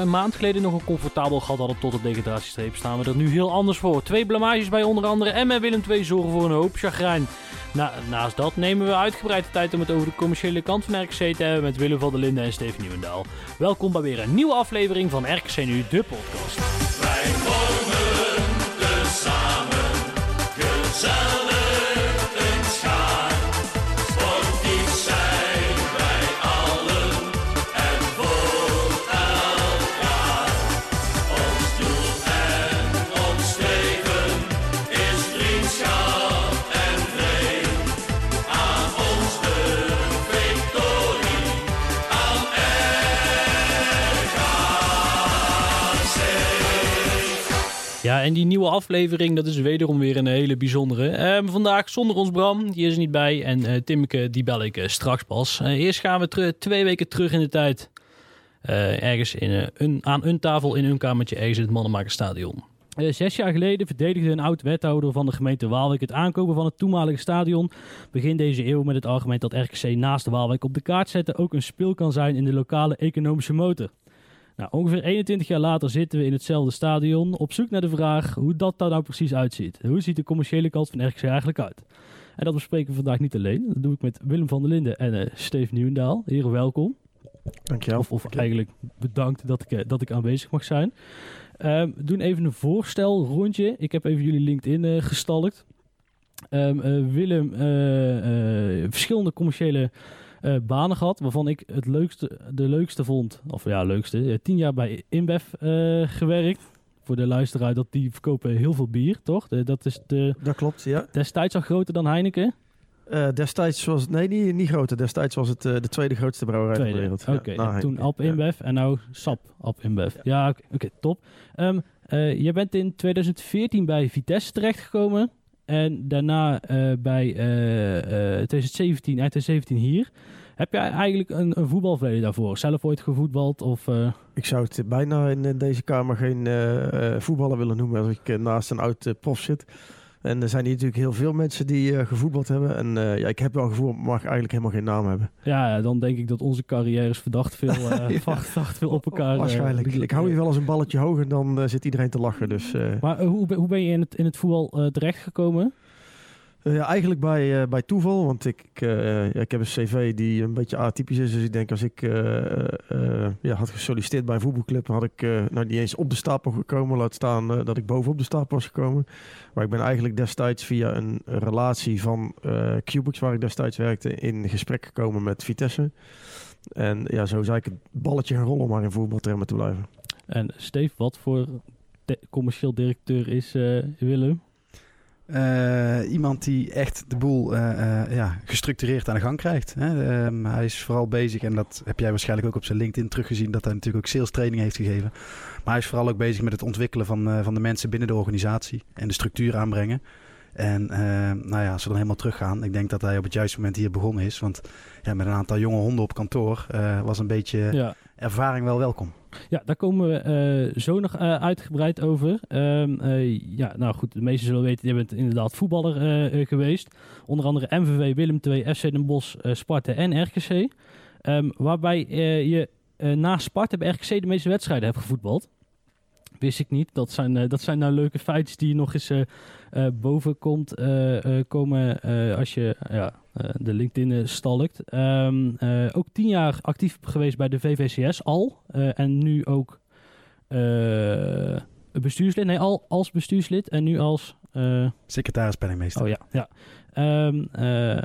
Een maand geleden nog een comfortabel gat hadden tot de degradatiestreep, staan we er nu heel anders voor. Twee blamages bij onder andere en met Willem II zorgen voor een hoop chagrijn. Na, naast dat nemen we uitgebreid de tijd om het over de commerciële kant van RKC te hebben met Willem van der Linden en Steven Nieuwendaal. Welkom bij weer een nieuwe aflevering van RKC Nu, de podcast. Wij vormen tezamen gezellig Ja, en die nieuwe aflevering, dat is wederom weer een hele bijzondere. Ehm, vandaag zonder ons Bram, die is er niet bij. En eh Timmeke, die bel ik eh, straks pas. Eh, eerst gaan we twee weken terug in de tijd. Ergens in, aan een tafel in een kamertje ergens in het Mannenmakerstadion. Zes jaar geleden verdedigde een oud-wethouder van de gemeente Waalwijk het aankopen van het toenmalige stadion. Begin deze eeuw met het argument dat RKC naast Waalwijk op de kaart zetten ook een speel kan zijn in de lokale economische motor. Nou, ongeveer 21 jaar later zitten we in hetzelfde stadion op zoek naar de vraag hoe dat daar nou precies uitziet. Hoe ziet de commerciële kant van RKC eigenlijk uit? En dat bespreken we vandaag niet alleen. Dat doe ik met Willem van der Linden en eh Steve Nieuwendaal. Heren, welkom. Dankjewel. Of, of eigenlijk bedankt dat ik, eh, dat ik aanwezig mag zijn. Ehm, we doen even een voorstel rondje. Ik heb even jullie LinkedIn eh gestalkt. Ehm, eh, Willem, verschillende commerciële eh, banen gehad, waarvan ik het leukste, de leukste vond, of ja, leukste, tien jaar bij InBev eh, gewerkt. Voor de luisteraar, dat die verkopen heel veel bier, toch? Dat is de, Dat klopt, ja. destijds al groter dan Heineken. Eh, destijds was het, nee, niet, niet groter. Destijds was het de tweede grootste brouwerij Tweede. ter wereld. Oké, Ja, en toen Ja. InBev en nou Sap Alp InBev. Ja, oké, top. Eh, je bent in 2014 bij Vitesse terechtgekomen. En daarna eh, bij eh, eh, 2017, eind 2017 hier. Heb jij eigenlijk een, een daarvoor? Zelf ooit gevoetbald? Of, eh, Ik zou het bijna in deze kamer geen eh, voetballer willen noemen als ik naast een oud prof zit. En er zijn hier natuurlijk heel veel mensen die eh, gevoetbald hebben. En eh, ja, ik heb wel gevoel, mag eigenlijk helemaal geen naam hebben. ja, dan denk ik dat onze carrières verdacht veel, eh, Ja. verdacht veel op elkaar... Waarschijnlijk. ik hou hier wel eens een balletje hoog en dan zit iedereen te lachen. Dus Maar hoe, ben- hoe ben je in het, in het voetbal terechtgekomen? Eh, ja, eigenlijk bij, eh, bij toeval, want ik, ik, eh, ik heb een cv die een beetje atypisch is. Dus ik denk als ik ja, had gesolliciteerd bij een voetbalclub, had ik nou niet eens op de stapel gekomen. Laat staan dat ik bovenop de stapel was gekomen. Maar ik ben eigenlijk destijds via een relatie van Cubics, waar ik destijds werkte, in gesprek gekomen met Vitesse. En ja, zo zei ik het balletje gaan rollen om maar in voetbaltermen te blijven. En Steve, wat voor commercieel directeur is Willem? Eh, iemand die echt de boel eh, eh, ja, gestructureerd aan de gang krijgt. Hè. Ehm, hij is vooral bezig, en dat heb jij waarschijnlijk ook op zijn LinkedIn teruggezien, dat hij natuurlijk ook sales training heeft gegeven. Maar hij is vooral ook bezig met het ontwikkelen van, van de mensen binnen de organisatie en de structuur aanbrengen. En nou ja, als we dan helemaal teruggaan, ik denk dat hij op het juiste moment hier begonnen is. Want ja, met een aantal jonge honden op kantoor was een beetje Ja. Ervaring wel welkom. Ja, daar komen we eh, zo nog eh, uitgebreid over. Ehm, eh, ja, nou goed, de meesten zullen weten, je bent inderdaad voetballer geweest. Onder andere MVV, Willem II, FC Den Bosch, Sparta en RKC. Ehm, waarbij je na Sparta bij RKC de meeste wedstrijden hebt gevoetbald. Wist ik niet. Dat zijn, eh, dat zijn nou leuke feitjes die nog eens eh, eh, boven komt, komen als je ja, de LinkedIn stalkt. Ehm, eh, ook tien jaar actief geweest bij de VVCS al. en nu ook bestuurslid. Nee, al als bestuurslid en nu als... Secretaris penningmeester. oh ja, ja. Ehm, eh,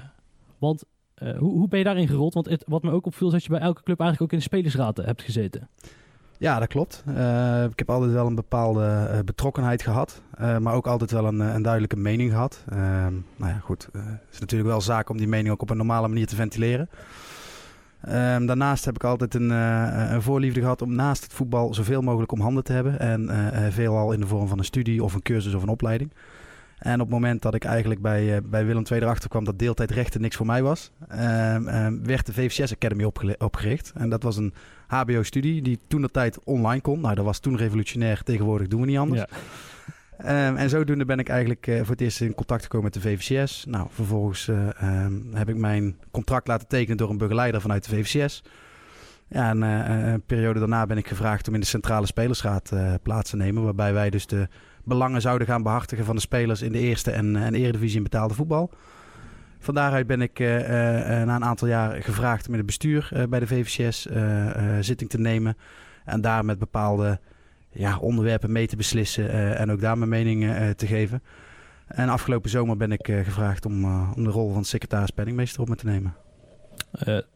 want hoe, hoe ben je daarin gerold? Want het, wat me ook opviel is dat je bij elke club eigenlijk ook in de spelersraad hebt gezeten. Ja, dat klopt. Eh, ik heb altijd wel een bepaalde eh, betrokkenheid gehad, eh, maar ook altijd wel een, een duidelijke mening gehad. Ehm, nou ja, goed. het is natuurlijk wel zaak om die mening ook op een normale manier te ventileren. Ehm, daarnaast heb ik altijd een, een voorliefde gehad om naast het voetbal zoveel mogelijk om handen te hebben. En veelal in de vorm van een studie of een cursus of een opleiding. En op het moment dat ik eigenlijk bij, bij Willem II erachter kwam dat deeltijdrechten niks voor mij was, ehm, werd de VVCS Academy opgericht. En dat was een HBO-studie die toen de tijd online kon. Nou, dat was toen revolutionair. Tegenwoordig doen we niet anders. Ja. Ehm, en zodoende ben ik eigenlijk eh, voor het eerst in contact gekomen met de VVCS. Nou, vervolgens eh, ehm, heb ik mijn contract laten tekenen door een begeleider vanuit de VVCS. Ja, en eh, een periode daarna ben ik gevraagd om in de centrale spelersraad plaats te nemen. Waarbij wij dus de belangen zouden gaan behartigen van de spelers in de eerste en, en eredivisie in betaalde voetbal. Van daaruit ben ik eh, eh, eh, na een aantal jaar gevraagd om in het bestuur bij de VVCS zitting te nemen. En daar met bepaalde ja, onderwerpen mee te beslissen en ook daar mijn mening te geven. En afgelopen zomer ben ik gevraagd om, om de rol van secretaris penningmeester op me te nemen.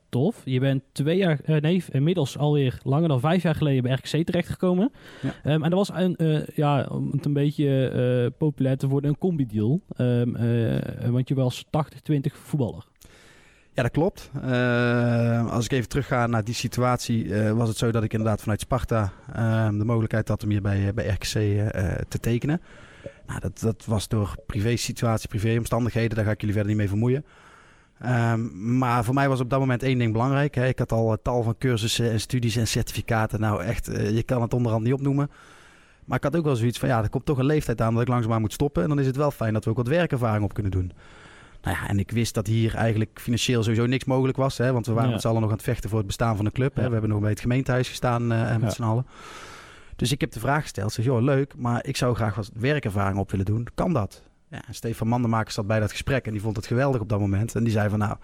Tof. Je bent twee jaar, eh, nee, inmiddels alweer langer dan vijf jaar geleden bij RKC terechtgekomen. Ja. Ehm, en dat was een, eh, ja, om het een beetje eh, populair te worden, een combi-deal. Ehm, eh, want je was 80-20 voetballer. Ja, dat klopt. Als ik even terugga naar die situatie, was het zo dat ik inderdaad vanuit Sparta eh, de mogelijkheid had om hier bij, bij RKC te tekenen. Nou, dat, dat was door privé situatie, privéomstandigheden, daar ga ik jullie verder niet mee vermoeien. Ehm, maar voor mij was op dat moment één ding belangrijk. Hè. Ik had al een tal van cursussen en studies en certificaten. Nou echt, eh, je kan het onderhand niet opnoemen. Maar ik had ook wel zoiets van, ja, er komt toch een leeftijd aan dat ik langzaamaan moet stoppen. En dan is het wel fijn dat we ook wat werkervaring op kunnen doen. Nou ja, en ik wist dat hier eigenlijk financieel sowieso niks mogelijk was. Hè, want we waren Ja. met z'n allen nog aan het vechten voor het bestaan van de club. Hè. Ja. We hebben nog bij het gemeentehuis gestaan eh, met Ja. z'n allen. Dus ik heb de vraag gesteld. Zeg, joh, leuk, maar ik zou graag wat werkervaring op willen doen. Kan dat? Ja, Stefan Mandenmaker zat bij dat gesprek en die vond het geweldig op dat moment. En die zei van, nou,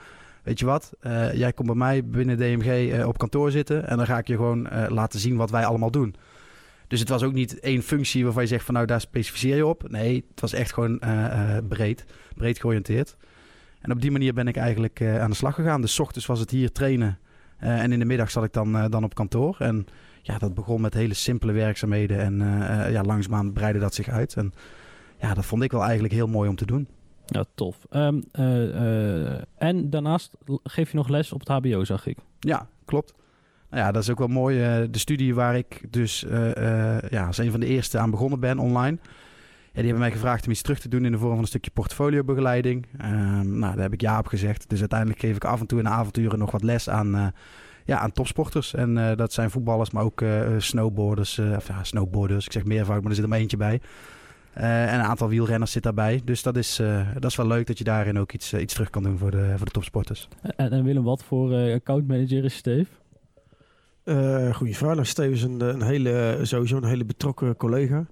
weet je wat? Eh, jij komt bij mij binnen DMG eh, op kantoor zitten en dan ga ik je gewoon eh, laten zien wat wij allemaal doen. Dus het was ook niet één functie waarvan je zegt van, nou, daar specificeer je op. Nee, het was echt gewoon breed, breed georiënteerd. En op die manier ben ik eigenlijk aan de slag gegaan. Dus ochtends was het hier trainen. en in de middag zat ik dan, dan op kantoor. En ja, dat begon met hele simpele werkzaamheden. En ja, langzaamaan breidde dat zich uit. En ja, dat vond ik wel eigenlijk heel mooi om te doen. Ja, tof. Ehm, eh, eh, en daarnaast geef je nog les op het HBO, zag ik. Ja, klopt. Nou ja, dat is ook wel mooi. eh, de studie waar ik dus ja, als een van de eerste aan begonnen ben online. Ja, die hebben mij gevraagd om iets terug te doen in de vorm van een stukje portfoliobegeleiding. Ehm, nou, daar heb ik ja op gezegd. Dus uiteindelijk geef ik af en toe in de avonturen nog wat les aan, ja, aan topsporters. En dat zijn voetballers, maar ook snowboarders. of ja, snowboarders. Ik zeg meervoud, maar er zit er maar eentje bij. Eh, en een aantal wielrenners zit daarbij. Dus dat is, eh, dat is wel leuk dat je daarin ook iets, eh, iets terug kan doen voor de, voor de topsporters. En, en Willem, wat voor eh accountmanager is Steve? Eh goeie vraag. Nou, Steven is een, een hele, sowieso een hele betrokken collega.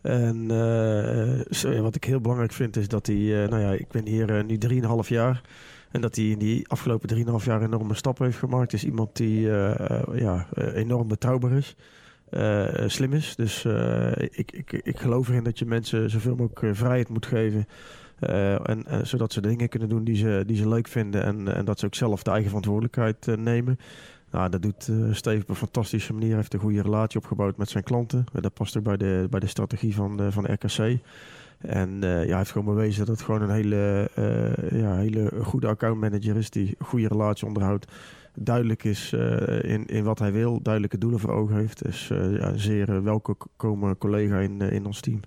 En eh, wat ik heel belangrijk vind is dat hij, eh, nou ja, ik ben hier nu 3,5 jaar. En dat hij in die afgelopen 3,5 jaar enorme stappen heeft gemaakt. Is iemand die ja, enorm betrouwbaar is. Eh, slim is. Dus eh, ik, ik, ik geloof erin dat je mensen zoveel mogelijk eh, vrijheid moet geven. En, zodat ze dingen kunnen doen die ze, die ze leuk vinden. En, en dat ze ook zelf de eigen verantwoordelijkheid nemen. Nou, dat doet eh Steve op een fantastische manier. Hij heeft een goede relatie opgebouwd met zijn klanten. En dat past ook bij de, bij de strategie van, eh, van RKC. En ja, hij heeft gewoon bewezen dat het gewoon een hele, ja, hele goede accountmanager is. Die goede relatie onderhoudt. Duidelijk is eh, in, in wat hij wil. Duidelijke doelen voor ogen heeft. Dus eh, ja, een zeer eh, welkome collega in, in ons team.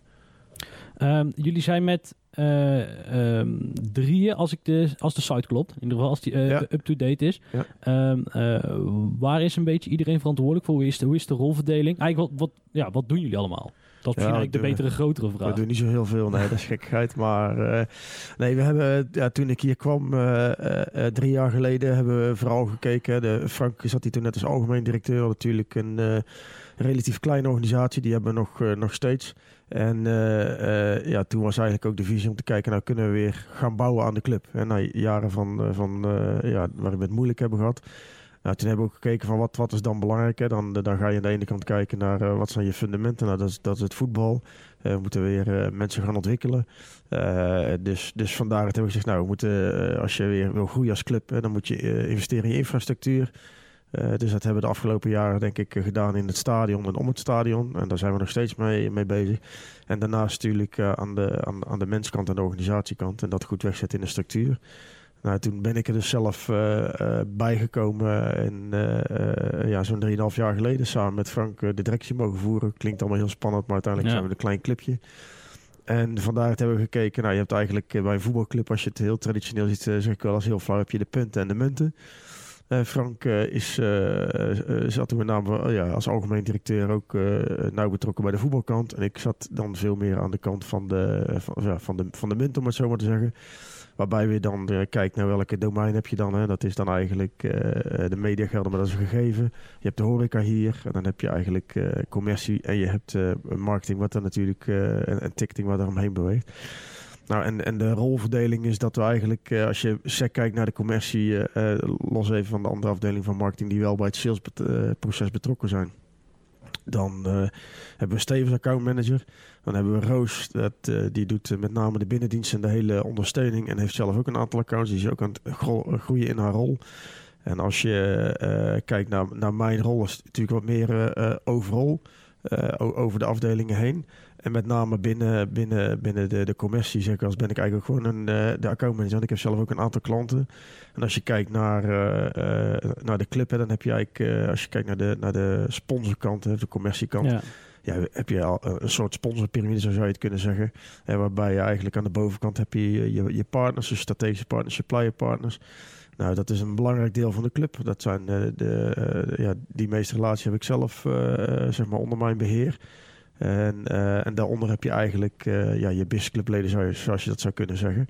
Ehm, jullie zijn met eh, ehm, drieën, als, ik de, als de site klopt. In ieder geval als die Ja. up-to-date is. Ja. Ehm, eh, waar is een beetje iedereen verantwoordelijk voor? Hoe is de, hoe is de rolverdeling? Eigenlijk, wat, wat, ja, wat doen jullie allemaal? Dat Ja, eigenlijk de we- betere, grotere We vraag. doen niet zo heel veel, nee, dat is gekkigheid. Maar eh, nee, we hebben, ja, toen ik hier kwam, eh, eh, drie jaar geleden, hebben we vooral gekeken. De, Frank zat hier toen net als algemeen directeur, natuurlijk een relatief kleine organisatie. Die hebben we nog, nog steeds. En ja, toen was eigenlijk ook de visie om te kijken, nou kunnen we weer gaan bouwen aan de club. En na jaren van, van ja, waar we het moeilijk hebben gehad. Nou, toen hebben we ook gekeken van wat, wat is dan belangrijk. Dan, dan ga je aan de ene kant kijken naar eh, wat zijn je fundamenten. Nou, dat is, dat het voetbal. Eh, we moeten weer eh, mensen gaan ontwikkelen. Dus, dus vandaar het hebben we gezegd, nou, we moeten, als je weer wil groeien als club, dan moet je investeren in je infrastructuur. Dus dat hebben we de afgelopen jaren denk ik gedaan in het stadion en om het stadion. En daar zijn we nog steeds mee, mee bezig. En daarnaast natuurlijk aan, de, aan, aan de menskant en de organisatiekant. En dat goed wegzetten in de structuur. Nou, toen ben ik er dus zelf eh, eh, bijgekomen en eh, ja, zo'n 3,5 jaar geleden samen met Frank de directie mogen voeren. Klinkt allemaal heel spannend, maar uiteindelijk Ja. zijn we een klein clubje. En vandaar het hebben we gekeken. Nou, je hebt eigenlijk bij een voetbalclub, als je het heel traditioneel ziet, zeg ik wel als heel flauw, heb je de punten en de munten. Frank is, zat toen met name ja, als algemeen directeur ook nauw betrokken bij de voetbalkant. En ik zat dan veel meer aan de kant van de, van, ja, van de, van de munt, om het zo maar te zeggen. Waarbij we dan uh, kijken naar welke domein heb je dan. Hè? Dat is dan eigenlijk uh, de mediagelden, maar dat is een gegeven. Je hebt de horeca hier en dan heb je eigenlijk uh, commercie en je hebt marketing wat dan natuurlijk en, en ticketing wat er omheen beweegt. Nou, en, en de rolverdeling is dat we eigenlijk, als je sec kijkt naar de commercie, los even van de andere afdeling van marketing, die wel bij het salesproces betrokken zijn. Dan hebben we Stevens account manager. Dan hebben we Roos, dat, uh, die doet uh, met name de binnendienst en de hele ondersteuning. En heeft zelf ook een aantal accounts. Die is ook aan het groeien in haar rol. En als je kijkt naar, naar mijn rol, is het natuurlijk wat meer overal. over de afdelingen heen. En met name binnen, binnen, binnen de, de commercie, zeg ik als ben ik eigenlijk gewoon een, de accountmanager. Want ik heb zelf ook een aantal klanten. En als je kijkt naar, naar de club, hè, dan heb je eigenlijk, als je kijkt naar de, naar de sponsorkant, de commerciekant, ja. Ja. heb je al een soort sponsorpyramide, zo zou je het kunnen zeggen. Waarbij je eigenlijk aan de bovenkant heb je je, je partners, dus strategische partners, supplier partners. Nou, dat is een belangrijk deel van de club. Dat zijn de, de ja, die meeste relaties heb ik zelf zeg maar onder mijn beheer. En, en daaronder heb je eigenlijk uh, ja, je businessclubleden, zoals je dat zou kunnen zeggen.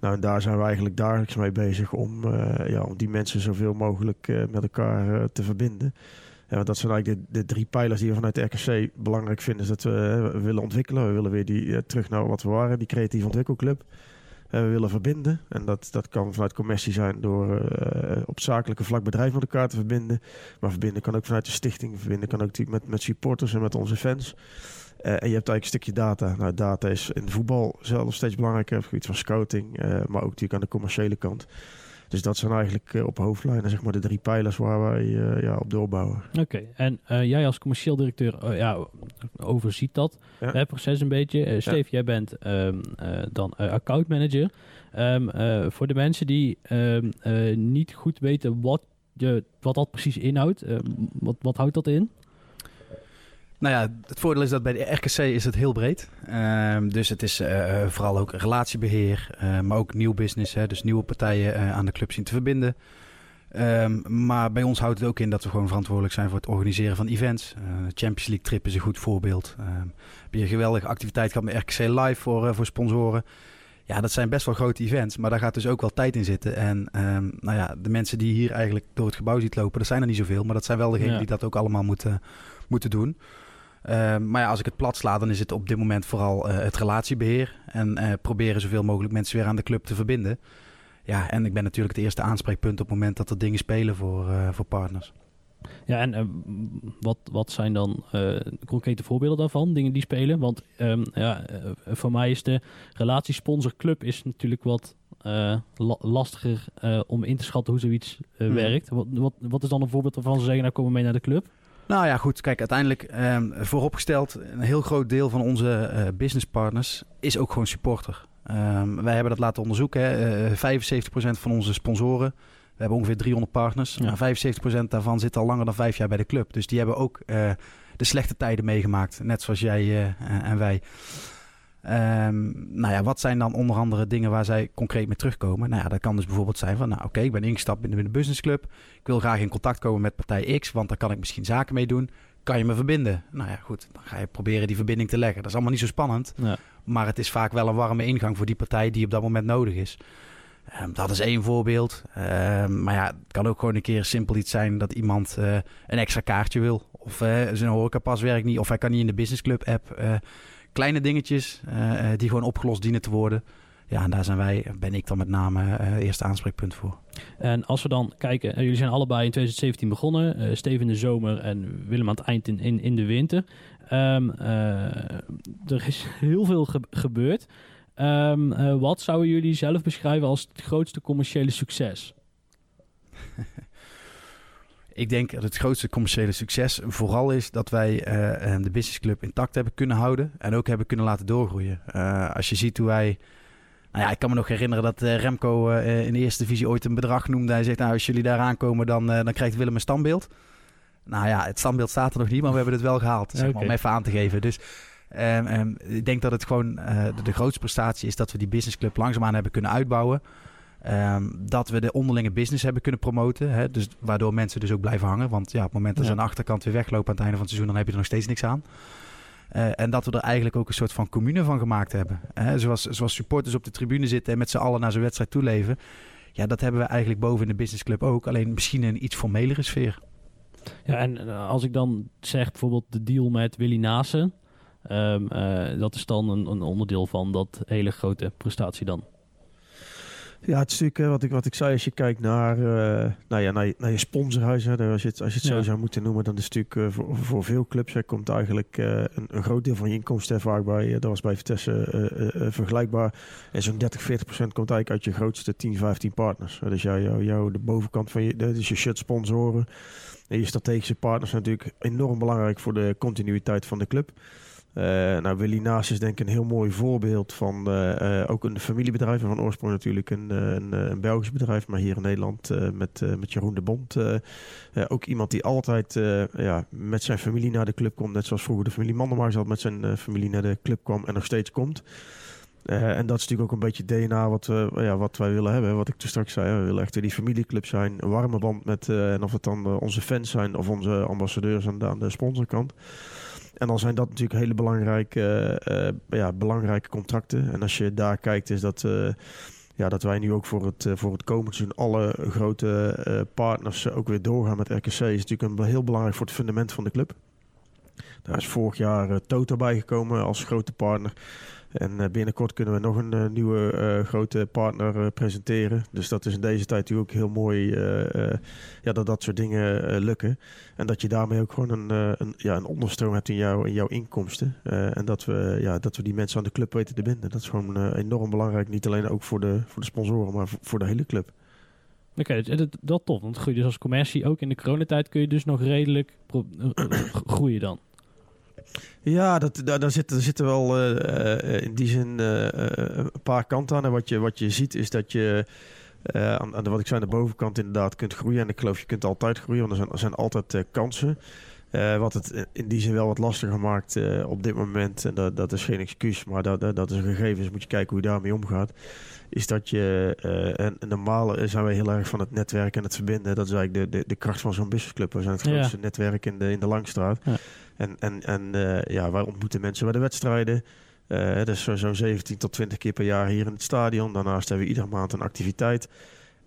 Nou, en daar zijn we eigenlijk dagelijks mee bezig om, ja, om die mensen zoveel mogelijk met elkaar te verbinden. Ja, dat zijn eigenlijk de, de, drie pijlers die we vanuit de RKC belangrijk vinden. Is dat we, willen ontwikkelen. We willen weer die, terug naar wat we waren, die creatieve ontwikkelclub. we willen verbinden. En dat, dat kan vanuit commercie zijn door op zakelijke vlak bedrijven met elkaar te verbinden. Maar verbinden kan ook vanuit de stichting. Verbinden kan ook met, met supporters en met onze fans. Uh, en je hebt eigenlijk een stukje data. Nou, data is in voetbal zelf steeds belangrijker. Op gebied van scouting. Uh, maar ook natuurlijk aan de commerciële kant. Dus dat zijn eigenlijk uh, op hoofdlijnen zeg maar, de drie pijlers waar wij ja, op doorbouwen. Oké, okay. en jij als commercieel directeur ja, overziet dat ja. hè, proces een beetje. Steve, jij bent um, dan accountmanager. Um, voor de mensen die um, niet goed weten wat, je, wat dat precies inhoudt, wat, wat houdt dat in? Nou ja, het voordeel is dat bij de RKC is het heel breed. Um, dus het is uh, vooral ook relatiebeheer, uh, maar ook nieuw business. Hè, dus nieuwe partijen aan de club zien te verbinden. Um, maar bij ons houdt het ook in dat we gewoon verantwoordelijk zijn voor het organiseren van events. Champions League trip is een goed voorbeeld. Um, heb je een geweldige activiteit gehad met RKC Live voor, voor sponsoren. Ja, dat zijn best wel grote events, maar daar gaat dus ook wel tijd in zitten. En nou ja, de mensen die hier eigenlijk door het gebouw ziet lopen, dat zijn er niet zoveel. Maar dat zijn wel degenen ja. die dat ook allemaal moeten, moeten doen. Uh, maar ja, als ik het plat sla, dan is het op dit moment vooral uh, het relatiebeheer. En uh, proberen zoveel mogelijk mensen weer aan de club te verbinden. Ja, en ik ben natuurlijk het eerste aanspreekpunt op het moment dat er dingen spelen voor, voor partners. Ja, en wat, wat zijn dan concrete voorbeelden daarvan, dingen die spelen? Want um, ja, voor mij is de relatiesponsorclub is natuurlijk wat la lastiger om in te schatten hoe zoiets hmm. werkt. Wat, wat, wat is dan een voorbeeld waarvan ze zeggen, nou komen we mee naar de club? Nou ja, goed. Kijk, uiteindelijk um, vooropgesteld, een heel groot deel van onze uh, businesspartners is ook gewoon supporter. Um, wij hebben dat laten onderzoeken. Hè. Uh, 75% van onze sponsoren, we hebben ongeveer 300 partners. Ja. Maar 75% daarvan zit al langer dan vijf jaar bij de club. Dus die hebben ook uh, de slechte tijden meegemaakt. Net zoals jij en wij. Um, nou ja, wat zijn dan onder andere dingen waar zij concreet mee terugkomen? Nou ja, dat kan dus bijvoorbeeld zijn van, nou oké, okay, ik ben ingestapt binnen de businessclub. Ik wil graag in contact komen met partij X, want daar kan ik misschien zaken mee doen. Kan je me verbinden? Nou ja, goed, dan ga je proberen die verbinding te leggen. Dat is allemaal niet zo spannend, ja. maar het is vaak wel een warme ingang voor die partij die op dat moment nodig is. Um, dat is één voorbeeld. Um, maar ja, het kan ook gewoon een keer simpel iets zijn dat iemand uh, een extra kaartje wil. Of uh, zijn horecapas werkt niet, of hij kan niet in de businessclub app... Uh, kleine dingetjes uh, die gewoon opgelost dienen te worden. Ja, en daar zijn wij, ben ik dan met name uh, eerste aanspreekpunt voor. En als we dan kijken, jullie zijn allebei in 2017 begonnen. Steven in de zomer en Willem aan het eind in, in, in de winter. Um, er is heel veel ge gebeurd. Um, wat zouden jullie zelf beschrijven als het grootste commerciële succes? Ik denk dat het grootste commerciële succes vooral is dat wij uh, de businessclub intact hebben kunnen houden en ook hebben kunnen laten doorgroeien. Uh, als je ziet hoe wij. Nou ja, ik kan me nog herinneren dat uh, Remco in de eerste divisie ooit een bedrag noemde. Hij zegt, nou, als jullie daar aankomen, dan, dan krijgt Willem een standbeeld. Nou ja, het standbeeld staat er nog niet, maar we hebben het wel gehaald. Zeg maar, om even aan te geven. Dus um, um, ik denk dat het gewoon de, de grootste prestatie is dat we die businessclub langzaamaan hebben kunnen uitbouwen. Um, dat we de onderlinge business hebben kunnen promoten. Hè, dus waardoor mensen dus ook blijven hangen. Want ja, op het moment dat ja. ze aan de achterkant weer weglopen aan het einde van het seizoen, dan heb je er nog steeds niks aan. Eh, en dat we er eigenlijk ook een soort van commune van gemaakt hebben. Hè, zoals, zoals supporters op de tribune zitten en met z'n allen naar zo'n wedstrijd toeleven. Ja, dat hebben we eigenlijk boven in de businessclub ook. Alleen misschien in een iets formelere sfeer. Ja, en eh, als ik dan zeg bijvoorbeeld de deal met Willy Naassen. ehm, eh, dat is dan een, een onderdeel van dat hele grote prestatie dan. Ja, het is natuurlijk eh, wat ik, wat ik zei, als je kijkt naar, eh, nou ja, naar, je, naar je sponsorhuis, hè, als, je het, als je het zo zou moeten noemen, dan is het natuurlijk eh, voor, voor veel clubs hè, komt eigenlijk een, een groot deel van je inkomsten vaak bij, dat was bij Vitesse vergelijkbaar. En zo'n 30, 40 procent komt eigenlijk uit je grootste 10, 15 partners. Dus jou, jou, jou, de bovenkant van je, dus je shirt sponsoren en je strategische partners zijn natuurlijk enorm belangrijk voor de continuïteit van de club. Eh, nou, Willy Naast is denk ik een heel mooi voorbeeld van eh, eh, ook een familiebedrijf. Van oorsprong natuurlijk een, een, een Belgisch bedrijf, maar hier in Nederland met, met Jeroen de Bond. ook iemand die altijd ja, met zijn familie naar de club komt. Net zoals vroeger de familie Mandelmaar altijd met zijn familie naar de club kwam en nog steeds komt. En dat is natuurlijk ook een beetje DNA wat, we, ja, wat wij willen hebben. Wat ik toen straks zei. We willen echt die familieclub zijn. Een warme band met, en of het dan onze fans zijn of onze ambassadeurs aan de, aan de sponsorkant. En dan zijn dat natuurlijk hele belangrijke, eh, eh, ja, belangrijke contracten. En als je daar kijkt, is dat, eh, ja, dat wij nu ook voor het, voor het komend seizoen alle grote partners ook weer doorgaan met RKC. Is natuurlijk een, heel belangrijk voor het fundament van de club. Daar is vorig jaar eh, Toto bijgekomen als grote partner. En eh, binnenkort kunnen we nog een eh, nieuwe eh, grote partner presenteren. Dus dat is in deze tijd natuurlijk ook heel mooi ja, dat dat soort dingen lukken. En dat je daarmee ook gewoon een, een, ja, een onderstroom hebt in, jou, in jouw inkomsten. En dat we, ja, dat we die mensen aan de club weten te binden. Dat is gewoon enorm belangrijk. Niet alleen ook voor de, voor de sponsoren, maar voor, de hele club. Oké, dat, dat, tof. Want groei dus als commercie, ook in de coronatijd kun je dus nog redelijk groeien dan. Ja, dat, daar, daar, zitten, er zitten wel eh, eh, in die zin eh, een paar kanten aan. En wat je, wat je ziet is dat je aan, de, wat ik zei, aan de bovenkant inderdaad kunt groeien. En ik geloof je kunt altijd groeien, want er zijn, er zijn altijd kansen. Eh, wat het in die zin wel wat lastiger maakt eh, op dit moment, en dat, dat is geen excuus, maar dat, dat, dat is een gegeven, dus moet je kijken hoe je daarmee omgaat. Is dat je, eh, en, en normaal zijn wij heel erg van het netwerken en het verbinden. Dat is eigenlijk de, de, de kracht van zo'n businessclub. We zijn het Ja. grootste netwerk in de, in de Langstraat. Ja. En, en, en eh, ja, wij ontmoeten mensen bij de wedstrijden. Eh dat is zo- zo'n 17 tot 20 keer per jaar hier in het stadion. Daarnaast hebben we iedere maand een activiteit.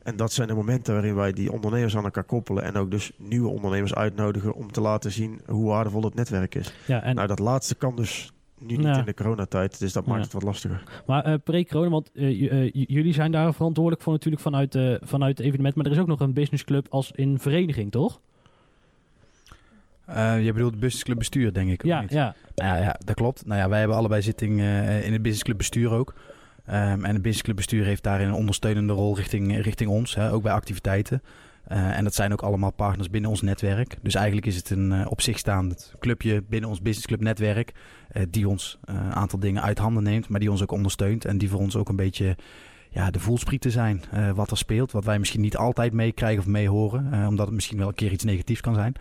En dat zijn de momenten waarin wij die ondernemers aan elkaar koppelen. En ook dus nieuwe ondernemers uitnodigen om te laten zien hoe waardevol het netwerk is. Ja, en, nou, dat laatste kan dus nu niet Ja. in de coronatijd. Dus dat maakt Ja. het wat lastiger. Maar eh, pre-corona, want eh, eh, jullie zijn daar verantwoordelijk voor natuurlijk vanuit, eh, vanuit het evenement. Maar er is ook nog een businessclub als in vereniging, toch? Eh, je bedoelt businessclub bestuur, denk ik. of Ja, niet? ja. Nou ja, ja, dat klopt. Nou ja, wij hebben allebei zitting eh, in het businessclub bestuur ook. Ehm, en het businessclub bestuur heeft daarin een ondersteunende rol richting, richting ons, hè, ook bij activiteiten. Eh, en dat zijn ook allemaal partners binnen ons netwerk. Dus eigenlijk is het een eh, op zich staand clubje binnen ons businessclub netwerk. eh, die ons een aantal dingen uit handen neemt, maar die ons ook ondersteunt. En die voor ons ook een beetje ja, de voelsprieten zijn. wat er speelt, wat wij misschien niet altijd meekrijgen of meehoren. eh, omdat het misschien wel een keer iets negatiefs kan zijn.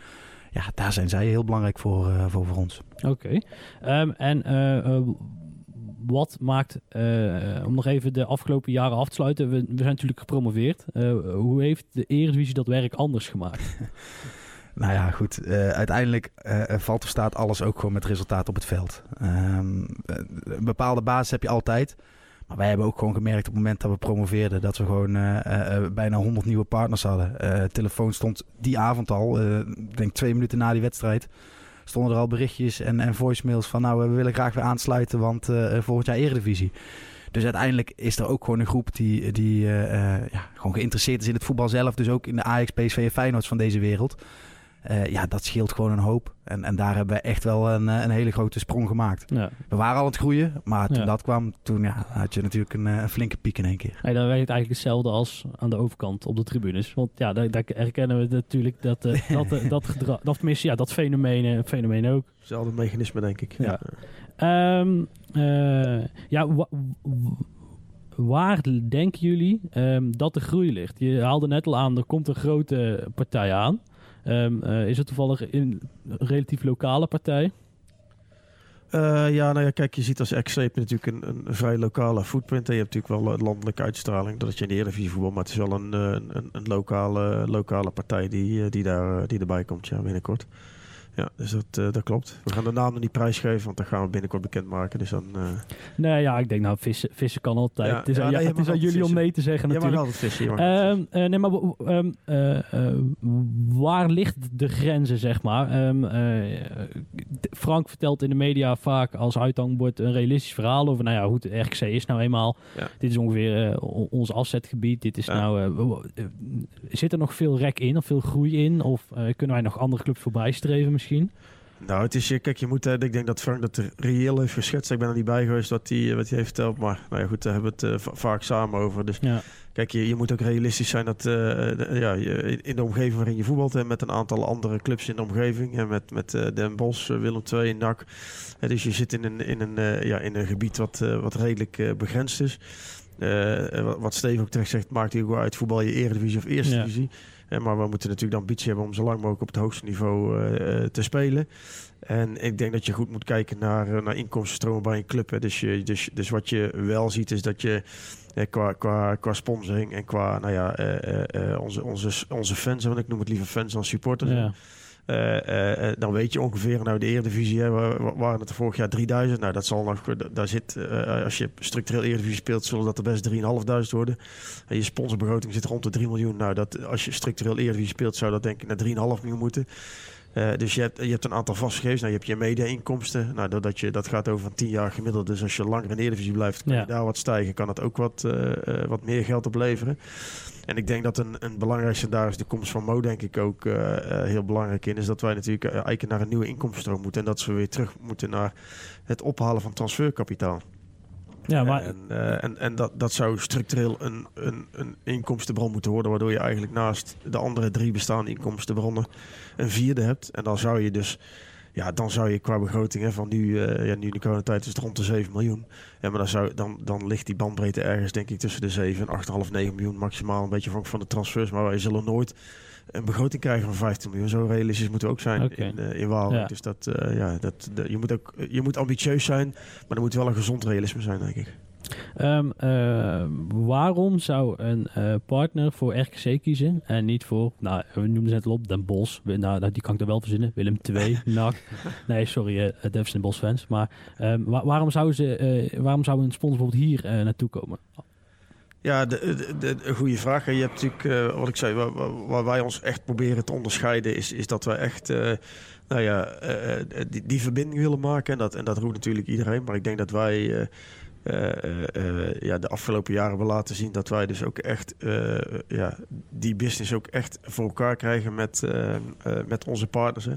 Ja, daar zijn zij heel belangrijk voor, voor, voor ons. Oké. Ehm, en wat maakt, eh, om nog even de afgelopen jaren af te sluiten, we, we zijn natuurlijk gepromoveerd. Eh, hoe heeft de Eredivisie dat werk anders gemaakt? Nou ja, goed. eh, uiteindelijk valt of staat alles ook gewoon met resultaat op het veld. Ehm, eh, een bepaalde basis heb je altijd. Maar wij hebben ook gewoon gemerkt op het moment dat we promoveerden... dat we gewoon bijna 100 nieuwe partners hadden. Telefoon stond die avond al, ik denk twee minuten na die wedstrijd... stonden er al berichtjes en, en voicemails van... nou, we willen graag weer aansluiten, want eh, volgend jaar Eredivisie. Dus uiteindelijk is er ook gewoon een groep die, die eh, eh, ja, gewoon geïnteresseerd is in het voetbal zelf. Dus ook in de Ajax, PSV en Feyenoord van deze wereld. Eh, ja, dat scheelt gewoon een hoop. En, en daar hebben we echt wel een, eh, een hele grote sprong gemaakt. Ja. We waren al aan het groeien, maar toen Ja. dat kwam, toen ja, had je natuurlijk een, eh, een flinke piek in één keer. Hey, dan werkt het eigenlijk hetzelfde als aan de overkant op de tribunes. Want ja, daar, daar herkennen we natuurlijk dat, eh, dat, dat gedrag, dat, tenminste, ja, dat fenomeen, fenomeen ook. Hetzelfde mechanisme, denk ik. Ja. Ehm, eh, ja, wa- w- waar denken jullie ehm, dat de groei ligt? Je haalde net al aan, er komt een grote partij aan. Ehm, eh, is het toevallig een relatief lokale partij? Eh, ja, nou ja, kijk, je ziet als je natuurlijk een, een vrij lokale footprint. En je hebt natuurlijk wel een landelijke uitstraling. Dat is je in de Eredivisie voetbal, maar het is wel een, eh, een, een lokale, lokale partij die, eh, die, daar, die erbij komt, ja, binnenkort. Ja, dus dat, eh, dat klopt. We gaan de naam nog niet prijsgeven, want dat gaan we binnenkort bekendmaken. Dus dan... eh Nee, ja, ik denk nou, vissen, vissen kan altijd. Ja, het is ja, aan, nee, ja, het is aan jullie om nee te zeggen jij mag natuurlijk. altijd vissen. je Ehm, eh, nee, maar ehm, eh, eh, waar ligt de grenzen, zeg maar? Ehm, eh, Frank vertelt in de media vaak als uithangbord een realistisch verhaal over, nou ja, hoe het RKC is nou eenmaal. Ja. Dit is ongeveer ons afzetgebied. Dit is Ja. nou, zit er nog veel rek in of veel groei in? Of kunnen wij nog andere clubs voorbij streven misschien? Nou, het is, je- kijk, je moet, eh, ik denk dat Frank dat er reëel heeft geschetst. Ik ben er niet bij geweest wat hij, wat hij heeft verteld. Maar nou ja, goed, daar hebben we het eh, va- vaak samen over. Dus Ja. kijk, je, je moet ook realistisch zijn dat eh, de- ja, je, in de omgeving waarin je voetbalt... en met een aantal andere clubs in de omgeving... Hè, met, met eh, Den Bosch, eh, Willem II, NAC... Dus je zit in een, in een, eh, ja, in een gebied wat, eh, wat redelijk eh, begrensd is. Eh, wat- Steven ook terecht zegt, maakt hij ook uit voetbal je eredivisie of eerste divisie. Eh, maar we moeten natuurlijk de ambitie hebben om zo lang mogelijk op het hoogste niveau eh, eh, te spelen. En ik denk dat je goed moet kijken naar, eh, naar inkomstenstromen bij een club. Hè. Dus, dus, dus wat je wel ziet is dat je qua, qua, qua sponsoring en qua nou ja, onze, onze, onze fans, want ik noem het liever fans dan supporters. Ja. Eh, eh, eh, dan weet je ongeveer, nou de Eredivisie hè, wa- wa- waren het vorig jaar 3000. Nou dat zal nog, daar zit, als je structureel Eredivisie speelt, zullen dat er best 3.500 worden. En je sponsorbegroting zit rond de 3 miljoen. Nou dat, als je structureel Eredivisie speelt, zou dat denk ik naar 3,5 miljoen moeten. Eh, dus je hebt, je hebt een aantal vaste gegevens. Nou, je hebt je media-inkomsten. Nou, dat, dat, je, dat gaat over een 10 jaar gemiddeld. Dus als je langer in de Eredivisie blijft, kan Ja. je daar wat stijgen. Kan het ook wat, eh, eh, wat meer geld opleveren. En ik denk dat een, een belangrijkste daar is de komst van Mo, denk ik ook heel belangrijk in. Is dat wij natuurlijk eigenlijk naar een nieuwe inkomstenstroom moeten. En dat we weer terug moeten naar het ophalen van transferkapitaal. ja, maar En, en, en dat, dat zou structureel een, een, een inkomstenbron moeten worden, waardoor je eigenlijk naast de andere drie bestaande inkomstenbronnen een vierde hebt. En dan zou je dus, ja, dan zou je qua begroting hè, van nu, eh ja, nu de coronatijd is het rond de 7 miljoen. Ja, maar dan, zou, dan, dan ligt die bandbreedte ergens, denk ik, tussen de 7 en 8,5, 9 miljoen maximaal. Een beetje van de transfers, maar wij zullen nooit een begroting krijgen van 15 miljoen. Zo realistisch moeten we ook zijn in, eh in. Ja. Dus dat, eh, ja, dat, de- je, moet ook, je moet ambitieus zijn, maar er moet wel een gezond realisme zijn, denk ik. Ehm, eh, waarom zou een eh, partner voor RKC kiezen en niet voor, nou, we noemen ze net al op, Den. We- Nou, die kan ik er wel verzinnen. Willem II, NAC. Nee, sorry, eh het heeft Den Bosch fans. Maar ehm, wa- waarom, zou ze, eh, waarom zou een sponsor bijvoorbeeld hier eh, naartoe komen? Ja, de, de, de- een goede vraag. Je hebt natuurlijk, eh, wat ik zei, waar, wij ons echt proberen te onderscheiden, is, is dat wij echt, eh, nou ja, eh, eh, die, die verbinding willen maken. En dat, en dat roept natuurlijk iedereen. Maar ik denk dat wij eh, eh, eh, eh, ja, de afgelopen jaren hebben laten zien dat wij dus ook echt eh, ja, die business ook echt voor elkaar krijgen met, eh, eh, met onze partners. Hè.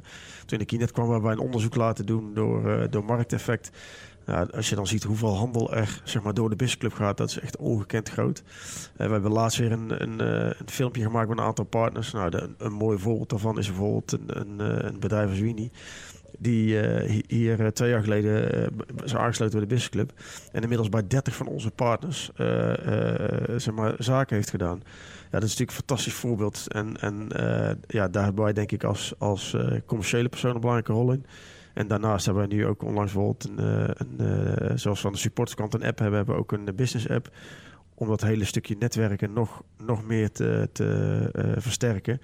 Toen ik hier net kwam, hebben wij een onderzoek laten doen door, eh, door Markteffect. Ja, als je dan ziet hoeveel handel er zeg maar, door de businessclub gaat, dat is echt ongekend groot. Eh, we hebben laatst weer een, een, eh, een filmpje gemaakt met een aantal partners. Nou, een, mooi voorbeeld daarvan is bijvoorbeeld een, een, eh, bedrijf als Wini. Die eh, hi- hier eh, twee jaar geleden eh, is aangesloten bij de businessclub. En inmiddels bij 30 van onze partners eh, eh, zeg maar, zaken heeft gedaan. Ja, dat is natuurlijk een fantastisch voorbeeld. En, en eh, ja, daar hebben wij denk ik als, als eh, commerciële persoon een belangrijke rol in. En daarnaast hebben wij nu ook onlangs bijvoorbeeld, een, eh, een, eh, zoals we de supporterskant een app hebben, hebben we ook een business app. Om dat hele stukje netwerken nog, nog meer te, te eh, versterken.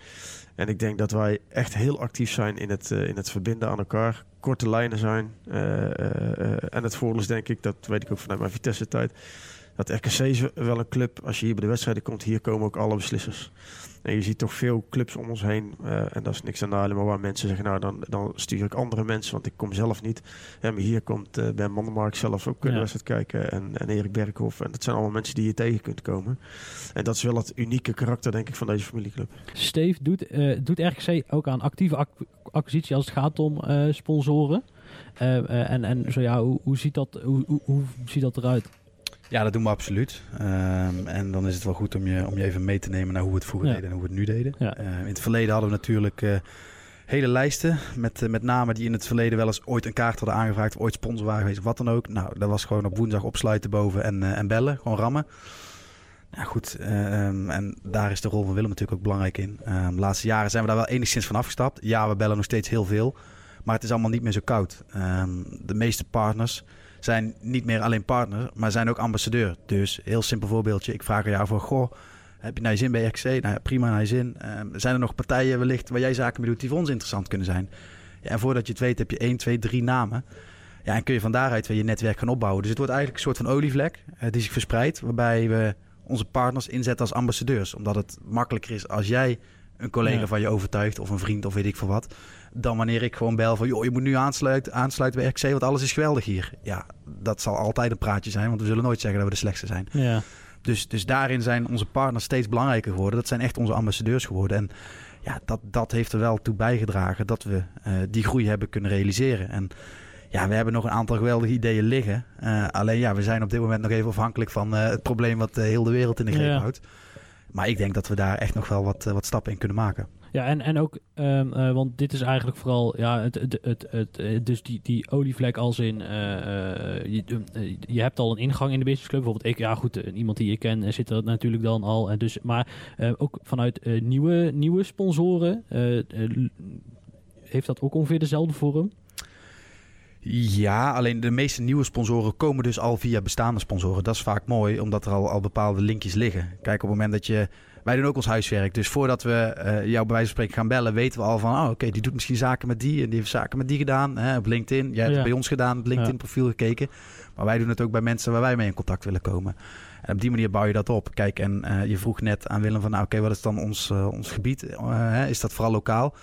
En ik denk dat wij echt heel actief zijn in het, eh, in het verbinden aan elkaar. Korte lijnen zijn. Eh, en het voordeel is denk ik, dat weet ik ook vanuit mijn Vitesse-tijd. Dat RKC is wel een club, als je hier bij de wedstrijden komt, hier komen ook alle beslissers. En je ziet toch veel clubs om ons heen. eh, en dat is niks aan de maar waar mensen zeggen, nou dan, dan stuur ik andere mensen, want ik kom zelf niet. Ja, maar hier komt eh Ben Mandenmark zelf ook de Ja. wedstrijd kijken. En, en Erik Berghoff. En dat zijn allemaal mensen die je tegen kunt komen. En dat is wel het unieke karakter, denk ik, van deze familieclub. Steve, doet, eh, doet RKC ook aan actieve ac- acquisitie als het gaat om sponsoren? En, en zo ja, hoe, hoe, ziet dat, hoe, hoe, hoe ziet dat eruit? Ja, dat doen we absoluut. Ehm, en dan is het wel goed om je, om je even mee te nemen naar hoe we het vroeger Ja. deden en hoe we het nu deden. Ja. Eh, in het verleden hadden we natuurlijk eh, hele lijsten met, eh, met namen die in het verleden wel eens ooit een kaart hadden aangevraagd, of ooit sponsor waren geweest of wat dan ook. Nou, dat was gewoon op woensdag opsluiten boven en, en bellen, gewoon rammen. Ja, goed. eh, ehm, en daar is de rol van Willem natuurlijk ook belangrijk in. Ehm, de laatste jaren zijn we daar wel enigszins van afgestapt. Ja, we bellen nog steeds heel veel. Maar het is allemaal niet meer zo koud. De meeste partners zijn niet meer alleen partner, maar zijn ook ambassadeur. Dus heel simpel voorbeeldje. Ik vraag aan jou voor, goh, heb je naar je zin bij RKC? Nou ja, prima naar je zin. Ehm, zijn er nog partijen wellicht waar jij zaken mee doet die voor ons interessant kunnen zijn? Ja, en voordat je het weet heb je 1, 2, 3 namen. Ja, en kun je van daaruit weer je netwerk gaan opbouwen. Dus het wordt eigenlijk een soort van olievlek eh, die zich verspreidt. Waarbij we onze partners inzetten als ambassadeurs. Omdat het makkelijker is als jij een collega Ja. van je overtuigt. Of een vriend of weet ik veel wat. Dan wanneer ik gewoon bel van... joh, je moet nu aansluiten, aansluiten bij RKC, want alles is geweldig hier. Ja, dat zal altijd een praatje zijn. Want we zullen nooit zeggen dat we de slechtste zijn. Ja. Dus, dus daarin zijn onze partners steeds belangrijker geworden. Dat zijn echt onze ambassadeurs geworden. En ja, dat, dat heeft er wel toe bijgedragen dat we eh, die groei hebben kunnen realiseren. En ja, we hebben nog een aantal geweldige ideeën liggen. Eh, alleen ja, we zijn op dit moment nog even afhankelijk van eh, het probleem wat heel de wereld in de greep Ja. houdt. Maar ik denk dat we daar echt nog wel wat, wat stappen in kunnen maken. Ja, en, en ook, ehm, eh, want dit is eigenlijk vooral, ja, het, het, het, het, eh, dus die, die olievlek als in, eh, je, eh, je hebt al een ingang in de businessclub. Bijvoorbeeld ik, ja goed, iemand die ik ken eh, zit er natuurlijk dan al. En dus, maar ook vanuit nieuwe, nieuwe sponsoren, heeft dat ook ongeveer dezelfde vorm? Ja, alleen de meeste nieuwe sponsoren komen dus al via bestaande sponsoren. Dat is vaak mooi, omdat er al, al bepaalde linkjes liggen. Kijk, op het moment dat je... Wij doen ook ons huiswerk. Dus voordat we eh, jou bij wijze van spreken gaan bellen... weten we al van, oh, oké, die doet misschien zaken met die... en die heeft zaken met die gedaan hè, op LinkedIn. Jij hebt Ja. bij ons gedaan, het LinkedIn-profiel gekeken. Maar wij doen het ook bij mensen waar wij mee in contact willen komen. En op die manier bouw je dat op. Kijk, en eh, je vroeg net aan Willem van... nou, oké, wat is dan ons, eh, ons gebied? Hè, is dat vooral lokaal?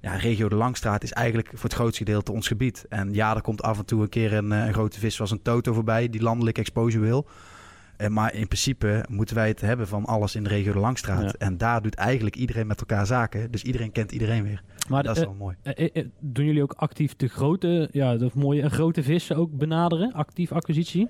ja, regio de Langstraat is eigenlijk voor het grootste gedeelte ons gebied. En ja, er komt af en toe een keer een, een grote vis zoals een toto voorbij die landelijk exposure wil. Eh, maar in principe moeten wij het hebben van alles in de regio de Langstraat. Ja. En daar doet eigenlijk iedereen met elkaar zaken. Dus iedereen kent iedereen weer. Maar dat is eh, wel mooi. eh, doen jullie ook actief de grote, ja, dat mooie, en grote vissen ook benaderen? Actief acquisitie?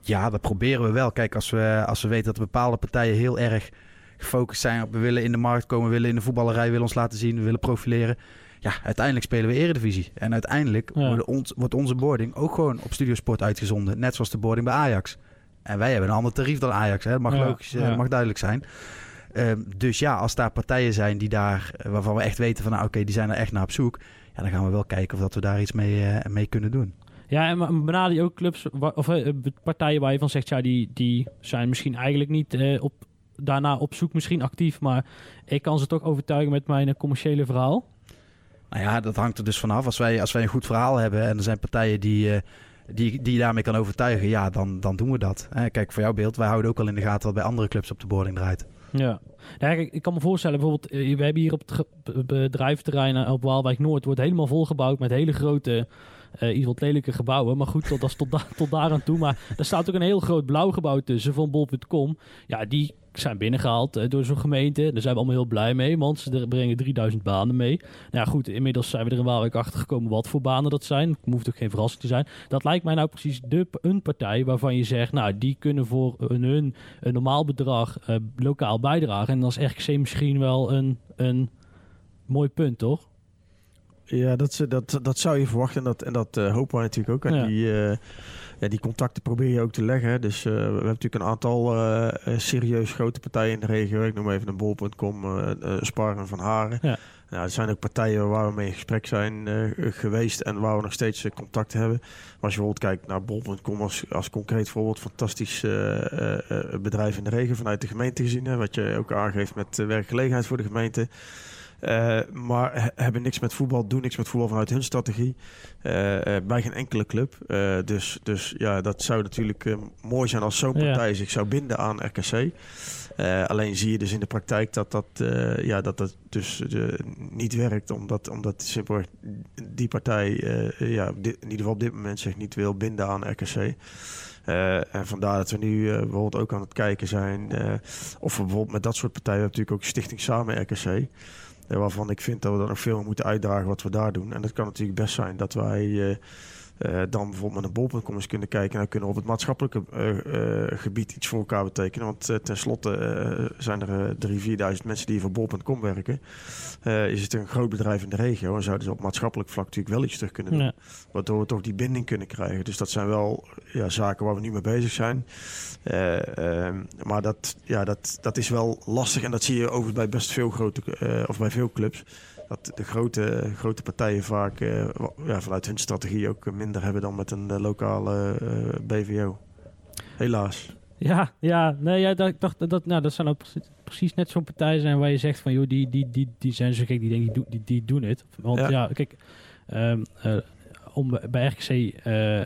Ja, dat proberen we wel. Kijk, als we, als we weten dat bepaalde partijen heel erg gefocust zijn op... we willen in de markt komen, we willen in de voetballerij, we willen ons laten zien, we willen profileren. Ja, uiteindelijk spelen we eredivisie. En uiteindelijk Ja. ons, wordt onze boarding ook gewoon op Studiosport uitgezonden. Net zoals de boarding bij Ajax. En wij hebben een ander tarief dan Ajax. Hè? Dat mag Ja, logisch, eh, ja. mag duidelijk zijn. Ehm, dus ja, als daar partijen zijn die daar, eh, waarvan we echt weten van... nou oké, die zijn er echt naar op zoek. Ja, dan gaan we wel kijken of dat we daar iets mee, eh, mee kunnen doen. Ja, en benader je ook clubs of partijen waar je van zegt, ja, die, die zijn misschien eigenlijk niet eh, op, daarna op zoek, misschien actief, maar ik kan ze toch overtuigen met mijn commerciële verhaal. Nou ja, dat hangt er dus vanaf. Als wij, als wij een goed verhaal hebben en er zijn partijen die, die, die je daarmee kan overtuigen, ja, dan, dan doen we dat. Kijk, voor jouw beeld, wij houden ook al in de gaten wat bij andere clubs op de boarding draait. Ja. Nou, ik kan me voorstellen, bijvoorbeeld, eh, we hebben hier op het ge- b- bedrijventerrein eh, op Waalwijk Noord, wordt helemaal volgebouwd met hele grote, eh iets wat lelijke gebouwen. Maar goed, dat, is tot, tot daar aan toe. Maar er staat ook een heel groot blauw gebouw tussen van bol.com. Ja, die zijn binnengehaald eh, door zo'n gemeente. Daar zijn we allemaal heel blij mee, want ze brengen 3000 banen mee. Nou ja, goed, inmiddels zijn we er in Waalwijk achter gekomen wat voor banen dat zijn. Het hoeft ook geen verrassing te zijn. Dat lijkt mij nou precies de, een partij waarvan je zegt, nou, die kunnen voor een, hun een normaal bedrag eh, lokaal bijdragen. En dan is RKC misschien wel een, een mooi punt, toch? Ja, dat, ze- dat, dat zou je verwachten en dat, en dat eh, hopen wij natuurlijk ook. En Ja. die, eh, ja, die contacten probeer je ook te leggen. Dus eh, we hebben natuurlijk een aantal serieus grote partijen in de regio. Ik noem even een bol.com, eh eh, Spar en Van Haren. Ja. Nou, er zijn ook partijen waar we mee in gesprek zijn geweest en waar we nog steeds contact hebben. Maar als je bijvoorbeeld kijkt naar bol.com als, als concreet voorbeeld, fantastisch bedrijf in de regio vanuit de gemeente gezien. Hè, wat je ook aangeeft met werkgelegenheid voor de gemeente. Eh, maar he- hebben niks met voetbal, doen niks met voetbal vanuit hun strategie. Eh, eh, bij geen enkele club. Dus, dus ja, dat zou natuurlijk mooi zijn als zo'n Ja. partij zich zou binden aan RKC. Alleen zie je dus in de praktijk dat dat, ja, dat, dat dus niet werkt. Omdat, omdat simpelweg die partij ja, dit- in ieder geval op dit moment zich niet wil binden aan RKC. En vandaar dat we nu bijvoorbeeld ook aan het kijken zijn. of we bijvoorbeeld met dat soort partijen, natuurlijk ook Stichting Samen RKC. Waarvan ik vind dat we dat nog veel moeten uitdragen wat we daar doen. En dat kan natuurlijk best zijn dat wij eh, dan bijvoorbeeld met een bol.com eens kunnen kijken. En dan kunnen we op het maatschappelijke eh, eh, gebied iets voor elkaar betekenen. Want eh, tenslotte eh, zijn er eh, drie, vierduizend mensen die voor bol.com werken. Eh, is het een groot bedrijf in de regio. En zouden ze op maatschappelijk vlak natuurlijk wel iets terug kunnen doen. Ja. Waardoor we toch die binding kunnen krijgen. Dus dat zijn wel ja, zaken waar we nu mee bezig zijn. Eh, ehm, maar dat, ja, dat, dat is wel lastig. En dat zie je overigens bij best veel grote, eh, of bij veel clubs. Dat de grote, grote partijen vaak eh, ja, vanuit hun strategie ook minder hebben dan met een eh, lokale eh, BVO. Helaas. Ja, ja, nee, ja, dat, ik dacht dat, dat, nou, dat zijn ook precies, net zo'n partijen zijn waar je zegt van, joh, die, die, die, die zijn zo gek, die denken, die, doen- die, die doen het. Want ja, Ja. kijk, ehm, eh, om bij RKC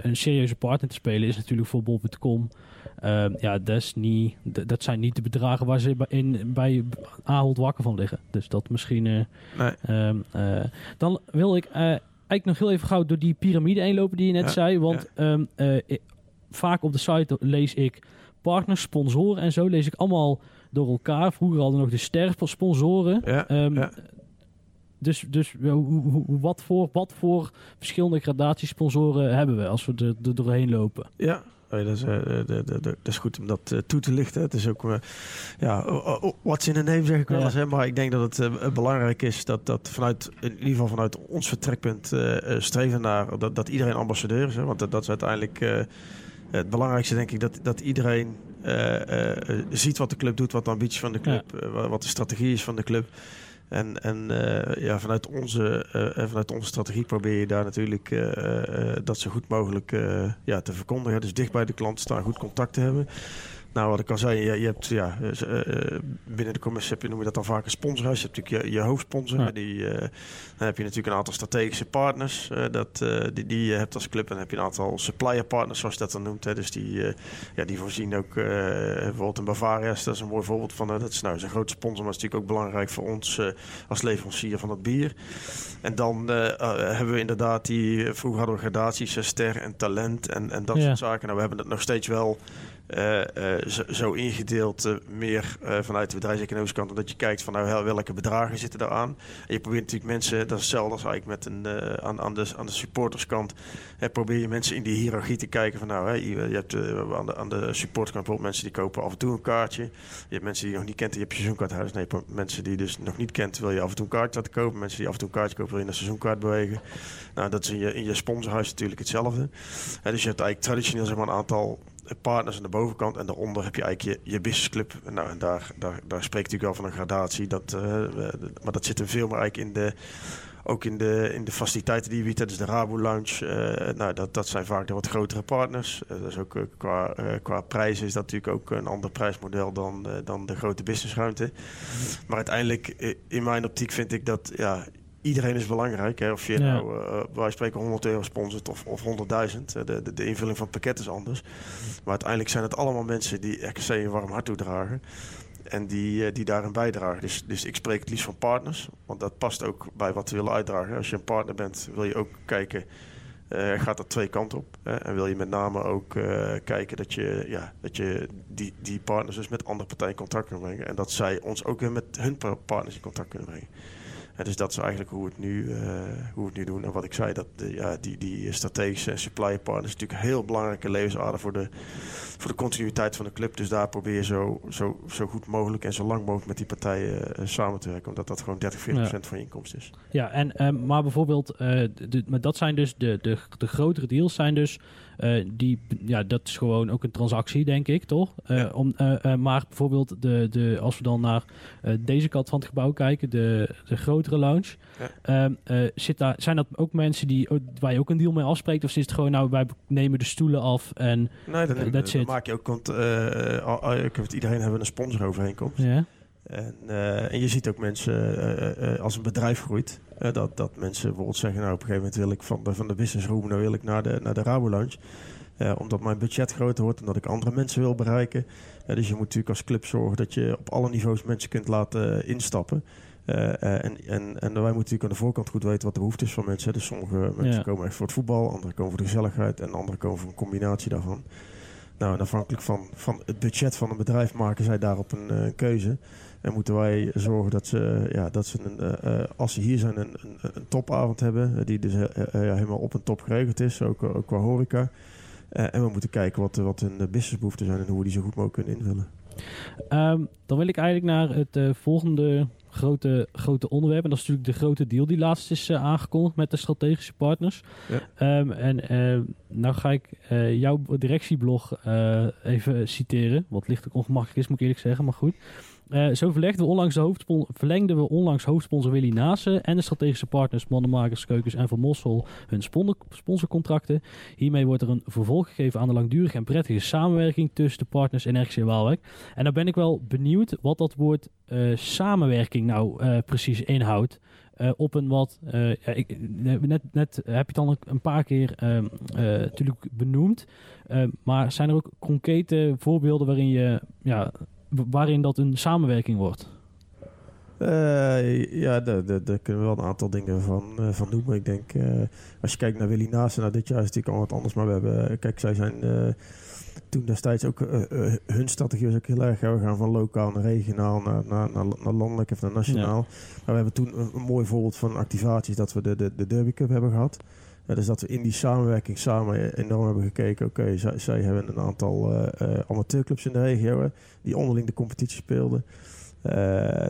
een serieuze partner te spelen is natuurlijk voor bol.com. Ehm, ja, dat, is niet, d- dat zijn niet de bedragen waar ze bij, in, bij Ahold wakker van liggen. Dus dat misschien... eh, Nee. Ehm, eh, dan wil ik eh, eigenlijk nog heel even gauw door die piramide heen lopen die je net Ja, zei. Want ehm, eh, ik- vaak op de site lees ik partners, sponsoren en zo. Lees ik allemaal door elkaar. Vroeger hadden we nog de ster-sponsoren. Ja, ja. Dus, dus wat, voor, wat voor verschillende gradatiesponsoren hebben we als we er, er doorheen lopen? Ja, Dat, is, eh, de- de- de- dat is goed om dat eh, toe te lichten. Het is ook, eh, ja, what's in the name zeg ik wel eens. Hè? Maar ik denk dat het belangrijk is dat, dat vanuit, in ieder geval vanuit ons vertrekpunt, streven naar dat, dat iedereen ambassadeur is. Hè? Want dat, dat is uiteindelijk het belangrijkste, denk ik, dat, dat iedereen ziet wat de club doet, wat de ambitie van de club, wa- wat de strategie is van de club. En, en eh, ja, vanuit, onze, eh, eh, vanuit onze strategie probeer je daar natuurlijk dat zo goed mogelijk ja, te verkondigen. Dus dicht bij de klant staan, goed contact te hebben. Nou, wat ik al zei, je, je hebt ja, eh, eh, binnen de commissie heb je, noem je dat dan vaak een sponsorhuis. Je hebt natuurlijk je, je hoofdsponsor. Ja. Die, eh, dan heb je natuurlijk een aantal strategische partners dat, die, die je hebt als club. En dan heb je een aantal supplier partners, zoals je dat dan noemt. Hè. Dus die, ja, die voorzien ook, bijvoorbeeld in Bavaria, dat is een mooi voorbeeld van. dat is nou is een grote sponsor, maar is natuurlijk ook belangrijk voor ons als leverancier van het bier. En dan hebben we inderdaad die, vroeger hadden we gradaties, ster en talent en, en dat Ja. soort zaken. Nou, we hebben het nog steeds wel eh, eh, zo, zo ingedeeld, eh, meer vanuit de bedrijfseconomische kant, omdat je kijkt van nou, wel- welke bedragen zitten daaraan. En je probeert natuurlijk mensen, dat is hetzelfde als eigenlijk met een, aan, aan, de, aan de supporterskant, eh, probeer je mensen in die hiërarchie te kijken van nou, hè, je, hebt aan, de, aan de supporterskant bijvoorbeeld mensen die kopen af en toe een kaartje. Je hebt mensen die je nog niet kent, die heb je seizoenkaarthuis. Nee, mensen die je dus nog niet kent, wil je af en toe een kaartje laten kopen. Mensen die af en toe een kaartje kopen, wil je naar seizoenkaart bewegen. Nou, dat is in je, in je sponsorhuis natuurlijk hetzelfde. Hè, dus je hebt eigenlijk traditioneel zeg maar, een aantal partners aan de bovenkant. En daaronder heb je eigenlijk je, je businessclub. Nou, en daar, daar, daar spreekt natuurlijk wel van een gradatie. Dat, eh, maar dat zit hem veel meer eigenlijk in de... Ook in de, in de faciliteiten die je biedt, hè, dus de Rabo Lounge. eh, nou, dat, dat zijn vaak de wat grotere partners. Eh, dat is ook, qua, qua prijzen is dat natuurlijk ook een ander prijsmodel dan, dan de grote businessruimte. Maar uiteindelijk, in mijn optiek vind ik dat ja, iedereen is belangrijk. Hè? Of je Ja. nou, eh, wij spreken 100 euro sponsort of, of 100.000. Eh, De, de, de invulling van het pakket is anders. Maar uiteindelijk zijn het allemaal mensen die RKC een warm hart toedragen. En die, eh, die daarin bijdragen. Dus, dus ik spreek het liefst van partners. Want dat past ook bij wat we willen uitdragen. Als je een partner bent, wil je ook kijken... eh, gaat dat twee kanten op. Hè? En wil je met name ook kijken dat je, ja, dat je die, die partners dus met andere partijen in contact kunnen brengen. En dat zij ons ook weer met hun pa- partners in contact kunnen brengen. Ja, dus dat is eigenlijk hoe we het nu, eh, hoe we het nu doen. En wat ik zei, dat de, ja, die, die strategische en supplier partners natuurlijk een heel belangrijke levensader voor de, voor de continuïteit van de club. Dus daar probeer je zo, zo, zo goed mogelijk en zo lang mogelijk met die partijen eh, samen te werken. Omdat dat gewoon 30, 40 procent van je inkomsten is. Ja, en, maar bijvoorbeeld, eh, de, maar dat zijn dus de, de, de grotere deals zijn dus, eh, die, ja, dat is gewoon ook een transactie, denk ik, toch? Eh, Ja. om, eh, eh, maar bijvoorbeeld, de, de, als we dan naar eh, deze kant van het gebouw kijken, de, de grotere lounge, Ja. ehm, eh, zit daar, zijn dat ook mensen die, ook- waar je ook een deal mee afspreekt? Of is het gewoon, nou, wij nemen de stoelen af en, Nee, Eh, that's it. maak je ook. Eh, heb- iedereen hebben een sponsorovereenkomst. ja, En, eh, en je ziet ook mensen, eh, eh, als een bedrijf groeit, dat, dat mensen bijvoorbeeld zeggen, nou op een gegeven moment wil ik van de, van de business room, nou wil ik naar de, naar de Rabo Lounge. Omdat mijn budget groter wordt en dat ik andere mensen wil bereiken. Dus je moet natuurlijk als club zorgen dat je op alle niveaus mensen kunt laten instappen. En, en, en wij moeten natuurlijk aan de voorkant goed weten wat de behoefte is van mensen. Dus sommige mensen Ja. komen echt voor het voetbal, anderen komen voor de gezelligheid en anderen komen voor een combinatie daarvan. Nou, en afhankelijk van, van het budget van een bedrijf maken zij daarop een keuze. En moeten wij zorgen dat ze, ja, dat ze een, eh, eh, als ze hier zijn, een, een, een topavond hebben. eh, die dus helemaal op een top geregeld is, ook, ook qua horeca. En we moeten kijken wat, wat hun eh, businessbehoeften zijn en hoe we die zo goed mogelijk kunnen invullen. Ehm, dan wil ik eigenlijk naar het volgende grote, grote onderwerp. En dat is natuurlijk de grote deal die laatst is aangekondigd met de strategische partners. Ja. Ehm, en eh, nou ga ik jouw directieblog even citeren. Wat licht ook ongemakkelijk is, moet ik eerlijk zeggen, maar goed. Eh, zo we onlangs verlengden we onlangs hoofdsponsor Willy Nase en de strategische partners Mannenmakers, Keukens en Van Mossel hun spon- sponsorcontracten. Hiermee wordt er een vervolg gegeven aan de langdurige en prettige samenwerking tussen de partners en RKC Waalwijk. En dan ben ik wel benieuwd wat dat woord eh, samenwerking nou eh, precies inhoudt. Op een wat, ik, net, net heb je het al een, paar keer ehm, eh, natuurlijk benoemd. Maar zijn er ook concrete voorbeelden waarin, je, ja, waarin dat een samenwerking wordt? Eh, ja, daar, daar, daar kunnen we wel een aantal dingen van, eh, van noemen. Ik denk, eh, als je kijkt naar Willy Naasten, nou dit jaar is het natuurlijk al wat anders. Maar we hebben, kijk, zij zijn toen destijds ook, hun strategie was ook heel erg, we gaan van lokaal naar regionaal, naar, naar, naar, naar landelijk of naar nationaal. Maar we hebben toen een, een mooi voorbeeld van activaties dat we de, de, de Derby Cup hebben gehad. Ja, dus dat we in die samenwerking samen enorm hebben gekeken. Oké, zij, zij hebben een aantal eh, eh, amateurclubs in de regio hè, die onderling de competitie speelden. Eh,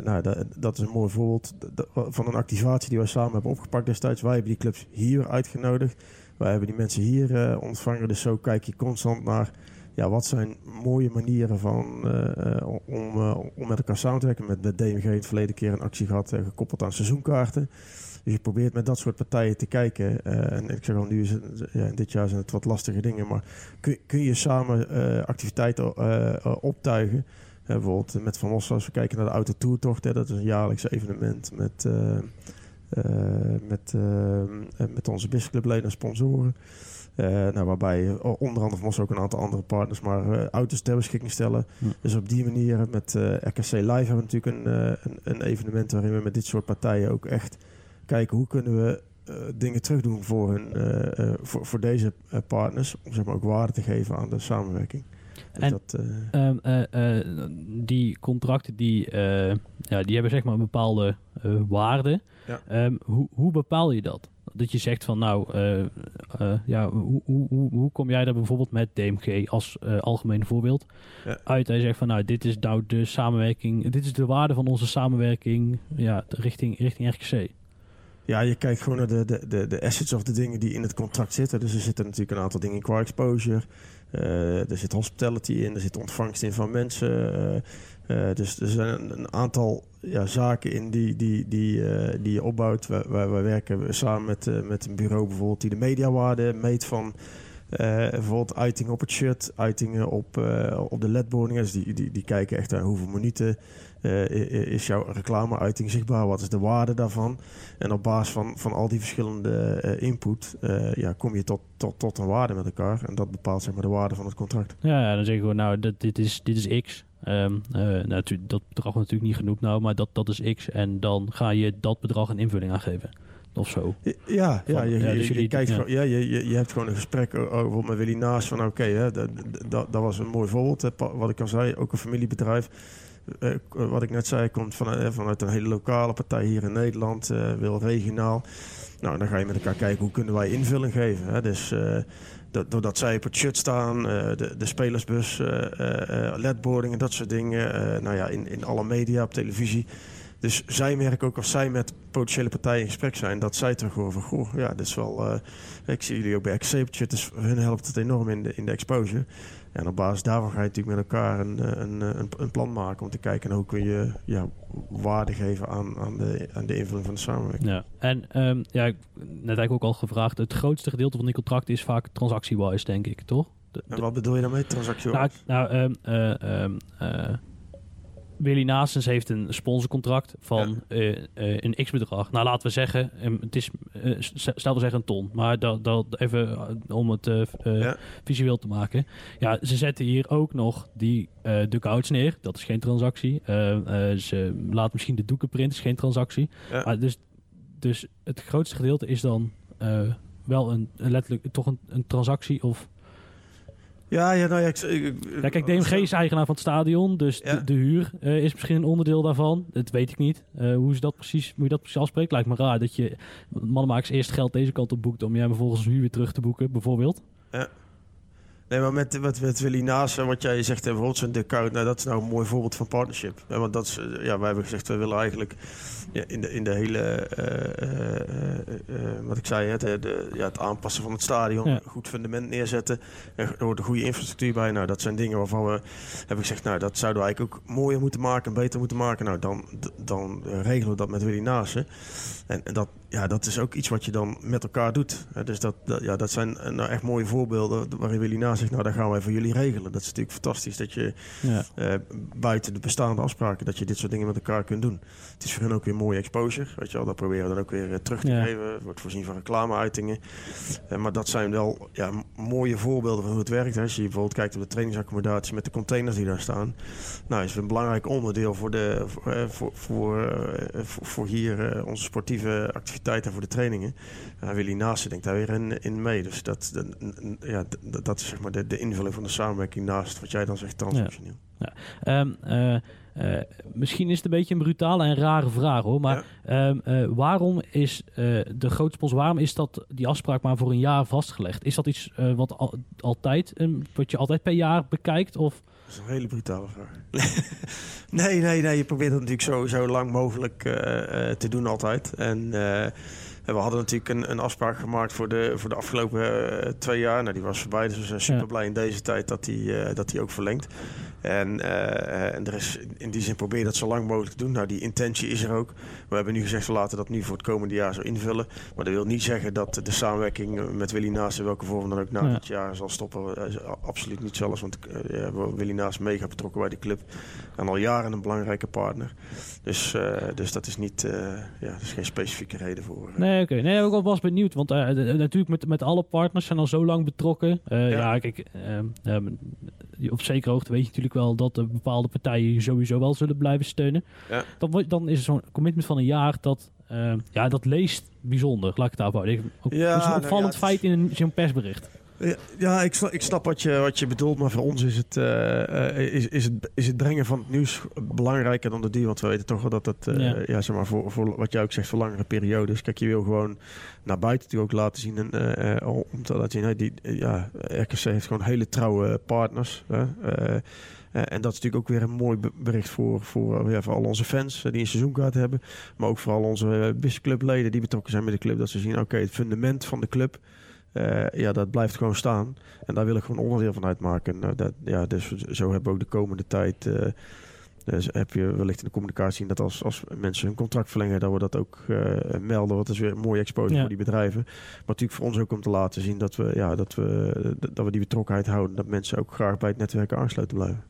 nou, dat, dat is een mooi voorbeeld van een activatie die wij samen hebben opgepakt destijds. Wij hebben die clubs hier uitgenodigd. Wij hebben die mensen hier ontvangen. Dus zo kijk je constant naar ja, wat zijn mooie manieren van, om, om met elkaar samen te werken. Met, met DMG in het verleden keer een actie gehad eh, gekoppeld aan seizoenkaarten. Dus je probeert met dat soort partijen te kijken. eh, en ik zeg al, nu is het, ja, dit jaar zijn het wat lastige dingen. Maar kun, kun je samen eh, activiteiten eh, optuigen? Bijvoorbeeld met Van Os, als we kijken naar de Auto Tourtocht, hè, dat is een jaarlijks evenement met, eh, met, eh, met onze businessclubleden en sponsoren. Nou, waarbij onder andere Van Os ook een aantal andere partners, maar auto's ter beschikking stellen. Dus op die manier met RKC Live hebben we natuurlijk een, een, een evenement waarin we met dit soort partijen ook echt kijken hoe kunnen we eh, dingen terugdoen voor, hun, eh, eh, voor, voor deze partners. Om zeg maar ook waarde te geven aan de samenwerking. Dus En- dat, eh, Ehm, eh, eh, die contracten die, ja, die hebben zeg maar een bepaalde waarde. Ja. Ehm, hoe, hoe bepaal je dat? Dat je zegt van nou, ja, hoe, hoe, hoe, hoe kom jij daar bijvoorbeeld met DMG als algemeen voorbeeld Ja. uit? Hij zegt van nou, dit is nou de samenwerking, dit is de waarde van onze samenwerking ja, richting, richting RKC. Ja, je kijkt gewoon naar de, de, de, de assets of de dingen die in het contract zitten. Dus er zitten natuurlijk een aantal dingen in qua exposure. Eh, er zit hospitality in, er zit ontvangst in van mensen. eh, eh, dus er zijn een, aantal ja, zaken in die, die, die, die je opbouwt. Wij, wij, werken samen met, met een bureau bijvoorbeeld die de mediawaarde meet van... bijvoorbeeld uitingen op het shirt, uitingen op, op de ledboardingen. Dus die, die, die kijken echt naar hoeveel minuten eh, is jouw reclameuiting zichtbaar. Wat is de waarde daarvan? En op basis van, van al die verschillende eh, input eh, ja, kom je tot, tot, tot een waarde met elkaar. En dat bepaalt zeg maar, de waarde van het contract. Ja, ja, dan zeggen we nou, dat, dit, is, dit is X. Eh, nou, dat bedrag wordt natuurlijk niet genoemd nou, maar dat, dat is X. En dan ga je dat bedrag een invulling aan geven. Of zo. Ja, ja, je, ja, dus je kijkt ja. gewoon- ja, je, je, je hebt gewoon een gesprek over met Willy Naast van oké, hè, dat, dat, dat was een mooi voorbeeld. Wat ik al zei, ook een familiebedrijf. Eh, k- wat ik net zei, komt vanuit, eh, vanuit een hele lokale partij hier in Nederland, eh, wil regionaal. Nou, dan ga je met elkaar kijken hoe kunnen wij invulling geven. Hè? Dus eh, do- doordat zij op het shirt staan, eh, de, de spelersbus, eh eh, eh, ledboarding en dat soort dingen. eh, nou ja, in, in alle media, op televisie. Dus zij merken ook als zij met potentiële partijen in gesprek zijn, dat zij terug horen van, goh, ja, dit is wel... eh, ik zie jullie ook bij shirt, dus hun helpt het enorm in de, in de exposure. En op basis daarvan ga je natuurlijk met elkaar een, eh, een, eh, een, een plan maken om te kijken hoe kun je ja, waarde geven aan, aan, de, aan de invulling van de samenwerking. Ja, en ehm, ja, ik- net eigenlijk ook al gevraagd. Het grootste gedeelte van die contracten is vaak transactie-wise, denk ik, toch? De- En wat bedoel je daarmee, transactie? nou, nou ehm, eh, ehm, eh, Willy Naastens heeft een sponsorcontract van eh, eh, een x-bedrag. Nou, laten we zeggen, ehm, het is, s- stel we zeggen een ton. Maar dat, dat even om het Ja. visueel te maken. Ja, ze zetten hier ook nog die duckouts neer. Dat is geen transactie. Ze laten misschien de doeken printen, is geen transactie. Ja. Maar dus, dus het grootste gedeelte is dan wel een, een letterlijk toch een, een transactie of Ja, ja, nou ja, ik, ik- ja, kijk, DMG is eigenaar van het stadion, dus Ja. de, de huur eh, is misschien een onderdeel daarvan. Dat weet ik niet. Eh, hoe, ze dat precies, hoe je dat precies afspreekt, lijkt me raar. Dat je mannenmakers eerst geld deze kant op boekt om jij vervolgens huur weer terug te boeken, bijvoorbeeld. Nee, maar met, met, met Willy Naas, en wat jij zegt, hè, bijvoorbeeld zijn duckout, nou, dat is nou een mooi voorbeeld van partnership. Ja, want dat is, eh, ja, wij hebben gezegd, we willen eigenlijk ja, in, de, in de hele eh, wat ik zei, hè, de, de, ja, het aanpassen van het stadion, Ja. een goed fundament neerzetten, er hoort een goede infrastructuur bij. Nou, dat zijn dingen waarvan we hebben gezegd, nou, dat zouden we eigenlijk ook mooier moeten maken en beter moeten maken. Nou, dan, dan regelen we dat met Willy Naassen. En, dat, ja, dat is ook iets wat je dan met elkaar doet. Dus dat, dat, ja, dat zijn eh, nou, echt mooie voorbeelden waarin Willy Naassen zegt, nou, dat gaan wij voor jullie regelen. Dat is natuurlijk fantastisch dat je Ja. eh, buiten de bestaande afspraken, dat je dit soort dingen met elkaar kunt doen. Het is voor hen ook weer mooie exposure. Weet je wel, dat proberen we dan ook weer eh, terug te Ja. geven. Er wordt voorzien van reclameuitingen. Eh, maar dat zijn wel ja, mooie voorbeelden van hoe het werkt. Hè. Als je bijvoorbeeld kijkt op de trainingsaccommodatie met de containers die daar staan. Nou, is een belangrijk onderdeel voor, de, voor, voor, voor, hier onze sportieve activiteiten en voor de trainingen. Uh, Willy Naasten denkt daar weer in, in mee. Dus dat, ja, dat is zeg maar de, de invulling van de samenwerking naast wat jij dan zegt transactioneel. Ehm, eh, eh, misschien is het een beetje een brutale en rare vraag hoor. Maar ehm, eh, waarom is de grote sponsor, waarom is dat die afspraak maar voor een jaar vastgelegd? Is dat iets wat al- altijd, wat je altijd per jaar bekijkt? Of Dat is een hele brutale vraag. nee, nee, nee. Je probeert het natuurlijk zo, zo lang mogelijk eh, eh, te doen altijd. En eh, we hadden natuurlijk een, een afspraak gemaakt voor de, voor de afgelopen twee jaar. Nou, die was voorbij. Dus we zijn super Ja. blij in deze tijd dat die, eh, dat die ook verlengt. En, eh, en er is in die zin probeer dat zo lang mogelijk te doen. Nou, die intentie is er ook. We hebben nu gezegd, we laten dat nu voor het komende jaar zo invullen. Maar dat wil niet zeggen dat de samenwerking met Willy Naast in welke vorm dan ook na Ja. dit jaar zal stoppen. Is absoluut niet zelfs, want eh, Willy Naast mega betrokken bij de club. En al jaren een belangrijke partner. Dus, eh, dus dat is niet, eh, ja, dat is geen specifieke reden voor. eh. Nee, oké. Nee, ik was benieuwd. Want eh, natuurlijk met, met alle partners zijn al zo lang betrokken. Eh, ja. Ja. kijk, op zekere hoogte weet je natuurlijk wel dat er bepaalde partijen je sowieso wel zullen blijven steunen. Ja. Dan, wordt- dan is zo'n commitment van een jaar dat, ehm, ja, dat leest bijzonder. Laat ik het houden. Ik- Ook, Ja, is een nou opvallend ja, het feit in een- zo'n persbericht. Ja, ja ik, snap, ik snap wat je, wat je bedoelt, maar voor ons is het, eh, eh, is, is, het, is het brengen van het nieuws belangrijker dan de die. Want we weten toch wel dat het, eh, Ja. ja. zeg maar, voor, voor wat jij ook zegt, voor langere periodes. Kijk, je wil gewoon naar buiten toe ook laten zien. En, eh, eh, om te laten zien, hè, die, eh, ja, RKC heeft gewoon hele trouwe partners. Hè, eh, eh, en dat is natuurlijk ook weer een mooi be- bericht voor, voor, eh, ja, voor al onze fans eh, die een seizoenkaart hebben. Maar ook voor al onze uh, businessclubleden die betrokken zijn met de club. Dat ze zien, oké, het fundament van de club, eh, ja, dat blijft gewoon staan. En daar wil ik gewoon onderdeel van uitmaken. Nou, dat, ja, dus zo hebben we ook de komende tijd... eh, dus heb je wellicht in de communicatie zien dat als, als mensen hun contract verlengen, dat we dat ook eh, melden. Want dat is weer een mooie exposure Ja. voor die bedrijven. Maar natuurlijk voor ons ook om te laten zien dat we, ja, dat we, dat we die betrokkenheid houden. Dat mensen ook graag bij het netwerk aansluiten blijven.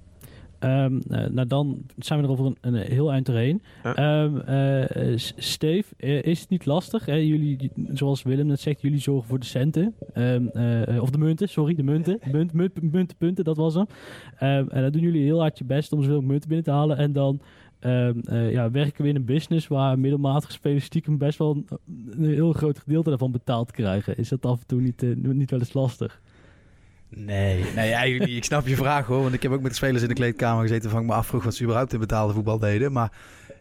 Ehm, eh, nou, dan zijn we er over een, een heel eind doorheen. Ja. Ehm, eh, Steve, eh, is het niet lastig? Hè? Jullie, zoals Willem net zegt, jullie zorgen voor de centen. Ehm, eh, of de munten, sorry, de munten. Munt, munt, munten, punten, dat was hem. En dan doen jullie heel hard je best om zoveel munten binnen te halen. En dan ja, werken we in een business waar middelmatige spelers stiekem best wel een, een heel groot gedeelte daarvan betaald krijgen. Is dat af en toe niet, niet wel eens lastig? Nee, nee, eigenlijk niet. Ik snap je vraag hoor. Want ik heb ook met de spelers in de kleedkamer gezeten van ik me afvroeg wat ze überhaupt in betaalde voetbal deden. Maar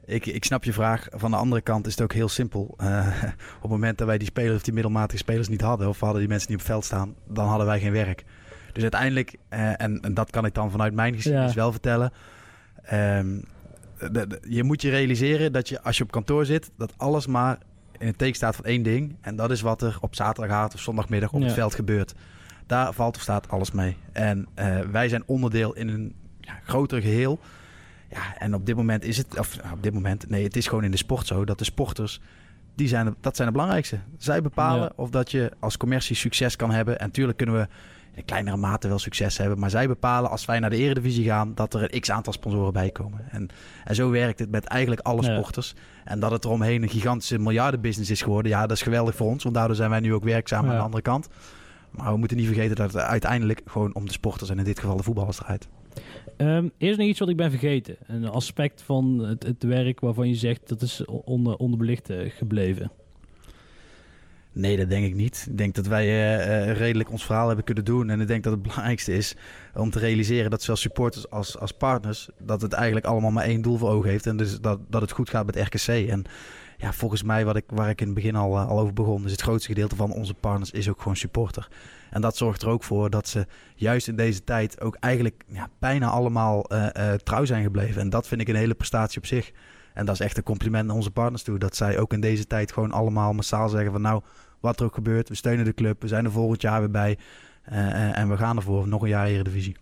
ik, ik snap je vraag. Van de andere kant is het ook heel simpel. Eh, op het moment dat wij die spelers of die middelmatige spelers niet hadden, of we hadden die mensen niet op het veld staan, dan hadden wij geen werk. Dus uiteindelijk, eh, en, en dat kan ik dan vanuit mijn geschiedenis Ja. wel vertellen. ehm, de- de- je moet je realiseren dat je als je op kantoor zit, dat alles maar in het teken staat van één ding. En dat is wat er op zaterdagavond of zondagmiddag op Ja. het veld gebeurt. Daar valt of staat alles mee. En eh, wij zijn onderdeel in een ja, groter geheel. Ja, en op dit moment is het, of nou, op dit moment, nee, het is gewoon in de sport zo dat de sporters, die zijn, de- dat zijn de belangrijkste. Zij bepalen Ja. of dat je als commercie succes kan hebben. En natuurlijk kunnen we in kleinere mate wel succes hebben. Maar zij bepalen als wij naar de eredivisie gaan, dat er een x aantal sponsoren bij komen. En, en zo werkt het met eigenlijk alle Ja. sporters. En dat het eromheen een gigantische miljardenbusiness is geworden. Ja, dat is geweldig voor ons. Want daardoor zijn wij nu ook werkzaam aan de andere kant. Maar we moeten niet vergeten dat het uiteindelijk gewoon om de sporters en in dit geval de voetballers draait. Ehm, eerst nog iets wat ik ben vergeten. Een aspect van het, het werk waarvan je zegt dat is onder, onderbelicht eh, gebleven. Nee, dat denk ik niet. Ik denk dat wij eh, eh, redelijk ons verhaal hebben kunnen doen. En ik denk dat het belangrijkste is om te realiseren dat zowel supporters als, als partners... dat het eigenlijk allemaal maar één doel voor ogen heeft. En dus dat, dat het goed gaat met RKC. En ja, volgens mij, wat ik, waar ik in het begin al, eh, al over begon... is het grootste gedeelte van onze partners is ook gewoon supporter. En dat zorgt er ook voor dat ze juist in deze tijd... ook eigenlijk ja, bijna allemaal eh, eh, trouw zijn gebleven. En dat vind ik een hele prestatie op zich. En dat is echt een compliment naar onze partners toe. Dat zij ook in deze tijd gewoon allemaal massaal zeggen van nou, wat er ook gebeurt, we steunen de club, we zijn er volgend jaar weer bij. en, en we gaan ervoor nog een jaar Eredivisie.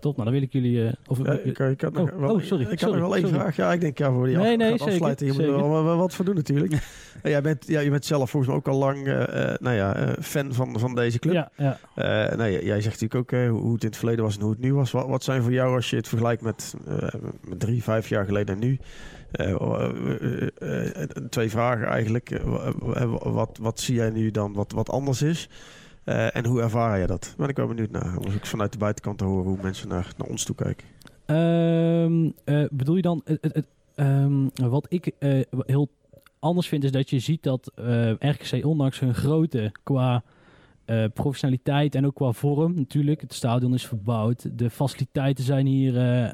Top, nou dan wil ik jullie... eh, of, Ja, ik, ik had nog, Oh, wel, oh, sorry, Ik had nog wel één vraag. Ja, ik denk ja, voor die Nee, af, nee, zeker, afsluiten. Je moet er wel, wat voor doen natuurlijk. En jij, bent, ja, je bent zelf volgens mij ook al lang eh, eh, nou ja, eh, fan van, van deze club. ja, ja. Eh, nou, jij jij zegt natuurlijk ook eh, hoe hoe het in het verleden was en hoe het nu was. Wat, wat zijn voor jou, als je het vergelijkt met, eh, met drie, vijf jaar geleden en nu? eh, eh, eh, eh, twee vragen eigenlijk. Eh, wa- wa- wat, wat zie jij nu dan wat, wat anders is? Eh, en hoe ervaar jij dat? Ben ik wel benieuwd naar. Om ook vanuit de buitenkant te horen hoe mensen naar, naar ons toe kijken. Ehm, eh, bedoel je dan... Ehm, wat ik eh, heel anders vind, is dat je ziet dat RKC ondanks hun grootte qua professionaliteit en ook qua vorm natuurlijk. Het stadion is verbouwd. De faciliteiten zijn hier... eh,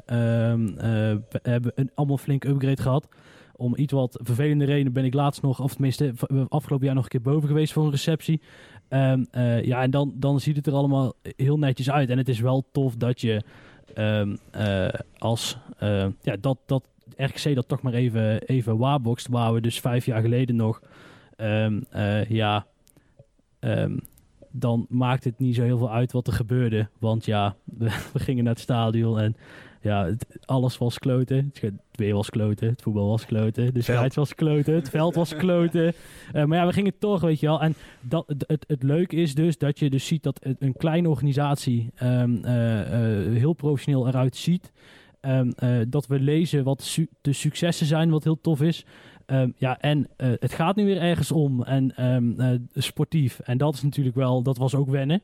ehm, eh, we hebben een allemaal flink upgrade gehad. Om iets wat vervelende reden ben ik laatst nog, of tenminste afgelopen jaar nog een keer boven geweest voor een receptie. Ehm, eh, ja, en dan, dan ziet het er allemaal heel netjes uit. En het is wel tof dat je ehm, eh, als eh, ja, dat, dat dat toch maar even, even waarboxt, waar we dus vijf jaar geleden nog ehm, eh, ja, dan maakt het niet zo heel veel uit wat er gebeurde. Want ja, we, we gingen naar het stadion en ja, het- alles was kloten. Het weer was kloten, het voetbal was kloten, de scheids was kloten, het veld was kloten. Eh, maar ja, we gingen toch, weet je wel. En dat, het, het, leuke is dus dat je dus ziet dat een kleine organisatie ehm, eh, eh, heel professioneel eruit ziet. Ehm, eh, dat we lezen wat su- de successen zijn, wat heel tof is. Ehm, ja, en het gaat nu weer ergens om. En sportief. En dat is natuurlijk wel, dat was ook wennen.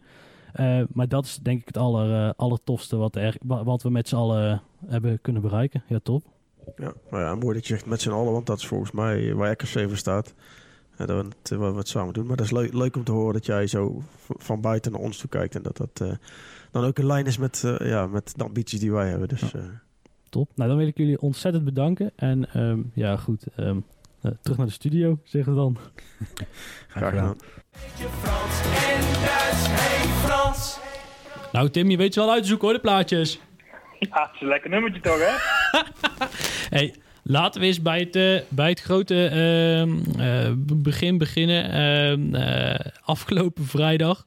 Eh, maar dat is denk ik het aller, eh, allertofste wat, er, wa- wat we met z'n allen hebben kunnen bereiken. Ja, top. Ja, nou ja, mooi dat je zegt met z'n allen, want dat is volgens mij waar RKC voor staat. En dat we het, eh, wat we het samen doen. Maar dat is leuk, leuk om te horen dat jij zo van buiten naar ons toe kijkt. En dat dat eh, dan ook in lijn is met, eh, ja, met de ambities die wij hebben. Dus eh, Top. Nou, dan wil ik jullie ontzettend bedanken. En ehm, ja, goed. ehm, eh, terug naar de studio, zeggen we dan. graag gedaan. Beetje Frans Nou, Tim, je weet ze wel uit te zoeken hoor, de plaatjes. Ja, het is een lekker nummertje toch, hè? Hey, laten we eens bij het, eh, bij het grote ehm, eh, be- begin beginnen. Ehm, eh, afgelopen vrijdag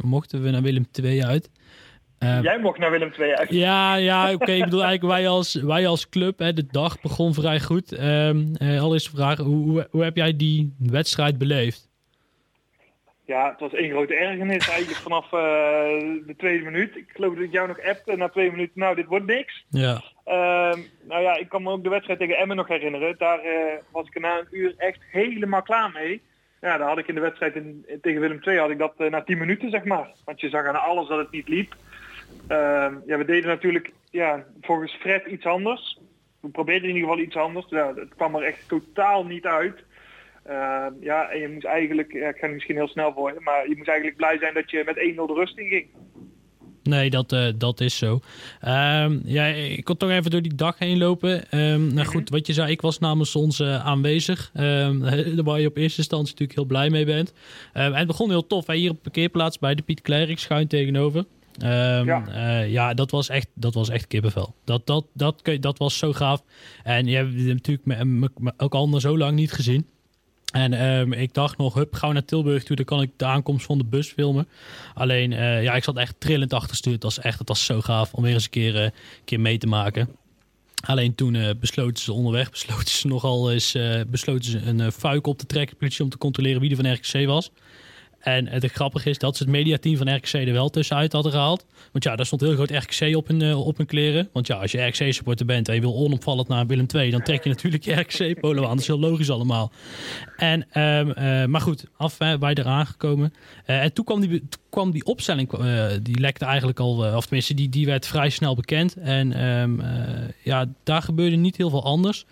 mochten we naar Willem II uit. Ehm, Jij mocht naar Willem II uit. Ja, ja oké. Ik bedoel eigenlijk wij als, wij als club. Hè, de dag begon vrij goed. Eh, allereerst de vraag, hoe, hoe, hoe heb jij die wedstrijd beleefd? Ja, het was één grote ergernis eigenlijk vanaf eh, de tweede minuut. Ik geloof dat ik jou nog appte na twee minuten. Nou, dit wordt niks. Ja, Ehm, nou ja, ik kan me ook de wedstrijd tegen Emmen nog herinneren. Daar eh, was ik na een uur echt helemaal klaar mee. Ja, daar had ik in de wedstrijd in, tegen Willem II had ik dat eh, na 10 minuten, zeg maar. Want je zag aan alles dat het niet liep. Ehm, ja, we deden natuurlijk ja, volgens Fred iets anders. We probeerden in ieder geval iets anders. Ja, het kwam er echt totaal niet uit. Ehm, ja, en je moest eigenlijk, ja, ik ga er misschien heel snel voor, maar je moest eigenlijk blij zijn dat je met 1-0 de rust in ging. nee, dat, eh, dat is zo. Ehm, ja, ik kon toch even door die dag heen lopen. Ehm, nou goed, wat je zei, ik was namens ons eh, aanwezig. Waar je op eerste instantie natuurlijk heel blij mee bent. En het begon heel tof. Hè, hier op de parkeerplaats bij de Piet Klerk schuin tegenover. Ja. ja. ja, dat was echt, dat was echt kippenvel. Dat, dat, dat, dat was zo gaaf. En je hebt natuurlijk me, me- me- ook al zo lang niet gezien. En ehm, ik dacht nog, hup, gauw naar Tilburg toe. Dan kan ik de aankomst van de bus filmen. Alleen, eh, ja, ik zat echt trillend achterstuur. Het was echt, het was zo gaaf om weer eens een keer, eh, keer mee te maken. Alleen toen eh, besloten ze onderweg, besloten ze nogal eens, besloten ze een fuik op te trekken, politie, om te controleren wie er van RKC was. En het grappige is dat ze het mediateam van RKC er wel tussenuit hadden gehaald. Want ja, daar stond heel groot RKC op hun, eh, op hun kleren. Want ja, als je RKC-supporter bent en je wil onopvallend naar Willem II... dan trek je natuurlijk je RKC-polo aan. Dat is heel logisch allemaal. En, ehm, eh, maar goed, af wij eraan gekomen. Eh, en toen kwam die, kwam die opstelling, die lekte eigenlijk al... of tenminste, die, die werd vrij snel bekend. En ehm, eh, ja, daar gebeurde niet heel veel anders.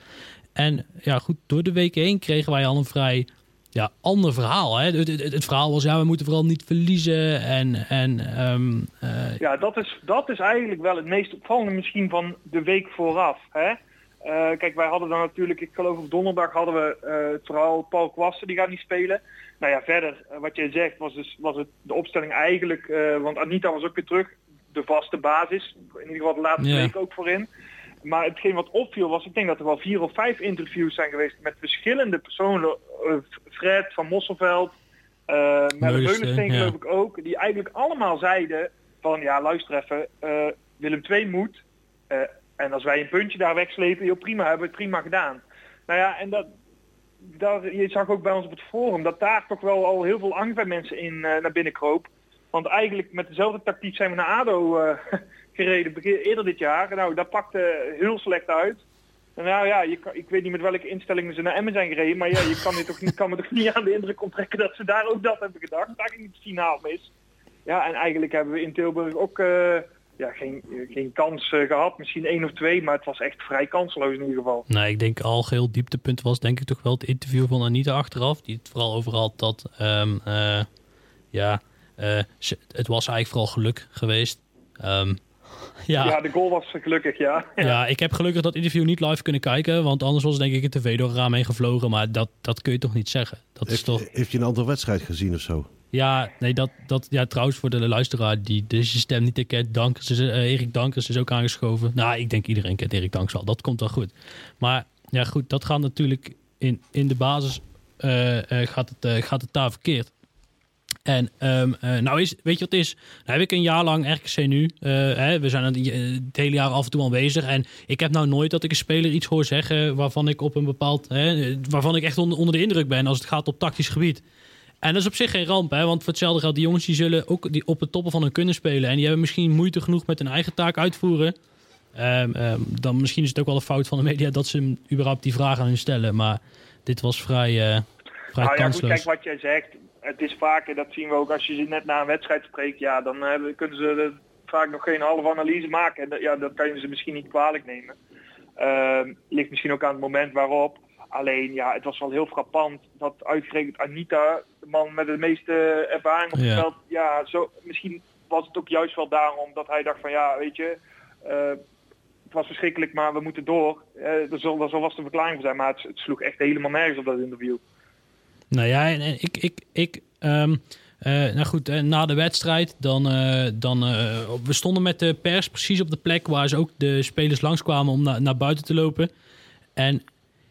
En ja, goed, door de week heen kregen wij al een vrij ja, ander verhaal. Hè? Het, het, het verhaal was, ja, we moeten vooral niet verliezen. En, en ehm, eh, Ja, dat is, dat is eigenlijk wel het meest opvallende misschien van de week vooraf. Hè? Eh, kijk, wij hadden dan natuurlijk, ik geloof op donderdag hadden we eh, het verhaal Paul Kwassen, die gaat niet spelen. Nou ja, verder, wat jij zegt, was, dus, was het de opstelling eigenlijk, want Anita was ook weer terug, de vaste basis. In ieder geval de laatste Ja. week ook voorin. Maar hetgeen wat opviel was, ik denk dat er wel vier of vijf interviews zijn geweest met verschillende personen. eh, Fred van Mosselveld, Meulensteen, Meulensteen ja. geloof ik ook. Die eigenlijk allemaal zeiden van ja luister even, eh, Willem II moet. en als wij een puntje daar wegslepen, joh, prima, hebben we het prima gedaan. Nou ja, en dat, daar, je zag ook bij ons op het forum dat daar toch wel al heel veel angst bij mensen in naar binnen kroop. Want eigenlijk met dezelfde tactiek zijn we naar ADO eh, gereden eerder dit jaar. Nou, dat pakte heel slecht uit. En nou ja, je ik weet niet met welke instellingen ze naar Emmen zijn gereden. Maar ja, je kan, toch, niet- kan me toch niet aan de indruk onttrekken dat ze daar ook dat hebben gedacht. Daar ging het finaal mis. Ja, en eigenlijk hebben we in Tilburg ook eh, ja, geen, geen kans eh, gehad. Misschien één of twee, maar het was echt vrij kansloos in ieder geval. Nee, ik denk algeheel dieptepunt was denk ik toch wel het interview van Anita achteraf. Die het vooral over had dat, ehm, eh, ja, ze- het was eigenlijk vooral geluk geweest. Ehm, ja, Ja, ja. de goal was gelukkig, ja. ik heb gelukkig dat interview niet live kunnen kijken, want anders was denk ik een tv door een raam heen gevlogen. Maar dat, dat kun je toch niet zeggen? Dat is Heeft, toch... heeft je een andere wedstrijd gezien of zo? Ja, nee, dat, dat, ja, trouwens voor de luisteraar die deze stem niet kent, Dankers is, eh, Erik Dankers is ook aangeschoven. Nou, ik denk iedereen kent Erik Dankers al, dat komt wel goed. Maar ja, goed, dat gaat natuurlijk in, in de basis eh, eh, gaat, het, eh, gaat het daar verkeerd. En eh, nou is, weet je wat het is? Nou heb ik een jaar lang RKC nu. eh, hè, we zijn het, eh, het hele jaar af en toe aanwezig. En ik heb nou nooit dat ik een speler iets hoor zeggen waarvan ik op een bepaald, hè, waarvan ik echt onder, onder de indruk ben als het gaat op tactisch gebied. En dat is op zich geen ramp, hè? want voor hetzelfde geldt, die jongens die zullen ook die op het toppen van hun kunnen spelen. En die hebben misschien moeite genoeg met hun eigen taak uitvoeren. Ehm, ehm, dan misschien is het ook wel een fout van de media dat ze hem überhaupt die vraag aan hun stellen. Maar dit was vrij, eh vrij Nou ja, goed, kansloos. kijk wat jij zegt. Het is vaker, dat zien we ook als je ze net na een wedstrijd spreekt. Ja, dan hebben, kunnen ze er vaak nog geen halve analyse maken. En dat, ja, dat kan je ze misschien niet kwalijk nemen. Ehm, ligt misschien ook aan het moment waarop. Alleen, ja, het was wel heel frappant dat uitgerekend Anita, de man met de meeste ervaring op het Ja. veld, ja, zo, misschien was het ook juist wel daarom dat hij dacht van ja, weet je, eh, het was verschrikkelijk, maar we moeten door. Eh daar, zal, vast een verklaring voor zijn, maar het, het sloeg echt helemaal nergens op dat interview. Nou ja, ik, ik, ik ehm, eh, nou goed, eh, na de wedstrijd, dan, eh, dan we stonden met de pers precies op de plek waar ze ook de spelers langskwamen om na- naar buiten te lopen. En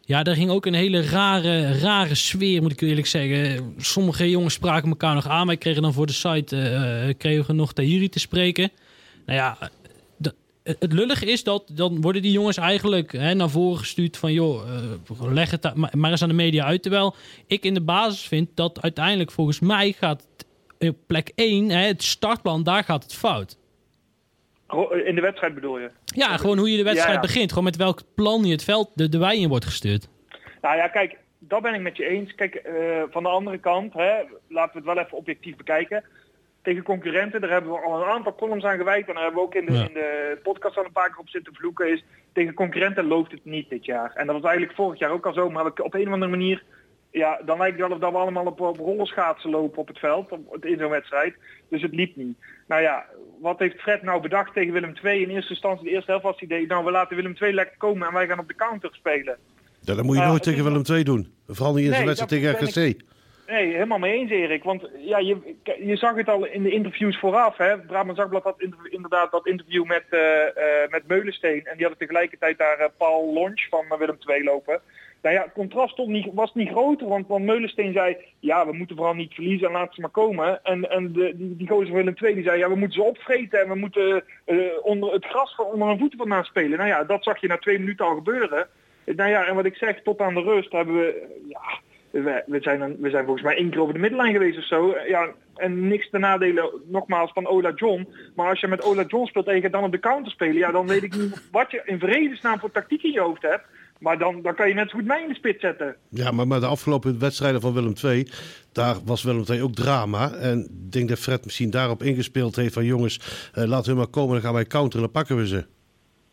ja, daar ging ook een hele rare, rare sfeer, moet ik eerlijk zeggen. Sommige jongens spraken elkaar nog aan. Wij kregen dan voor de site kregen we nog Tahiri te spreken. Nou ja, het lullige is dat dan worden die jongens eigenlijk hè, naar voren gestuurd van joh, eh, leg het maar, maar eens aan de media uit. Terwijl ik in de basis vind dat uiteindelijk volgens mij gaat op plek 1, hè, het startplan, daar gaat het fout. Ro- In de wedstrijd bedoel je? Ja, gewoon hoe je de wedstrijd Ja, ja. begint. Gewoon met welk plan je het veld de, de wei in wordt gestuurd. Nou ja, kijk, dat ben ik met je eens. Kijk, eh, van de andere kant, hè, laten we het wel even objectief bekijken. Tegen concurrenten, daar hebben we al een aantal columns aan gewijd. En daar hebben we ook in de, Ja. in de podcast al een paar keer op zitten vloeken. Is, tegen concurrenten loopt het niet dit jaar. En dat was eigenlijk vorig jaar ook al zo. Maar we- op een of andere manier, ja, dan lijkt het wel of dat we allemaal op, op rollerschaatsen lopen op het veld. Op, in zo'n wedstrijd. Dus het liep niet. Nou ja, wat heeft Fred nou bedacht tegen Willem II? In eerste instantie, de eerste helft was het idee, nou we laten Willem II lekker komen en wij gaan op de counter spelen. Ja, dat moet je nooit tegen Willem II doen. Vooral niet in Nee, wedstrijd tegen RKC. Nee, helemaal mee eens Erik. Want ja, je, je zag het al in de interviews vooraf. Hè. Brabant Zagblad had inderdaad dat interview met, eh, eh, met Meulensteen. En die hadden tegelijkertijd daar eh, Paul Lonch van Willem II lopen. Nou ja, het contrast stond niet, was niet groter. Want, want Meulensteen zei, ja, we moeten vooral niet verliezen en laten ze maar komen. En, en de, die, die gozer van Willem II die zei, ja, we moeten ze opvreten. En we moeten onder het gras van onder hun voeten vandaan spelen. Nou ja, dat zag je na twee minuten al gebeuren. Nou ja, en wat ik zeg, tot aan de rust hebben we... Ja, we, zijn we zijn volgens mij één keer over de middenlijn geweest of zo. Ja, en niks te nadelen, nogmaals, van Ola John. Maar als je met Ola John speelt en je gaat dan op de counter spelen... ja, dan weet ik niet wat je in vredesnaam voor tactiek in je hoofd hebt. Maar dan, dan kan je net zo goed mij in de spit zetten. Ja, maar, de afgelopen wedstrijden van Willem II, daar was Willem II ook drama. En ik denk dat Fred misschien daarop ingespeeld heeft van jongens, eh, laten we maar komen, dan gaan wij counteren en dan pakken we ze.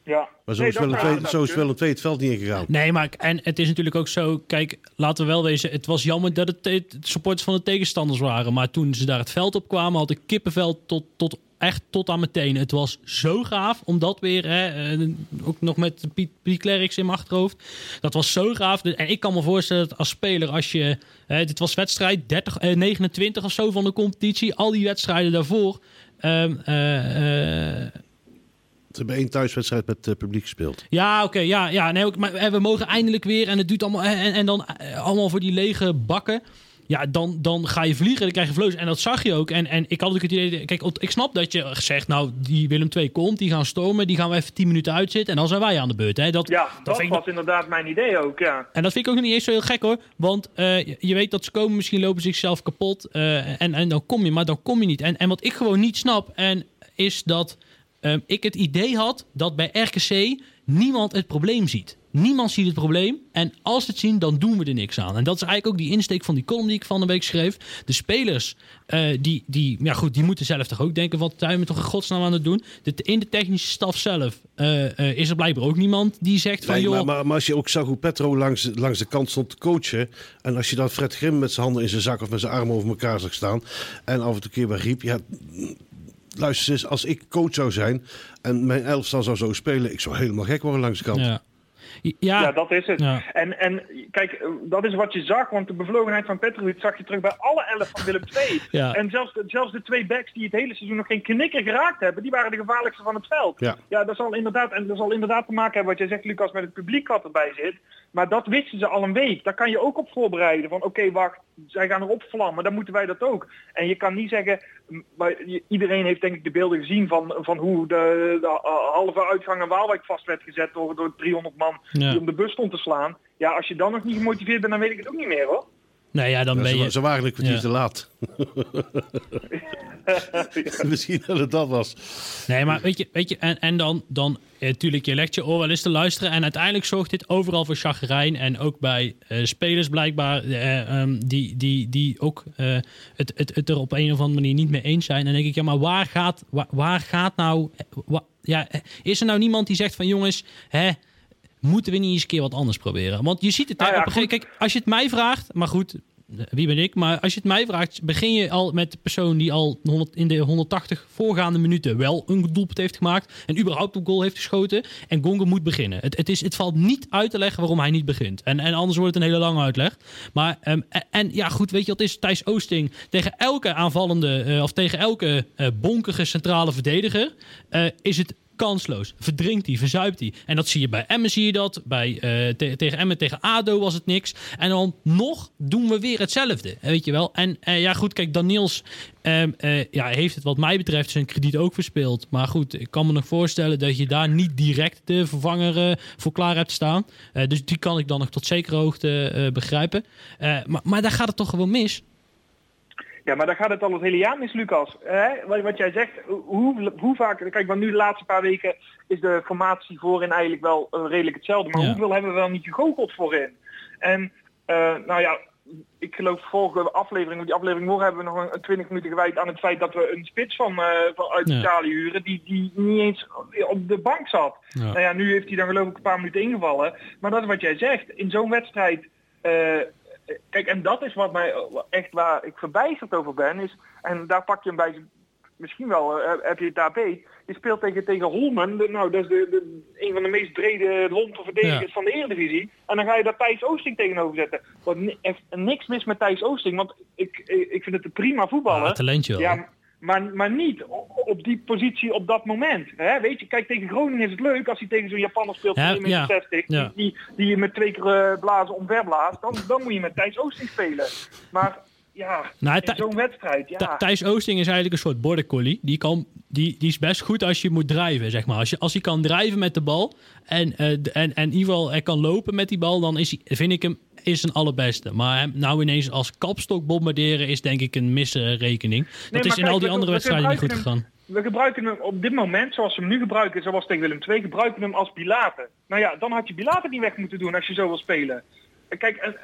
Ja. Maar zo Nee, is, Willem kan- II, dat zo is kan. Willem II het veld niet ingegaan. Nee, maar en het is natuurlijk ook zo. Kijk, laten we wel wezen. Het was jammer dat het, het supporters van de tegenstanders waren. Maar toen ze daar het veld op kwamen, had ik kippenveld tot, tot echt tot aan meteen. Het was zo gaaf om dat weer, hè, eh, ook nog met Piet, Piet Klerks in mijn achterhoofd. Dat was zo gaaf. En ik kan me voorstellen dat als speler, als je, hè, dit was wedstrijd 30, eh, 29 of zo van de competitie, al die wedstrijden daarvoor. ehm, eh, eh, hebben één thuiswedstrijd met eh, publiek gespeeld. Ja, oké. ja, ja, nee, maar eh, we mogen eindelijk weer. En het duurt allemaal. En, en dan eh, allemaal voor die lege bakken. Ja, dan, dan ga je vliegen, dan krijg je vlees. En dat zag je ook. En, en ik had ook het idee... Kijk, ik snap dat je zegt... Nou, die Willem II komt, die gaan stormen. Die gaan we even 10 minuten uitzitten. En dan zijn wij aan de beurt. Hè. Dat, Ja, dat, vind ik was inderdaad mijn idee ook, ja. En dat vind ik ook niet eens zo heel gek hoor. Want eh, je- je weet dat ze komen, misschien lopen ze zichzelf kapot. eh, en, en dan kom je, maar dan kom je niet. En, en wat ik gewoon niet snap, en is dat ehm, ik het idee had dat bij RKC niemand het probleem ziet. Niemand ziet het probleem. En als ze het zien, dan doen we er niks aan. En dat is eigenlijk ook die insteek van die column die ik van de week schreef. De spelers, eh, die, die, ja goed, die moeten zelf toch ook denken... wat zijn we toch in godsnaam aan het doen? De, in de technische staf zelf eh, eh, is er blijkbaar ook niemand die zegt van... Joh, maar, maar, maar als je ook zag hoe Petro langs, langs de kant stond te coachen. En als je dan Fred Grim met zijn handen in zijn zak of met zijn armen over elkaar zag staan. En af en toe een keer bij riep. Ja, luister eens, als ik coach zou zijn en mijn elftal zou zo spelen. Ik zou helemaal gek worden langs de kant. ja. Ja, Ja, dat is het. Ja. En, en kijk, dat is wat je zag, want de bevlogenheid van Petrovic zag je terug bij alle elf van Willem II. Ja. En zelfs, de- zelfs de twee backs die het hele seizoen nog geen knikker geraakt hebben, die waren de gevaarlijkste van het veld. Ja. ja dat zal inderdaad, en dat zal inderdaad te maken hebben wat jij zegt, Lucas, met het publiek wat erbij zit. Maar dat wisten ze al een week. Daar kan je ook op voorbereiden. Van oké, wacht, zij gaan erop vlammen, dan moeten wij dat ook. En je kan niet zeggen, maar iedereen heeft denk ik de beelden gezien van, van hoe de, de halve uitgang in Waalwijk vast werd gezet door, door 300 man Ja. die om de bus stond te slaan. Ja, als je dan nog niet gemotiveerd bent, dan weet ik het ook niet meer hoor. Nee, ja, dan Ja, ben ze, je... ze waren een kwartier Ja. te laat. Misschien dat het dat was. Nee, maar weet je, weet je en, en dan, dan eh, natuurlijk, je legt je oor wel eens te luisteren. En uiteindelijk zorgt dit overal voor chagrijn. En ook bij eh, spelers blijkbaar, eh, ehm, die, die, die ook eh, het, het, het er op een of andere manier niet mee eens zijn. En dan denk ik, ja, maar waar gaat, waar, waar gaat nou... ja, is er nou niemand die zegt van jongens, hè, moeten we niet eens een keer wat anders proberen? Want je ziet het, Nou ja, op een gegeven goed. Kijk, als je het mij vraagt, maar goed, eh, wie ben ik? Maar als je het mij vraagt, begin je al met de persoon die al 100, in de 180 voorgaande minuten wel een doelpunt heeft gemaakt en überhaupt een goal heeft geschoten. En Gongo moet beginnen. Het, het, is, het valt niet uit te leggen waarom hij niet begint. En, en anders wordt het een hele lange uitleg. Maar, ehm, en, en ja, goed, weet je wat is? Thijs Oosting tegen elke aanvallende, eh, of tegen elke eh, bonkige centrale verdediger, is het kansloos. Verdrinkt hij, verzuipt hij. En dat zie je bij Emmen, zie je dat. Bij, te- tegen Emmen, tegen ADO was het niks. En dan nog doen we weer hetzelfde. Weet je wel. En eh, ja, goed, kijk, Daniels ehm, eh, ja, heeft het wat mij betreft zijn krediet ook verspeeld. Maar goed, ik kan me nog voorstellen dat je daar niet direct de vervanger voor klaar hebt staan. Dus die kan ik dan nog tot zekere hoogte begrijpen. Maar, maar daar gaat het toch gewoon mis? Ja, maar dan gaat het al het hele jaar mis, Lucas. Hè? Wat, wat jij zegt, hoe, hoe vaak... Kijk, want nu de laatste paar weken is de formatie voorin eigenlijk wel eh, redelijk hetzelfde. Maar Ja. hoeveel hebben we wel niet gegoocheld voorin? En, eh, nou ja, ik geloof vorige aflevering, die aflevering voor hebben we nog een 20 minuten gewijd aan het feit dat we een spits van, eh, van uit Ja. Italië huren die, die niet eens op de bank zat. Ja. Nou ja, nu heeft hij dan geloof ik een paar minuten ingevallen. Maar dat is wat jij zegt. In zo'n wedstrijd... kijk, en dat is wat mij echt waar ik verbijsterd over ben. Is, en daar pak je hem bij misschien wel, eh, heb je het daar beet. Je speelt tegen, tegen Holmen. Nou, dat is de, de, een van de meest brede lompe verdedigers Ja. van de Eredivisie. En dan ga je daar Thijs Oosting tegenover zetten. Echt niks mis met Thijs Oosting. Want ik, ik vind het een prima voetballer. Talentje. Ja, maar, maar niet op die positie op dat moment. Hè? Weet je, kijk, tegen Groningen is het leuk als hij tegen zo'n Japanner speelt van 1,60 ja, meter, ja. die, die je met twee keer eh, blazen omver blaast. Dan, dan moet je met Thijs Oosting spelen. Maar ja, Nou, zo'n wedstrijd, ja. Th- Thijs Oosting is eigenlijk een soort border collie. Die, kan, die, die is best goed als je moet drijven, zeg maar. Als, je, als hij kan drijven met de bal en, eh, en, en in ieder geval er kan lopen met die bal, dan is hij, vind ik hem is een allerbeste. Maar hem nou ineens als kapstok bombarderen is denk ik een misrekening. Dat is in kijk, al die andere we wedstrijden niet goed gegaan. We gebruiken hem op dit moment, zoals we hem nu gebruiken, zoals tegen Willem II, gebruiken hem als Bilater. Nou ja, dan had je Bilater niet weg moeten doen als je zo wil spelen. Kijk,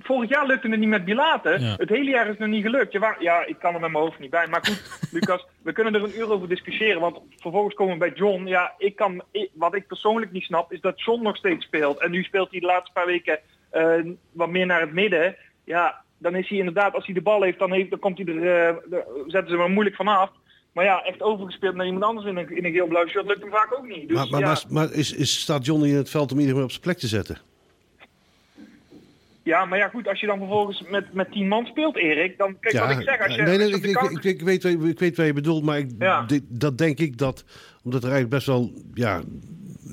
vorig jaar lukte het niet met Bilater. Ja. Het hele jaar is het nog niet gelukt. Ja, waar- ja, ik kan er met mijn hoofd niet bij. Maar goed, Lucas, we kunnen er een uur over discussiëren. Want vervolgens komen we bij John. Ja, ik kan, ik- wat ik persoonlijk niet snap, is dat John nog steeds speelt. En nu speelt hij de laatste paar weken eh, wat meer naar het midden. Ja, dan is hij inderdaad, als hij de bal heeft, dan, heeft, dan komt hij er, eh, zetten ze hem moeilijk vanaf. Maar ja, echt overgespeeld naar iemand anders in een, in een geel-blauw shirt lukt hem vaak ook niet. Dus, maar maar, ja. maar, maar is, is, staat Johnny in het veld om iedereen op zijn plek te zetten? Ja, maar ja goed, als je dan vervolgens met, met tien man speelt, Erik, dan kijk wat ik zeg. Als je, nee, nee, als je ik, de ik, ik, ik weet, ik weet wat je bedoelt, maar ik, Ja. dat denk ik dat, omdat er eigenlijk best wel ja,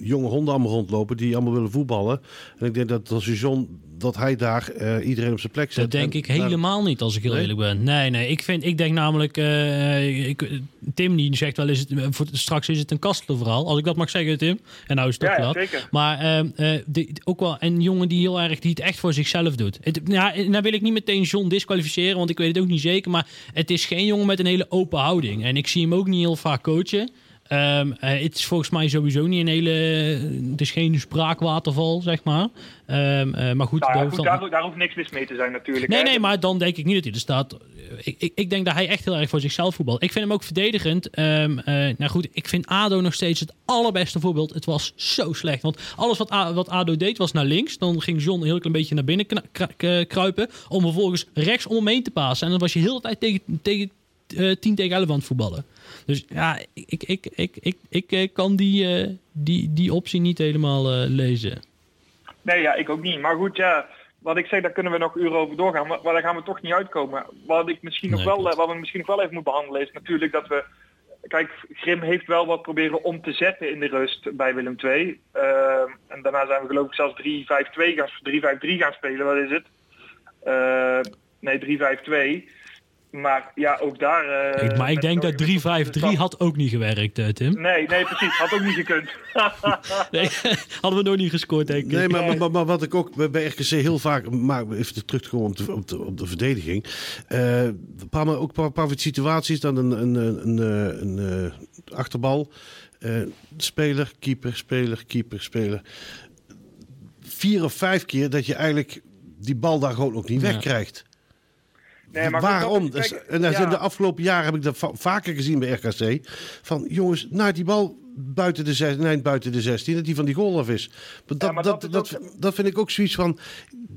jonge honden allemaal rondlopen die allemaal willen voetballen. En ik denk dat als John, dat hij daar eh, iedereen op zijn plek zet. Dat denk En- ik helemaal niet, als ik heel Nee? eerlijk ben. Nee, nee. Ik, vind, ik denk namelijk... eh, ik, Tim die zegt wel, is het, eh, voor, straks is het een kastelenverhaal. Als ik dat mag zeggen, Tim. En nou is het toch Ja. Maar ehm, eh, de- ook wel een jongen die heel erg die het echt voor zichzelf doet. Het, ja, en nou wil ik niet meteen John disqualificeren, want ik weet het ook niet zeker. Maar het is geen jongen met een hele open houding. En ik zie hem ook niet heel vaak coachen. Ehm, eh, het is volgens mij sowieso niet een hele... Het is geen spraakwaterval, zeg maar. Ehm, eh, maar goed, Nou daar ja, hoeft goed, dan- daar, daar hoeft niks mis mee te zijn natuurlijk. Nee, hè. nee, maar dan denk ik niet dat hij er staat. Ik, ik, ik denk dat hij echt heel erg voor zichzelf voetbal. Ik vind hem ook verdedigend. Ehm, eh, nou goed, ik vind ADO nog steeds het allerbeste voorbeeld. Het was zo slecht. Want alles wat, A- wat ADO deed was naar links. Dan ging John een heel klein beetje naar binnen kruipen. Om vervolgens rechts om hem heen te pasen. En dan was je heel de tijd tegen, tegen eh 10 tegen 11 aan het voetballen. Dus ja, ik, ik, ik, ik, ik, ik eh, kan die, eh, die, die optie niet helemaal eh, lezen. Nee, ja, ik ook niet. Maar goed, ja, wat ik zeg, daar kunnen we nog uren over doorgaan. Maar, maar daar gaan we toch niet uitkomen. Wat, ik misschien nog Nee, wel, wat we misschien nog wel even moeten behandelen is natuurlijk dat we... Kijk, Grim heeft wel wat proberen om te zetten in de rust bij Willem II. Ehm, en daarna zijn we geloof ik zelfs 3-5-2 gaan, 3-5-3 gaan spelen. Wat is het? Ehm, nee, 3-5-2. Maar ja, ook daar... eh, maar ik denk dat nodige- 3-5-3 had ook niet gewerkt, eh, Tim. Nee, nee, precies. Had ook niet gekund. Nee, hadden we nooit niet gescoord, denk ik. Nee, maar, maar, maar, maar wat ik ook bij- RKC heel vaak, maar even terug te komen op de, op de, op de verdediging. Eh, een paar, maar ook een paar, paar situaties, dan een, een, een, een, een, eh, achterbal. Eh, speler, keeper, speler, keeper, speler. Vier of vijf keer dat je eigenlijk die bal daar gewoon ook niet Ja. wegkrijgt. Nee, maar Waarom? Dus- en in ja. de afgelopen jaren heb ik dat va- vaker gezien bij RKC. Van jongens, nou die bal buiten de, zes, nee, buiten de 16, dat die van die goal af is. Maar dat, maar dat, dat dat, is dat, vind ik ook zoiets van.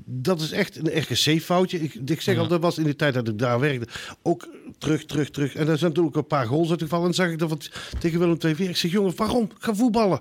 Dat is echt een RKC-foutje. Ik, ik zeg Ja. al, dat was in de tijd dat ik daar werkte. Ook terug, terug, terug. En daar zijn toen ook een paar goals uitgevallen. En dan zag ik dat wat tegen Willem II weer. Ik zeg, jongens, waarom? Ga voetballen.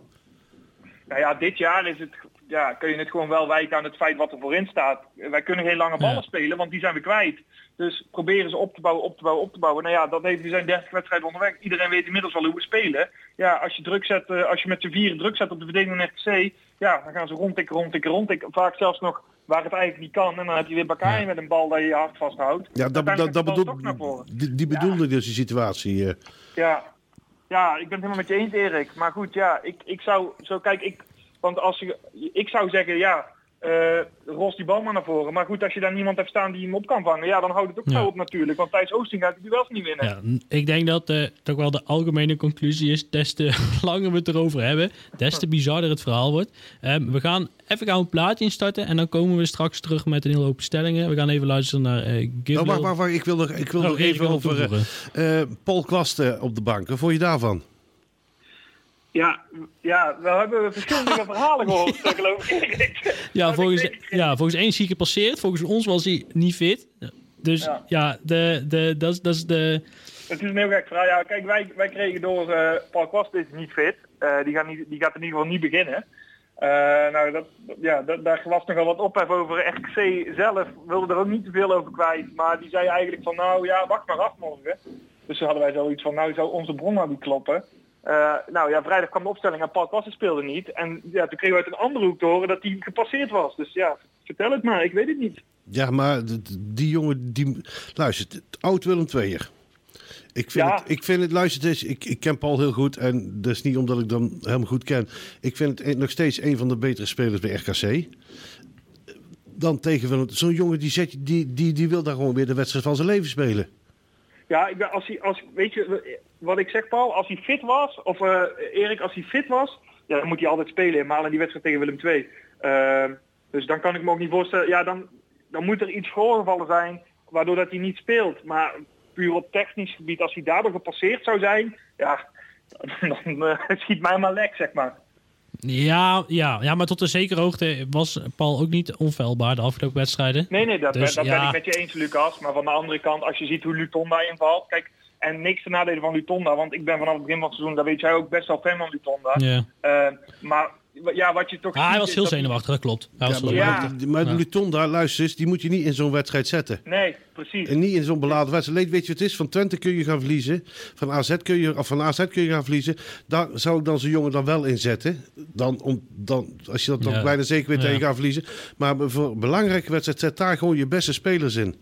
Nou ja, dit jaar is het, ja, kun je het gewoon wel wijken aan het feit wat er voorin staat. Wij kunnen geen lange ballen Ja. spelen, want die zijn we kwijt. Dus proberen ze op te bouwen, op te bouwen, op te bouwen. Nou ja, dat heeft, we zijn 30 wedstrijden onderweg. Iedereen weet inmiddels wel hoe we spelen. Ja, als je druk zet, eh, als je met z'n vieren druk zet op de verdediging van RKC, ja, dan gaan ze rondtikken, rondtikken, rondtikken. Vaak zelfs nog waar het eigenlijk niet kan. En dan heb je weer Bakay Ja. met een bal dat je je hard vasthoudt. Ja, dat, dat, dat bedoel, die, die bedoelde dus die situatie. eh. Ja, ja, ik ben het helemaal met je eens, Erik. Maar goed, ja, ik, ik zou zo kijk, ik, want als je, ik zou zeggen, ja, eh ros die bal maar naar voren. Maar goed, als je daar niemand hebt staan die hem op kan vangen, ja, dan houdt het ook Ja. zo op natuurlijk. Want Thijs Oosting gaat die wel niet winnen. Ja, ik denk dat eh toch wel de algemene conclusie is, des te langer we het erover hebben, des te bizarder het verhaal wordt. Ehm, we gaan even gauw een plaatje instarten en dan komen we straks terug met een hele hoop stellingen. We gaan even luisteren naar eh Gabriel. Nou, wacht, wacht, wacht. Ik wil nog, ik wil Oh, nog even even over eh, eh, Paul Kwasten op de bank. Wat vond je daarvan? Ja, ja, we hebben verschillende verhalen gehoord, eh, geloof ik. Ja, volgens, ik ja, volgens één zie ik gepasseerd. Volgens ons was hij niet fit. Dus ja, Ja. de, de, dat, is, dat is de... Het is een heel gek verhaal. Ja, kijk, wij, wij kregen door eh Paul Kwast is niet fit. Eh, die, gaat niet, die gaat in ieder geval niet beginnen. Eh, nou, dat, ja, dat, daar was nogal wat ophef over. RKC zelf wilde er ook niet te veel over kwijt. Maar die zei eigenlijk van nou ja, wacht maar af morgen. Dus toen hadden wij zoiets van nou zou onze bron nou niet kloppen. Eh, nou ja, vrijdag kwam de opstelling en Paul Kwasten speelde niet. En ja, toen kregen we uit een andere hoek te horen dat hij gepasseerd was. Dus ja, vertel het maar, ik weet het niet. Ja, maar die jongen, die... Luister, het oud Willem II'er. Ik vind, Ja. het, ik vind het, luister, het is, ik, ik ken Paul heel goed en dat is niet omdat ik hem helemaal goed ken. Ik vind het nog steeds een van de betere spelers bij RKC. Dan tegen zo'n jongen die, zet, die, die, die wil daar gewoon weer de wedstrijd van zijn leven spelen. Ja, als hij, als, weet je wat ik zeg Paul, als hij fit was, of eh, Erik, als hij fit was, ja, dan moet hij altijd spelen, helemaal in die wedstrijd tegen Willem II. Ehm, dus dan kan ik me ook niet voorstellen, ja, dan, dan moet er iets voorgevallen zijn, waardoor dat hij niet speelt. Maar puur op technisch gebied, als hij daardoor gepasseerd zou zijn, ja, dan eh, schiet mij maar lek, zeg maar. Ja, ja, ja, maar tot een zekere hoogte was Paul ook niet onfeilbaar de afgelopen wedstrijden. Nee, nee, dat, Dus, ben, dat ja. ben ik met je eens, Lucas. Maar van de andere kant, als je ziet hoe Lutonda invalt, kijk, en niks te nadelen van Lutonda, want ik ben vanaf het begin van het seizoen, daar weet jij ook best wel fan van Lutonda. Ja. Uh, maar ja, wat je toch Ah, hij was heel zenuwachtig, dat klopt. Hij was Ja, maar, Ja. Ja. Luton daar, luister eens, die moet je niet in zo'n wedstrijd zetten. Nee, precies. En niet in zo'n beladen wedstrijd. Weet je wat het is? Van Twente kun je gaan verliezen. Van AZ kun je, of van AZ kun je gaan verliezen. Daar zou ik dan zo'n jongen dan wel in zetten. Dan, om, dan, als je dat dan Ja. bijna zeker weet dat je gaat verliezen. Maar voor een belangrijke wedstrijd zet daar gewoon je beste spelers in.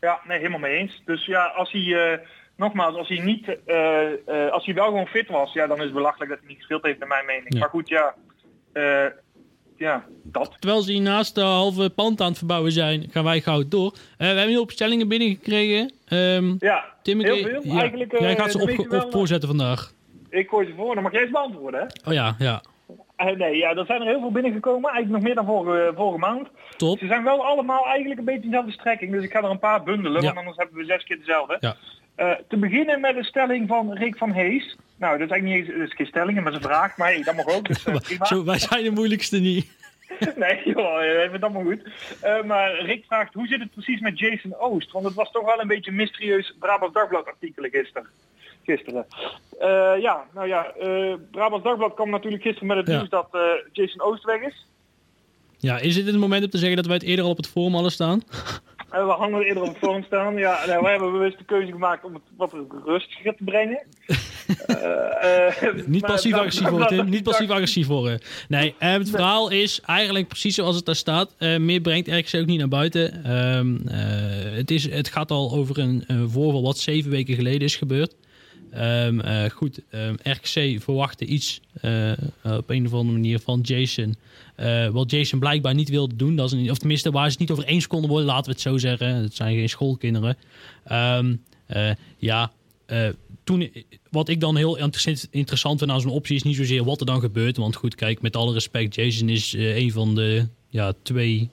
Ja, nee, helemaal mee eens. Dus ja, als hij, eh, nogmaals, als hij niet, eh, eh, als hij wel gewoon fit was, ja, dan is het belachelijk dat hij niet gespeeld heeft, naar mijn mening. Ja. Maar goed, ja, eh, ja, dat. Terwijl ze hier naast de halve pand aan het verbouwen zijn, gaan wij gauw door. We hebben heel opstellingen binnengekregen. Ehm Ja, Tim, heel veel. ja, Eigenlijk, eh, jij gaat ze op, wel, voorzetten vandaag. Ik gooi ze voor, dan mag jij eens beantwoorden, hè? Oh ja, ja. Nee, ja, er zijn er heel veel binnengekomen, eigenlijk nog meer dan vorige, vorige maand. Top. Ze zijn wel allemaal eigenlijk een beetje dezelfde strekking, dus ik ga er een paar bundelen, Ja. want anders hebben we zes keer dezelfde. Ja. Eh, te beginnen met een stelling van Rick van Hees. Nou, dat is eigenlijk niet eens, dat is geen stelling, maar dat is een vraag, maar hey, dat mag ook, dus eh, prima. Zo, wij zijn de moeilijkste niet. Nee, joh, even dat maar goed. Eh, maar Rick vraagt, hoe zit het precies met Jason Oost? Want het was toch wel een beetje mysterieus Brabants Dagblad artikel gisteren. gisteren. Ja, nou ja, Brabants Dagblad kwam natuurlijk gisteren met het Ja. nieuws dat Jason Oost weg is. Ja, is dit het moment om te zeggen dat wij het eerder al op het forum hadden staan? Eh, we hadden er eerder op het forum staan. Ja, nou, wij hebben bewust de keuze gemaakt om het wat rustiger te brengen. Eh, eh, Niet passief-agressief worden. Niet passief-agressief worden. Nee, het verhaal is eigenlijk precies zoals het daar staat. Meer brengt RKC ook niet naar buiten. Ehm, eh, het, is, het gaat al over een voorval wat zeven weken geleden is gebeurd. Ehm, eh, goed, RKC verwachtte iets op een of andere manier van Jason. Eh, wat Jason blijkbaar niet wilde doen. Dat is of tenminste, waar ze het niet over eens konden worden, laten we het zo zeggen. Het zijn geen schoolkinderen. Ehm, eh, ja, eh, toen, wat ik dan heel interessant, vind aan zo'n optie is niet zozeer wat er dan gebeurt. Want goed, kijk, met alle respect, Jason is een van de ja, twee.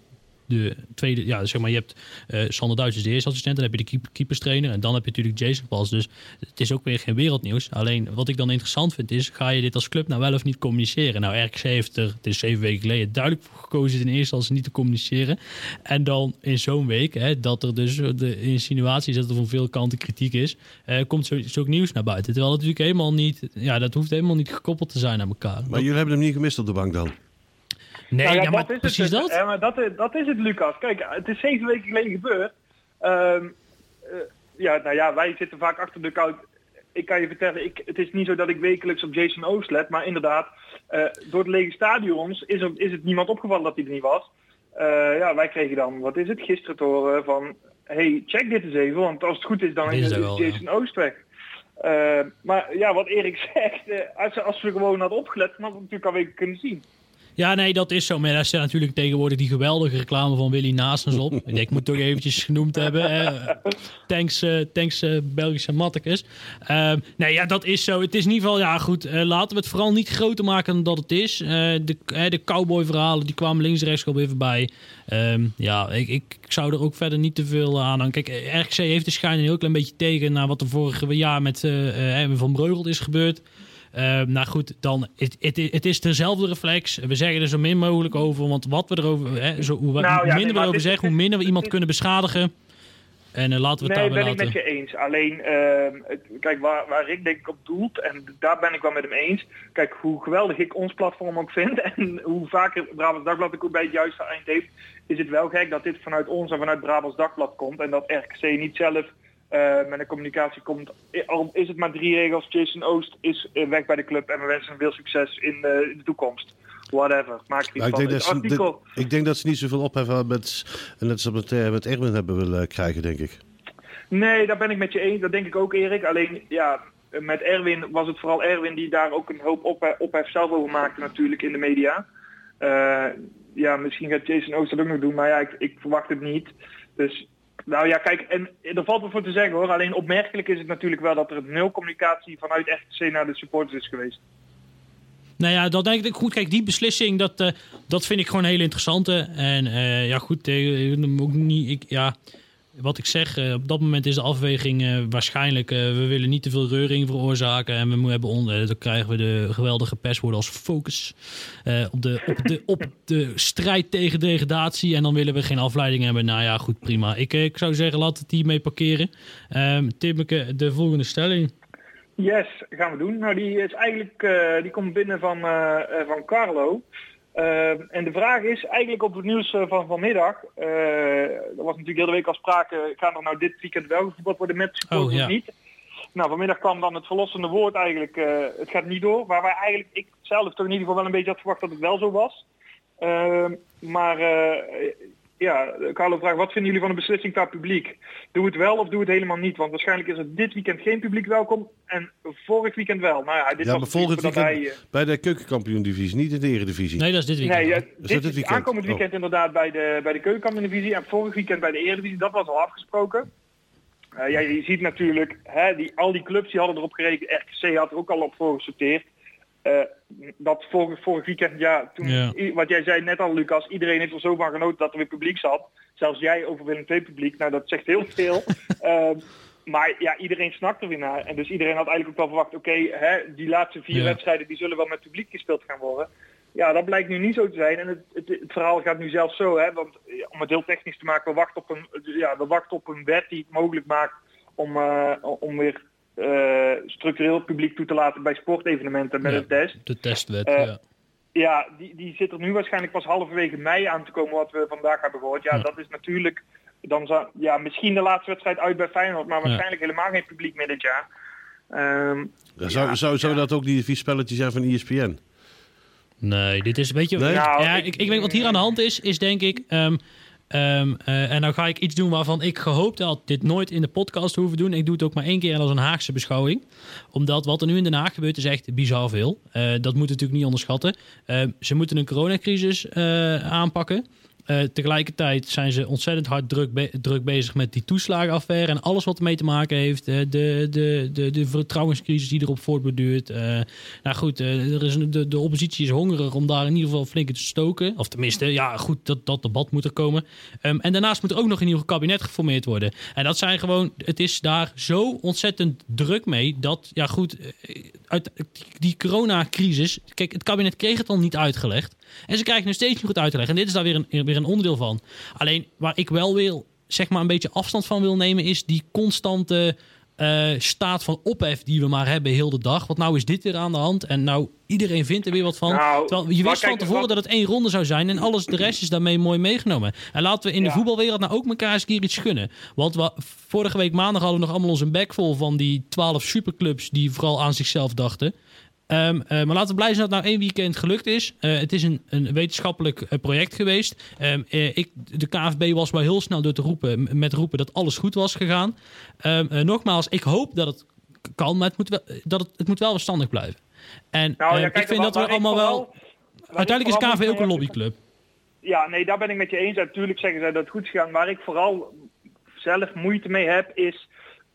De tweede, ja, zeg maar, je hebt eh Sander Duits is de eerste assistent, dan heb je de keep- keeperstrainer en dan heb je natuurlijk Jason pas. Dus het is ook weer geen wereldnieuws. Alleen wat ik dan interessant vind is, ga je dit als club nou wel of niet communiceren? Nou, RKC heeft er, het zeven weken geleden, duidelijk gekozen in eerste instantie niet te communiceren. En dan in zo'n week, hè, dat er dus de insinuatie is dat er van veel kanten kritiek is, eh, komt zo- zulk nieuws naar buiten. Terwijl het natuurlijk helemaal niet, ja, dat hoeft helemaal niet gekoppeld te zijn aan elkaar. Maar jullie hebben hem niet gemist op de bank dan? Nee, Nou ja, maar is het precies dus. dat. Ja, maar dat, is- dat is het, Lucas. Kijk, het is zeven weken geleden gebeurd. Ehm, eh, ja, nou ja, wij zitten vaak achter de koud. Ik kan je vertellen, ik, het is niet zo dat ik wekelijks op Jason Oost let, maar inderdaad, eh, door de lege stadions is, er, is het niemand opgevallen dat hij er niet was. Eh, ja, wij kregen dan, wat is het, gisteren te horen van, hey, check dit eens even, want als het goed is, dan is, is wel, ja. Jason Oost weg. Maar ja, wat Erik zegt, eh, als, als we gewoon hadden opgelet, dan hadden we het natuurlijk alweer kunnen zien. Ja, nee, dat is zo. Maar daar staat natuurlijk tegenwoordig die geweldige reclame van Willy Naasens op. Ik moet toch eventjes genoemd hebben. Thanks, eh, thanks eh, Belgische mattekes. Ehm, nee, ja, dat is zo. Het is in ieder geval, ja goed, eh, laten we het vooral niet groter maken dan dat het is. De, de cowboy verhalen, die kwamen links rechts wel weer voorbij. Ehm, ja, ik, ik, zou er ook verder niet te veel aan aan. Kijk, RKC heeft de schijn een heel klein beetje tegen... naar wat er vorig jaar met Van Breugel is gebeurd. Uh, nou goed, dan het, is dezelfde reflex. We zeggen er zo min mogelijk over, want wat we erover, hè, zo, hoe, Nou ja, nee, minder we erover zeggen, hoe minder we iemand kunnen beschadigen. En uh, laten we het nee, daarbij ben ik laten. met je eens. Alleen, ehm, kijk, waar, waar Rick denk ik op doelt, en daar ben ik wel met hem eens. Kijk, hoe geweldig ik ons platform ook vind en hoe vaker Brabants Dagblad ook bij het juiste eind heeft, is het wel gek dat dit vanuit ons en vanuit Brabants Dagblad komt en dat RKC niet zelf eh, met een communicatie komt. I- Al is het maar drie regels, Jason Oost is eh, weg bij de club en we wensen hem veel succes in, eh, in de toekomst. Whatever, maak er iets Ja, ik, van. denk Het dat ze, ik denk dat ze niet zoveel opheffen met, net zoals met, eh, met Erwin hebben willen krijgen, denk ik. Nee, daar ben ik met je eens. Dat denk ik ook, Erik. Alleen, ja, met Erwin was het vooral Erwin die daar ook een hoop ophef, ophef zelf over maakte natuurlijk in de media. Eh, ja, misschien gaat Jason Oost dat ook nog doen, maar ja, ik, ik verwacht het niet. Dus, nou ja, kijk, en er valt wat voor te zeggen hoor. Alleen opmerkelijk is het natuurlijk wel dat er nul communicatie vanuit RTC naar de supporters is geweest. Nou ja, dat denk ik goed. Kijk, die beslissing, dat, uh, dat vind ik gewoon hele interessante. En uh, ja, goed, uh, ook niet, ik, ja, wat ik zeg, uh, op dat moment is de afweging uh, waarschijnlijk... Uh, we willen niet te veel reuring veroorzaken. En we hebben on, dan krijgen we de geweldige perswoorden als focus op, de, op, de, op de strijd tegen degradatie. En dan willen we geen afleiding hebben. Nou ja, goed, prima. Ik, ik zou zeggen, laat het hiermee parkeren. Um, Timmeke, de volgende stelling. Yes, gaan we doen. Nou, die is eigenlijk, eh, die komt binnen van, eh, eh, van Carlo. Eh, en de vraag is eigenlijk op het nieuws eh, van vanmiddag. eh er was natuurlijk heel de week al sprake, gaat er nou dit weekend wel gevoetbald worden met supporters Oh, ja. of niet? Nou, vanmiddag kwam dan het verlossende woord eigenlijk, eh, het gaat niet door. Waar wij eigenlijk, ik zelf toch in ieder geval wel een beetje had verwacht dat het wel zo was. Ehm, maar ja, Carlo vraagt, wat vinden jullie van de beslissing qua publiek? Doe het wel of doe het helemaal niet? Want waarschijnlijk is er dit weekend geen publiek welkom en vorig weekend wel. Nou ja, dit Ja, was maar volgend weekend voordat hij, bij de keukenkampioen-divisie, niet in de eredivisie. Nee, dat is dit eh, weekend. Nee, eh, Is dat dit, dit weekend? aankomend Oh. weekend inderdaad bij de, bij de keukenkampioen-divisie en vorig weekend bij de eredivisie. Dat was al afgesproken. Eh, ja, je ziet natuurlijk, hè, die, al die clubs die hadden erop gerekend. RKC had er ook al op voorgesorteerd. Eh dat vorig, vorig weekend, ja, toen, Ja. wat jij zei net al Lucas, iedereen heeft er zo van genoten dat er weer publiek zat. Zelfs jij over Willem II publiek, nou dat zegt heel veel. Ehm, maar ja, iedereen snakt er weer naar. En dus iedereen had eigenlijk ook wel verwacht, oké, die laatste vier Ja. wedstrijden die zullen wel met publiek gespeeld gaan worden. Ja, dat blijkt nu niet zo te zijn. En het, het, het verhaal gaat nu zelfs zo, hè, want om het heel technisch te maken, we wachten op een, ja, we wachten op een wet die het mogelijk maakt om, eh, om weer eh, structureel publiek toe te laten bij sportevenementen met Ja. een test. De testwet, Eh, ja. Ja, die, die zit er nu waarschijnlijk pas halverwege mei aan te komen wat we vandaag hebben gehoord. Ja, Ja. dat is natuurlijk dan zou, ja, misschien de laatste wedstrijd uit bij Feyenoord, maar Ja. waarschijnlijk helemaal geen publiek meer dit jaar. Ehm, Ja, zou, Ja, zou, zou dat ook die vier spelletjes zijn van ESPN? Nee, dit is een beetje... Nee? Nou, ja, ik- ik, ik weet wat hier aan de hand is, is denk ik... ehm, ehm, eh, en nou ga ik iets doen waarvan ik gehoopt had dit nooit in de podcast hoeven doen. Ik doe het ook maar één keer als een Haagse beschouwing. Omdat wat er nu in Den Haag gebeurt is echt bizar veel. Eh, dat moet natuurlijk niet onderschatten. Ehm, ze moeten een coronacrisis eh, aanpakken. Eh, tegelijkertijd zijn ze ontzettend hard druk, druk bezig met die toeslagenaffaire en alles wat ermee te maken heeft. Eh, de, de, de, de vertrouwenscrisis die erop voortborduurt. Eh nou goed, er is een, de, de oppositie is hongerig om daar in ieder geval flink in te stoken. Of tenminste, ja goed, dat, dat debat moet er komen. Ehm, en daarnaast moet er ook nog een nieuw kabinet geformeerd worden. En dat zijn gewoon, het is daar zo ontzettend druk mee dat, ja goed, uit die coronacrisis, kijk, het kabinet kreeg het al niet uitgelegd. En ze krijgen het steeds niet goed uitgelegd. En dit is daar weer een, weer een onderdeel van. Alleen waar ik wel wil, zeg maar, een beetje afstand van wil nemen, is die constante eh, staat van ophef die we maar hebben heel de dag. Want nou is dit weer aan de hand. En nou, iedereen vindt er weer wat van. Nou, Terwijl je wist van tevoren wat- dat het één ronde zou zijn. En alles, de rest is daarmee mooi meegenomen. En laten we in de voetbalwereld nou ook elkaar eens een keer iets gunnen. Want we, vorige week maandag hadden we nog allemaal onze bek vol van die twaalf superclubs die vooral aan zichzelf dachten. Ehm, eh, maar laten we blij zijn dat het nou één weekend gelukt is. Eh, het is een, een wetenschappelijk eh, project geweest. Ehm, eh, ik, de KFB was wel heel snel door te roepen, met roepen dat alles goed was gegaan. Ehm, eh, nogmaals, ik hoop dat het kan, maar het moet wel, dat het, het moet wel verstandig blijven. En nou, ja, kijk, ik vind dat we allemaal wel... Uiteindelijk is KFB ook een lobbyclub. Ja, nee, daar ben ik met je eens. Natuurlijk zeggen zij dat het goed is gegaan. Waar ik vooral zelf moeite mee heb, is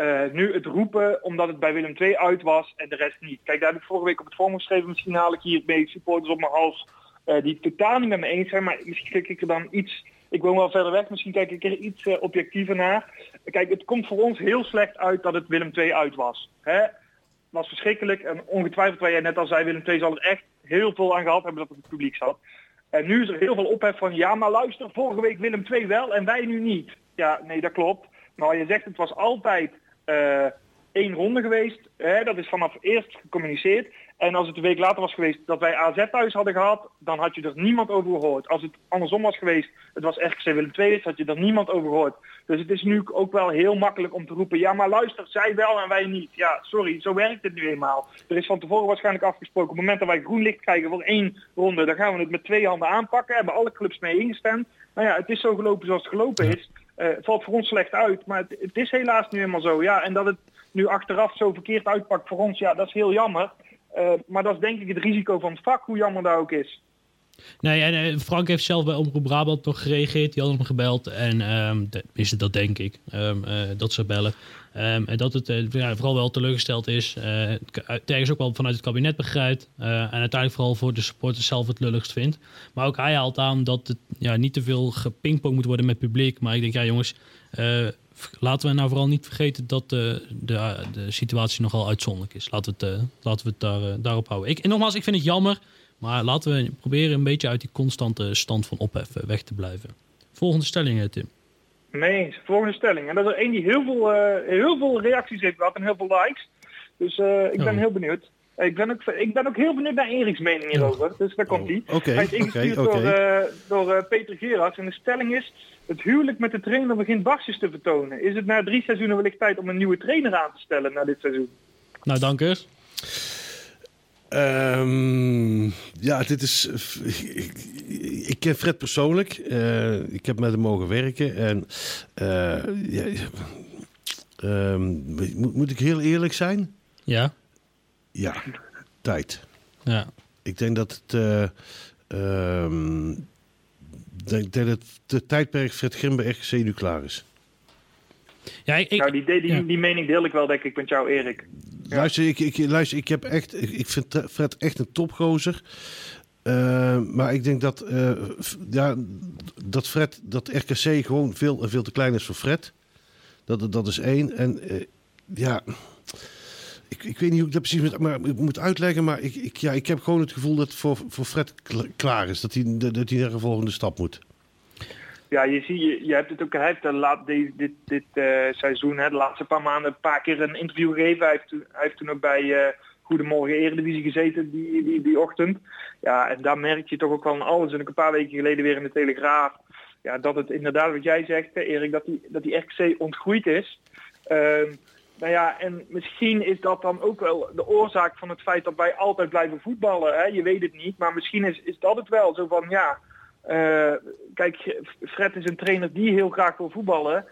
eh, nu het roepen omdat het bij Willem II uit was en de rest niet. Kijk, daar heb ik vorige week op het forum geschreven. Misschien haal ik hier mee supporters op mijn hals eh, die het totaal niet met me eens zijn. Maar misschien kijk ik er dan iets... Ik woon wel verder weg, misschien kijk ik er iets eh, objectiever naar. Kijk, het komt voor ons heel slecht uit dat het Willem II uit was. Hè? was verschrikkelijk. En ongetwijfeld, waar jij net al zei, Willem II zal er echt heel veel aan gehad hebben dat het het publiek zat. En nu is er heel veel ophef van, ja maar luister, vorige week Willem II wel en wij nu niet. Ja, nee, dat klopt. Maar je zegt, het was altijd één ronde geweest. Hè? Dat is vanaf eerst gecommuniceerd. En als het een week later was geweest dat wij AZ thuis hadden gehad, dan had je er niemand over gehoord. Als het andersom was geweest, het was RKC Willem II is, had je er niemand over gehoord. Dus het is nu ook wel heel makkelijk om te roepen, ja maar luister, zij wel en wij niet. Ja, sorry, zo werkt het nu eenmaal. Er is van tevoren waarschijnlijk afgesproken, op het moment dat wij groen licht krijgen voor één ronde, dan gaan we het met twee handen aanpakken. Hebben alle clubs mee ingestemd. Nou ja, het is zo gelopen zoals het gelopen is. Eh, het valt voor ons slecht uit, maar het, het is helaas nu helemaal zo. Ja, en dat het nu achteraf zo verkeerd uitpakt voor ons, ja, dat is heel jammer. Eh, maar dat is denk ik het risico van het vak, hoe jammer dat ook is. Nee, en eh, Frank heeft zelf bij Omroep Brabant nog gereageerd. Die had hem gebeld. En ehm de- is het dat, denk ik, ehm, eh, dat ze bellen. Ehm, en dat het eh, ja, vooral wel teleurgesteld is. het ergens ook wel vanuit het kabinet begrijpt. en uiteindelijk vooral voor de supporters zelf het lulligst vindt. Maar ook hij haalt aan dat het ja, niet te veel gepingpong moet worden met publiek. Maar ik denk, ja jongens, laten we nou vooral niet vergeten dat eh, de, de situatie nogal uitzonderlijk is. Laten we het, laten we het daar, daarop houden. Ik, en nogmaals, ik vind het jammer. Maar laten we proberen een beetje uit die constante stand van ophef eh, weg te blijven. Volgende stelling, eh, Tim. Nee. Volgende stelling. En dat is er één die heel veel, eh, heel veel reacties heeft gehad en heel veel likes. Dus eh, ik ben Oh. heel benieuwd. Eh, Ik ben, ook, ik ben ook heel benieuwd naar Eriks mening hierover. Dus daar komt hij. Oh, Oké, hij is ingestuurd door, door Peter Gerards. En de stelling is... Het huwelijk met de trainer begint barstjes te vertonen. Is het na drie seizoenen wellicht tijd om een nieuwe trainer aan te stellen na dit seizoen? Nou, dank eens. Ehm, ja, dit is. Ik, ik ken Fred persoonlijk. Eh, ik heb met hem mogen werken. En eh, ja, ehm, moet, moet ik heel eerlijk zijn? Ja. Ja, tijd. Ja. Ik denk dat het. eh ehm, denk, denk dat de tijdperk Fred Grimbe echt nu klaar is. Ja, ik, ik- nou, die, die, die, ja. die mening deel ik wel, denk ik, met jou, Erik. Luister, ik, ik, luister, ik heb echt. Ik, vind Fred echt een topgozer. Eh, maar ik denk dat, eh, ja, dat Fred, dat RKC gewoon veel, veel te klein is voor Fred. Dat, dat is één. En eh, ja, ik, ik weet niet hoe ik dat precies moet, maar, ik moet uitleggen. Maar ik, ik, ja, ik heb gewoon het gevoel dat het voor, voor Fred kl- klaar is. Dat hij, dat hij naar de volgende stap moet. Ja, je, ziet, je, je hebt het ook, hij heeft de laat, de- dit, dit eh, seizoen, hè, de laatste paar maanden, een paar keer een interview gegeven. Hij heeft, toen- hij heeft toen ook bij eh, Goedemorgen Eredivisie gezeten die, die, die ochtend. Ja, en daar merk je toch ook wel alles. En ook een paar weken geleden weer in de Telegraaf. Ja, dat het inderdaad wat jij zegt, Erik, dat die, dat die RKC ontgroeid is. Ehm, nou ja, en misschien is dat dan ook wel de oorzaak van het feit dat wij altijd blijven voetballen. Hè? Je weet het niet, maar misschien is, is dat het wel. Zo van, ja, eh, kijk, Fred is een trainer die heel graag wil voetballen.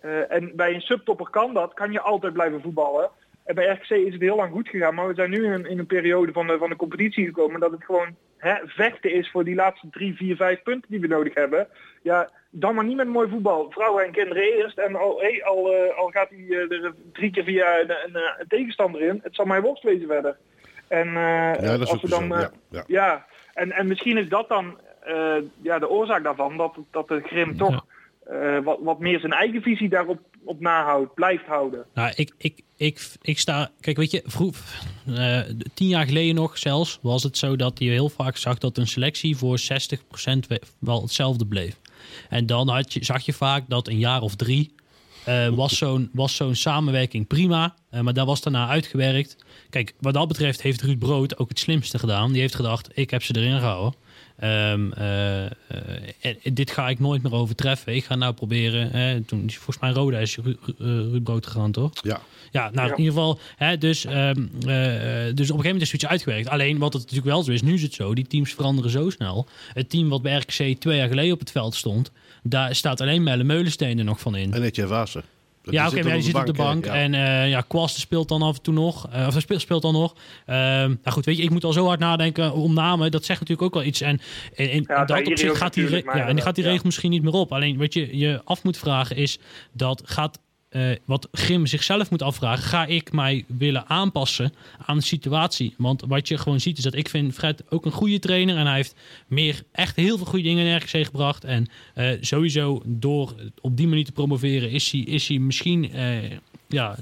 Eh, en bij een subtopper kan dat, kan je altijd blijven voetballen. En bij RKC is het heel lang goed gegaan, maar we zijn nu in een, in een periode van de, van de competitie gekomen dat het gewoon hè, vechten is voor die laatste drie, vier, vijf punten die we nodig hebben. Ja, dan maar niet met mooi voetbal. Vrouwen en kinderen eerst. En al, hey, al, eh, al gaat hij er drie keer via een, een, een tegenstander in. Het zal mij worst wezen verder. En Ja, dat is als we dan, ja, ja. ja, en, en misschien is dat dan ja, de oorzaak daarvan, dat, dat de Grim toch eh, wat, wat meer zijn eigen visie daarop op nahoudt, blijft houden. Nou, ik, ik, ik, ik sta. Kijk, weet je, vroeg, eh, tien jaar geleden nog zelfs was het zo dat je heel vaak zag dat een selectie voor 60% we- wel hetzelfde bleef. En dan had je, zag je vaak dat een jaar of drie eh, was zo'n was zo'n samenwerking prima, eh, maar daar was daarna uitgewerkt. Kijk, wat dat betreft heeft Ruud Brood ook het slimste gedaan. Die heeft gedacht, ik heb ze erin gehouden. Ehm, eh, eh, dit ga ik nooit meer overtreffen. Ik ga nou proberen. Hè, toen, volgens mij Roda is Ru, Ru- eh, Ruud Brood gegaan, toch? Ja. Ja, nou Ja. in ieder geval. Hè, dus, ehm, eh, dus op een gegeven moment is zoiets uitgewerkt. Alleen wat het natuurlijk wel zo is, nu is het zo, die teams veranderen zo snel. Het team wat bij RKC twee jaar geleden op het veld stond, daar staat alleen Melle Meulensteen er nog van in. En Etje Vaassen. Ja, oké, maar die zit op de bank. hè. En eh ja, Kwasten speelt dan af en toe nog. Eh, of hij speelt, speelt dan nog. Ehm nou goed, weet je, ik moet al zo hard nadenken om namen. Dat zegt natuurlijk ook wel iets. En in, in Ja, dat opzicht gaat die, ja, en die gaat die ja. regel misschien niet meer op. Alleen wat je je af moet vragen is dat gaat. Eh, wat Grim zichzelf moet afvragen, ga ik mij willen aanpassen aan de situatie? Want wat je gewoon ziet is dat ik vind Fred ook een goede trainer en hij heeft meer echt heel veel goede dingen in RKC gebracht. En eh, sowieso door op die manier te promoveren is hij, is hij misschien eh, ja,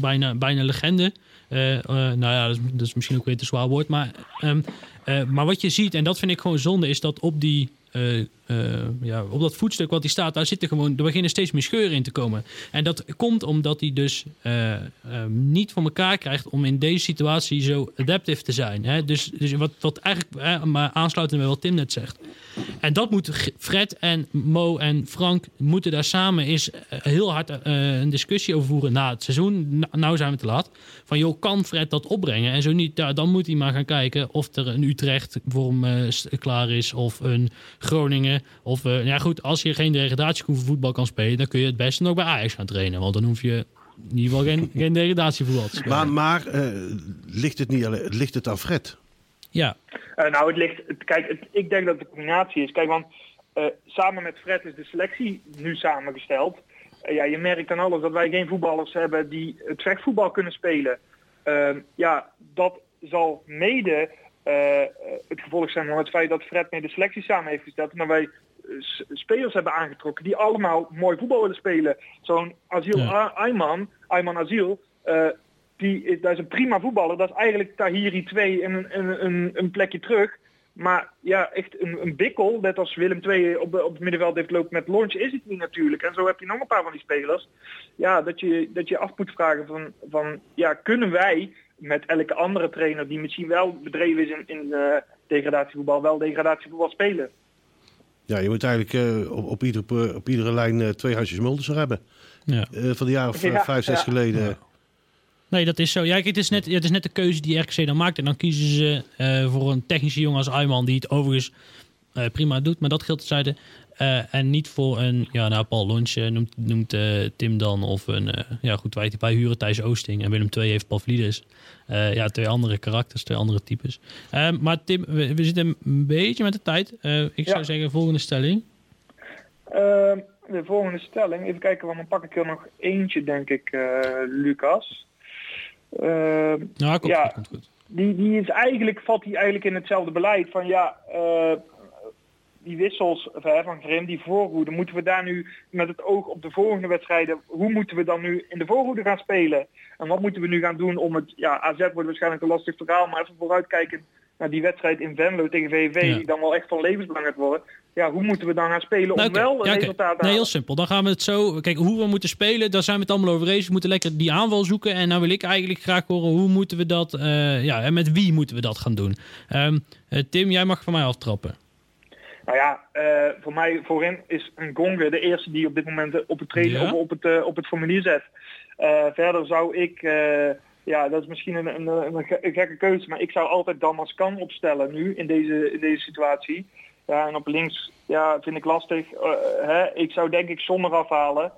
bijna, bijna legende. Nou ja, dat is, misschien ook weer te zwaar woord. Maar, ehm, eh, maar wat je ziet, en dat vind ik gewoon zonde, is dat op die. Eh, ja, op dat voetstuk wat hij staat, daar zitten gewoon, er beginnen steeds meer scheuren in te komen. En dat komt omdat hij dus eh, eh, niet voor elkaar krijgt om in deze situatie zo adaptief te zijn. Hè? Dus, dus wat, wat eigenlijk maar aansluitend bij wat Tim net zegt. En dat moet Fred en Mo en Frank moeten daar samen eens eh, heel hard een discussie over voeren na het seizoen. Nou, zijn we te laat. Van joh, kan Fred dat opbrengen? En zo niet, ja, dan moet hij maar gaan kijken of er een Utrecht voor hem klaar is. Of een Groningen. Of eh, ja goed, als je geen degradatievoetbal kan spelen, dan kun je het beste nog bij Ajax gaan trainen. Want dan hoef je in ieder geval geen, geen degradatievoetbal te spelen. Maar, maar eh, ligt, het niet alleen, ligt het aan Fred? ja, Eh, nou, het ligt. Het, kijk, het- ik denk dat het een combinatie is. Kijk, want eh, samen met Fred is de selectie nu samengesteld. Ja, je merkt aan alles dat wij geen voetballers hebben die het vechtvoetbal kunnen spelen. Ehm, ja, dat zal mede het gevolg zijn van het feit dat Fred meer de selectie samen heeft gesteld. Dat wij eh, spelers hebben aangetrokken die allemaal mooi voetbal willen spelen. Zo'n Aziel Ja. Ayman, Ayman Aziel, eh, die is, dat is een prima voetballer. Dat is eigenlijk Tahiri 2 en een, een, een, plekje terug. Maar ja, echt een, een bikkel, net als Willem II op, de, op het middenveld heeft lopen met launch, is het niet natuurlijk. En zo heb je nog een paar van die spelers. Ja, dat je dat je af moet vragen van, van ja, kunnen wij met elke andere trainer die misschien wel bedreven is in, in eh, degradatievoetbal, wel degradatievoetbal spelen. Ja, je moet eigenlijk eh, op, op, iedere, op iedere lijn eh, twee handjes Mulders hebben. Ja. Eh, van de jaren of Ja, vijf, zes ja. geleden. Ja. Nee, dat is zo. Ja, kijk, het is net, het is net de keuze die RKC dan maakt. En dan kiezen ze eh, voor een technische jongen als Ayman, die het overigens eh, prima doet, maar dat geldt terzijde. Eh en niet voor een, ja, nou, Paul Lunch eh, noemt, noemt eh, Tim dan. Of een, eh, ja, goed, wij, wij huren Thijs Oosting. En Willem II heeft Pavlidis. Eh ja, twee andere karakters, twee andere types. Eh, maar Tim, we, we zitten een beetje met de tijd. Eh, ik zou zeggen, volgende stelling. Ehm, de volgende stelling, even kijken, want dan pak ik er nog eentje, denk ik, eh, Lucas. Ehm, Nou, komt Ja. goed, komt goed. die, die is eigenlijk, valt die eigenlijk in hetzelfde beleid van ja, eh, die wissels van Grim, die voorhoede, moeten we daar nu met het oog op de volgende wedstrijden, hoe moeten we dan nu in de voorhoede gaan spelen? En wat moeten we nu gaan doen om het, ja, AZ wordt waarschijnlijk een lastig verhaal, maar even vooruitkijken naar die wedstrijd in Venlo tegen VVV, Ja. die dan wel echt van levensbelang gaat worden. Ja, hoe moeten we dan gaan spelen om Nou, wel een Ja, resultaat te Nee, halen? heel simpel. Dan gaan we het zo... Kijk, hoe we moeten spelen, daar zijn we het allemaal over eens. We moeten lekker die aanval zoeken. En nou wil ik eigenlijk graag horen, hoe moeten we dat... eh, ja, en met wie moeten we dat gaan doen? Ehm, eh, Tim, jij mag van mij aftrappen. Nou ja, eh, voor mij voorin is een Gonge de eerste die op dit moment op het, trainen, Ja? op, op, het, eh, op het formulier zet. Eh, verder zou ik, ja dat is misschien een, een, een, ge- een gekke keuze, maar ik zou altijd Damascan opstellen nu in deze, in deze situatie. Ja, en op links ja, vind ik lastig. Hè? Ik zou denk ik zonder afhalen.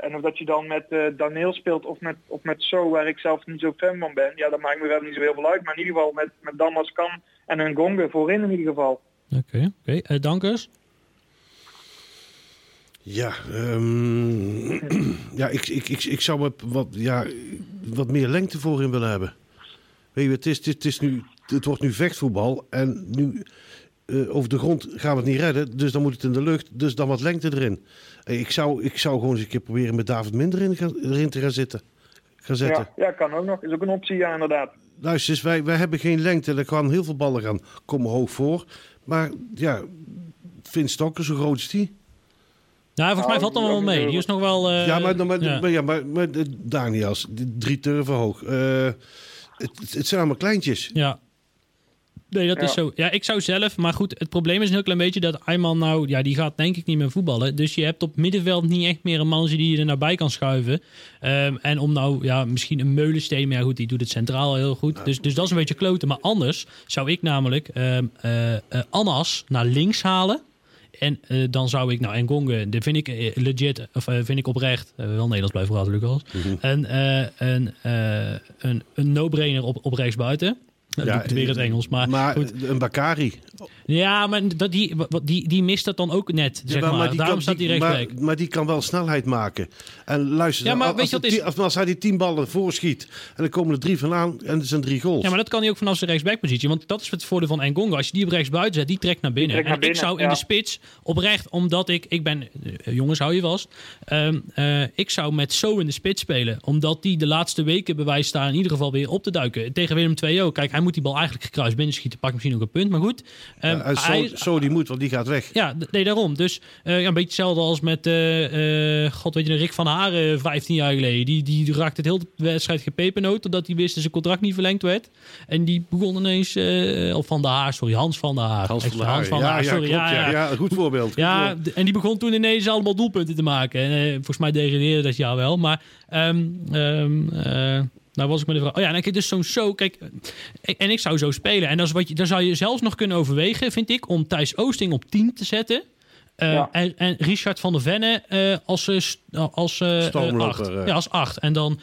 En of dat je dan met Daniel speelt of met, of met So, waar ik zelf niet zo fan van ben, ja, dat maakt me wel niet zo heel veel uit. Maar in ieder geval met, met Damascan en een Gonge voorin in ieder geval. Oké, oké. Eh, Dankers? Ja, ehm, ja ik, ik, ik, ik zou wat, wat, ja, wat meer lengte voorin willen hebben. Weet je, het, is, het, is, het, is nu, het wordt nu vechtvoetbal en nu eh, over de grond gaan we het niet redden. Dus dan moet het in de lucht, dus dan wat lengte erin. Eh, Ik zou, ik zou gewoon eens een keer proberen met David Minder in, erin te gaan zitten. Gaan zetten. Ja, ja, kan ook nog. Is ook een optie, ja, inderdaad. Luister eens, wij, wij hebben geen lengte. Er gaan heel veel ballen gaan komen hoog voor. Maar ja, Vin Stokker, zo groot is die. Nou, volgens mij valt dat wel mee. Die is nog wel... eh, ja, maar, maar, ja. maar, ja, maar, maar eh, Daniels, drie turven hoog. Eh, het, het zijn allemaal kleintjes. Ja. Nee, dat is Ja. zo. Ja, ik zou zelf, maar goed, het probleem is een heel klein beetje dat Ayman nou, ja, die gaat denk ik niet meer voetballen. Dus je hebt op middenveld niet echt meer een mannetje die je er naar bij kan schuiven. Ehm, en om nou, ja, misschien een meulensteen, maar ja, goed, die doet het centraal heel goed. Dus, dus dat is een beetje kloten. Maar anders zou ik namelijk ehm eh, eh, Annas naar links halen. En eh, dan zou ik, nou, Ngonge, die vind ik legit, of vind ik oprecht, wel Nederlands blijven praten, Lucas. En een, eh, een, een no-brainer op, op rechts buiten. Dan doe ik het weer in het Engels, maar, Maar goed. een Bakari. Ja, maar dat, die, die, die mist dat dan ook net, zeg maar. die Daarom kan- staat die. Maar, maar die kan wel snelheid maken. En luister, Ja, maar als, weet je als, is- die- als, als hij die tien ballen voorschiet en er komen er drie van aan en er zijn drie goals. Ja, maar dat kan hij ook vanaf zijn rechtsbackpositie. Want dat is het voordeel van Ngonga. Als je die op rechts buiten zet, die trekt naar binnen. trekt en naar ik zou in ja. de spits oprecht, omdat ik... Ik ben... eh, jongens, hou je vast. Ehm, eh, ik zou met zo in de spits spelen. Omdat die de laatste weken bewijs staan in ieder geval weer op te duiken. Tegen Willem II ook. Kijk, hij moet die bal eigenlijk gekruist binnen schieten. Pak misschien ook een punt, maar goed. Ja, en zo, hij- zo die moet, want die gaat weg. Ja, nee, daarom. Dus eh, ja, een beetje hetzelfde als met, eh, god weet je, Rick van Haren 15 jaar geleden. Die, die raakte het hele wedstrijd gepepernoot, totdat hij wist dat zijn contract niet verlengd werd. En die begon ineens, of Van der Haar, sorry, Hans van der Haar. Hans van der Extra, Haar. van der Ja, Haar, ja, sorry. ja, ja, goed voorbeeld. goed Ja, voorbeeld. en die begon toen ineens allemaal doelpunten te maken. En, volgens mij degradeerde dat jaar wel. Maar, eh, nou was ik met de vraag. Oh ja, en dan kijk, dus zo'n show. Kijk, eh, en ik zou zo spelen. En dat is wat je, dan zou je zelfs nog kunnen overwegen, vind ik, om Thijs Oosting op 10 te zetten. Eh, Ja. en, en Richard van der Venne als, eh, als Stoomloper, acht. Ja, als acht. En dan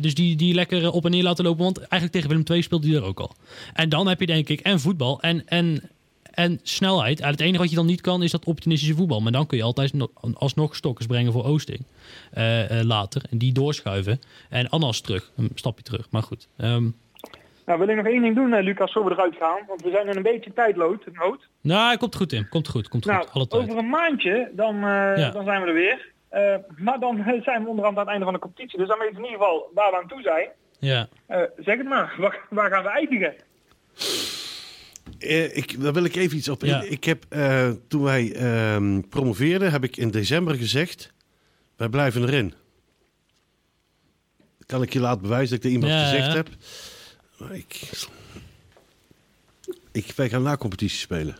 dus die, die lekker op en neer laten lopen. Want eigenlijk tegen Willem II speelde die er ook al. En dan heb je denk ik en voetbal en, en, en snelheid. En het enige wat je dan niet kan is dat opportunistische voetbal. Maar dan kun je altijd no- alsnog stokkers brengen voor Oosting. eh, eh, later. En die doorschuiven. En Annas terug. Een stapje terug. Maar goed. Ehm, Nou, wil ik nog één ding doen, eh, Lucas, voor we eruit gaan. Want we zijn in een beetje tijdlood, nood. nou, komt goed in. Komt goed. Komt Nou, goed. Alle tijd. over een maandje, dan, Ja. dan zijn we er weer. Maar dan zijn we onderhand aan het einde van de competitie. Dus dan weten we in ieder geval waar we aan toe zijn. Ja. Zeg het maar, waar, waar gaan we eindigen? Eh, ik, daar wil ik even iets op. Ja. Ik, heb, eh, toen wij ehm, promoveerden, heb ik in december gezegd, wij blijven erin. Kan ik je laten bewijzen dat ik dat iemand Ja, gezegd ja. heb. Maar ik, ik, wij gaan na competitie spelen.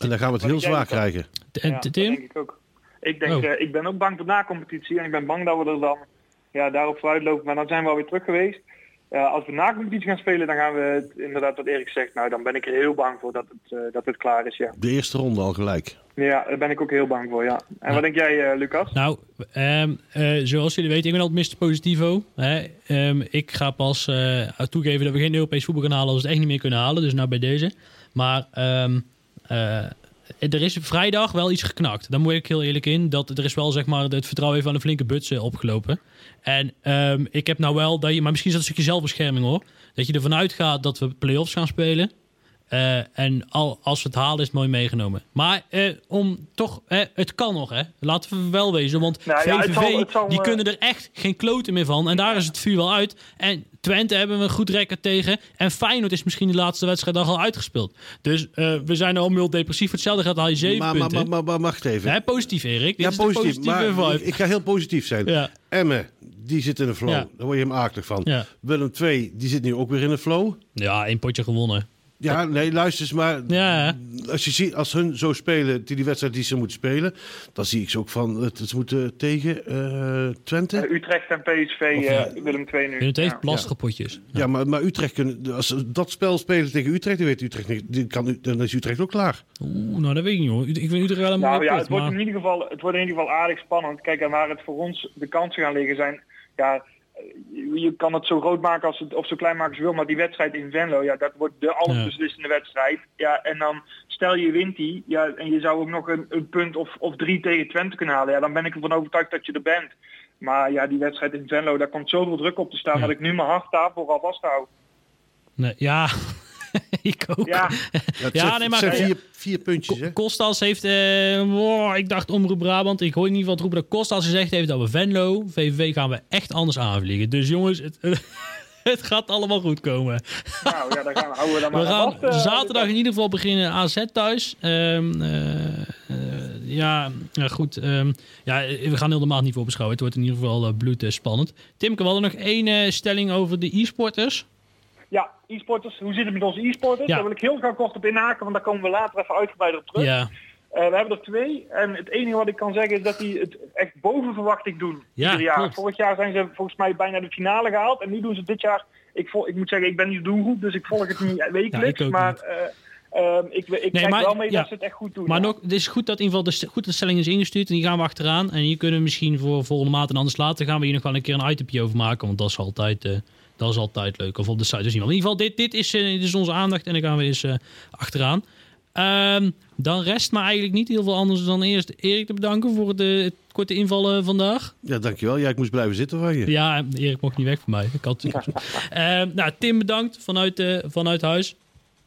En dan gaan we het Wat heel zwaar krijgen. En Tim? denk ik ook. Ik, denk, Oh. eh, ik ben ook bang voor na-competitie en ik ben bang dat we er dan ja, daarop vooruit lopen. Maar dan zijn we alweer terug geweest. Ja, als we na competitie gaan spelen, dan gaan we het, inderdaad wat Erik zegt. Nou, dan ben ik er heel bang voor dat het, eh, dat het klaar is, ja. De eerste ronde al gelijk. Ja, daar ben ik ook heel bang voor, ja. En Ja. wat denk jij, eh, Lucas? Nou, ehm, eh, zoals jullie weten, ik ben altijd Mr. Positivo. Hè? Ehm, ik ga pas eh, toegeven dat we geen Europees voetbal gaan halen als we het echt niet meer kunnen halen. Dus nou bij deze. Maar ehm, eh, er is vrijdag wel iets geknakt. Daar moet ik heel eerlijk in. Dat er is wel zeg maar het vertrouwen even aan een flinke butsen opgelopen. En ehm, ik heb nou wel dat je, maar misschien is dat een stukje zelfbescherming hoor. Dat je ervan uitgaat dat we play-offs gaan spelen. Eh, en al, als we het halen is het mooi meegenomen. Maar eh, om toch, het kan nog hè. Laten we wel wezen. Want Nou ja, het VVV, zal- het zal, die eh, kunnen er echt geen kloten meer van. En daar is het vuur wel uit. En Twente hebben we een goed record tegen. En Feyenoord is misschien de laatste wedstrijd al uitgespeeld. Dus eh, we zijn al heel depressief. Voor hetzelfde gaat haal je zeven Maar, maar, punten. maar, maar, maar wacht even. Hè, positief Erik. Dit ja, is de positief. positieve Maar vibe. ik, ik ga heel positief zijn. Ja, Emmen, die zit in een flow. Ja. Daar word je hem akelig van. ja. Willem II, die zit nu ook weer in een flow. ja, één potje gewonnen. Ja, nee, luister eens maar. Ja. Als je ziet, als hun zo spelen, die, die wedstrijd die ze moeten spelen, dan zie ik ze ook van, het, ze moeten tegen eh, Twente. Eh, Utrecht en PSV, Of, ja. eh, Willem II nu. Willem II heeft lastige potjes. ja, maar, maar Utrecht kunnen, als ze dat spel spelen tegen Utrecht, dan weet Utrecht niet, die kan, dan is Utrecht ook klaar. Oeh, nou dat weet ik niet hoor. Ik vind Utrecht wel een Nou mooie ja, pot, het wordt, maar- in ieder geval, het wordt in ieder geval aardig spannend. Kijk, en waar het voor ons de kansen gaan liggen zijn... Ja, je, kan het zo groot maken als het, of zo klein maken als je wil, maar die wedstrijd in Venlo, ja, dat wordt de allesbeslissende wedstrijd. Ja, en dan stel je wint die, ja, en je zou ook nog een, een punt of, of drie tegen Twente kunnen halen. Ja, dan ben ik ervan overtuigd dat je er bent. Maar ja, die wedstrijd in Venlo, daar komt zoveel druk op te staan Ja. dat ik nu mijn hart daarvoor al vasthoud. Nee, ja, ik ook. Ja, Ja, nee, maar- zijn vier, vier puntjes, hè? Kostas heeft, eh, wow, ik dacht Omroep Brabant, ik hoor in ieder geval het roepen dat Kostas gezegd heeft dat we Venlo, VVV gaan we echt anders aanvliegen. Dus jongens, het, het gaat allemaal goed komen. nou ja, daar gaan we, houden we dan maar We aan gaan vast, eh, zaterdag in ieder geval beginnen AZ thuis. Ehm, eh, ja, goed. ehm, ja, we gaan heel de maand niet voor beschouwen. Het wordt in ieder geval uh, bloedspannend. Timke, we hadden nog één eh, stelling over de e-sporters. E-sporters. Hoe zit het met onze e-sporters? Ja. Daar wil ik heel graag kort op inhaken, want daar komen we later even uitgebreider op terug. Ja, Eh, we hebben er twee. En het enige wat ik kan zeggen is dat die het echt boven verwachting doen. Ja, jaar. klopt. Vorig jaar zijn ze volgens mij bijna de finale gehaald. En nu doen ze dit jaar... Ik, vol, ik moet zeggen, ik ben niet de doelgroep, dus ik volg het niet wekelijks. Ja, ik ook maar eh, ehm, ik, ik kijk maar- wel mee ja. dat ze het echt goed doen. maar ja. nog, het is goed dat in ieder geval de, goed de stelling is ingestuurd. En die gaan we achteraan. En hier kunnen we misschien voor volgende maand en anders later gaan we hier nog wel een keer een itempje over maken. Want dat is altijd, eh, dat is altijd leuk. Of op de site dus niet. Maar in ieder geval, dit, dit, is, eh, dit is onze aandacht. En dan gaan we eens eh, achteraan. Ehm, dan rest me eigenlijk niet heel veel anders dan eerst Erik te bedanken voor het, eh, het korte invallen vandaag. Ja, dankjewel. Ja, ik moest blijven zitten van je. Ja, Erik mocht niet weg van mij. Ik had, Ehm, nou, Tim bedankt vanuit, eh, vanuit huis.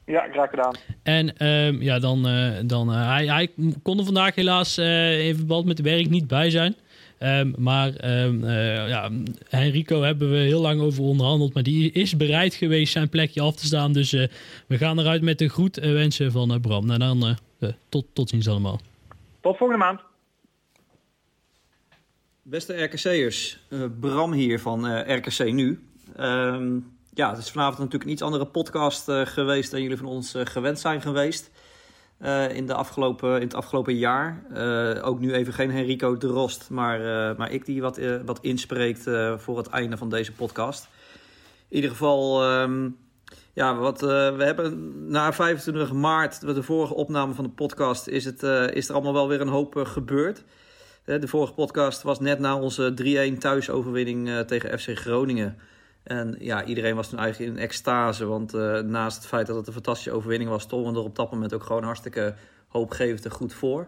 Ja, graag gedaan. En ehm, ja, dan, eh, dan hij, hij kon er vandaag helaas eh in verband met het werk niet bij zijn. Ehm, maar ehm, eh, ja, Henrico hebben we heel lang over onderhandeld. Maar die is bereid geweest zijn plekje af te staan. Dus eh, we gaan eruit met de groet wensen van eh, Bram. Nou, dan tot, tot ziens allemaal. Tot volgende maand. Beste RKC'ers, eh, Bram hier van eh, RKC Nu. Ehm, ja, het is vanavond natuurlijk een iets andere podcast eh, geweest dan jullie van ons eh, gewend zijn geweest. Eh, in, de afgelopen, in het afgelopen jaar. Eh, ook nu even geen Henrico de Rost, maar, eh, maar ik die wat, wat inspreekt voor het einde van deze podcast. In ieder geval, ehm, ja, wat, we hebben na 25 maart, de vorige opname van de podcast, is, het, is er allemaal wel weer een hoop gebeurd. De vorige podcast was net na onze 3-1 thuisoverwinning tegen FC Groningen. En ja, iedereen was toen eigenlijk in extase. Want eh, naast het feit dat het een fantastische overwinning was, stonden we er op dat moment ook gewoon hartstikke hoopgevend en goed voor.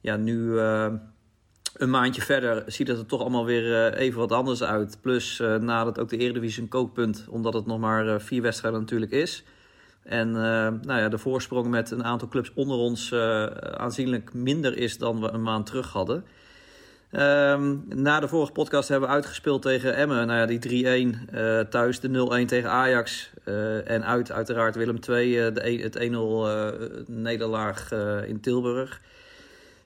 Ja, nu eh, een maandje verder ziet het er toch allemaal weer eh, even wat anders uit. Plus nadat ook de Eredivisie een kookpunt, omdat het nog maar vier wedstrijden natuurlijk is. En nou ja, de voorsprong met een aantal clubs onder ons aanzienlijk minder is dan we een maand terug hadden. Ehm, na de vorige podcast hebben we uitgespeeld tegen Emmen. Nou ja, die 3-1 eh, thuis, de 0-1 tegen Ajax. eh, en uit uiteraard Willem II, eh, de, e- het 1-0 eh, nederlaag in Tilburg.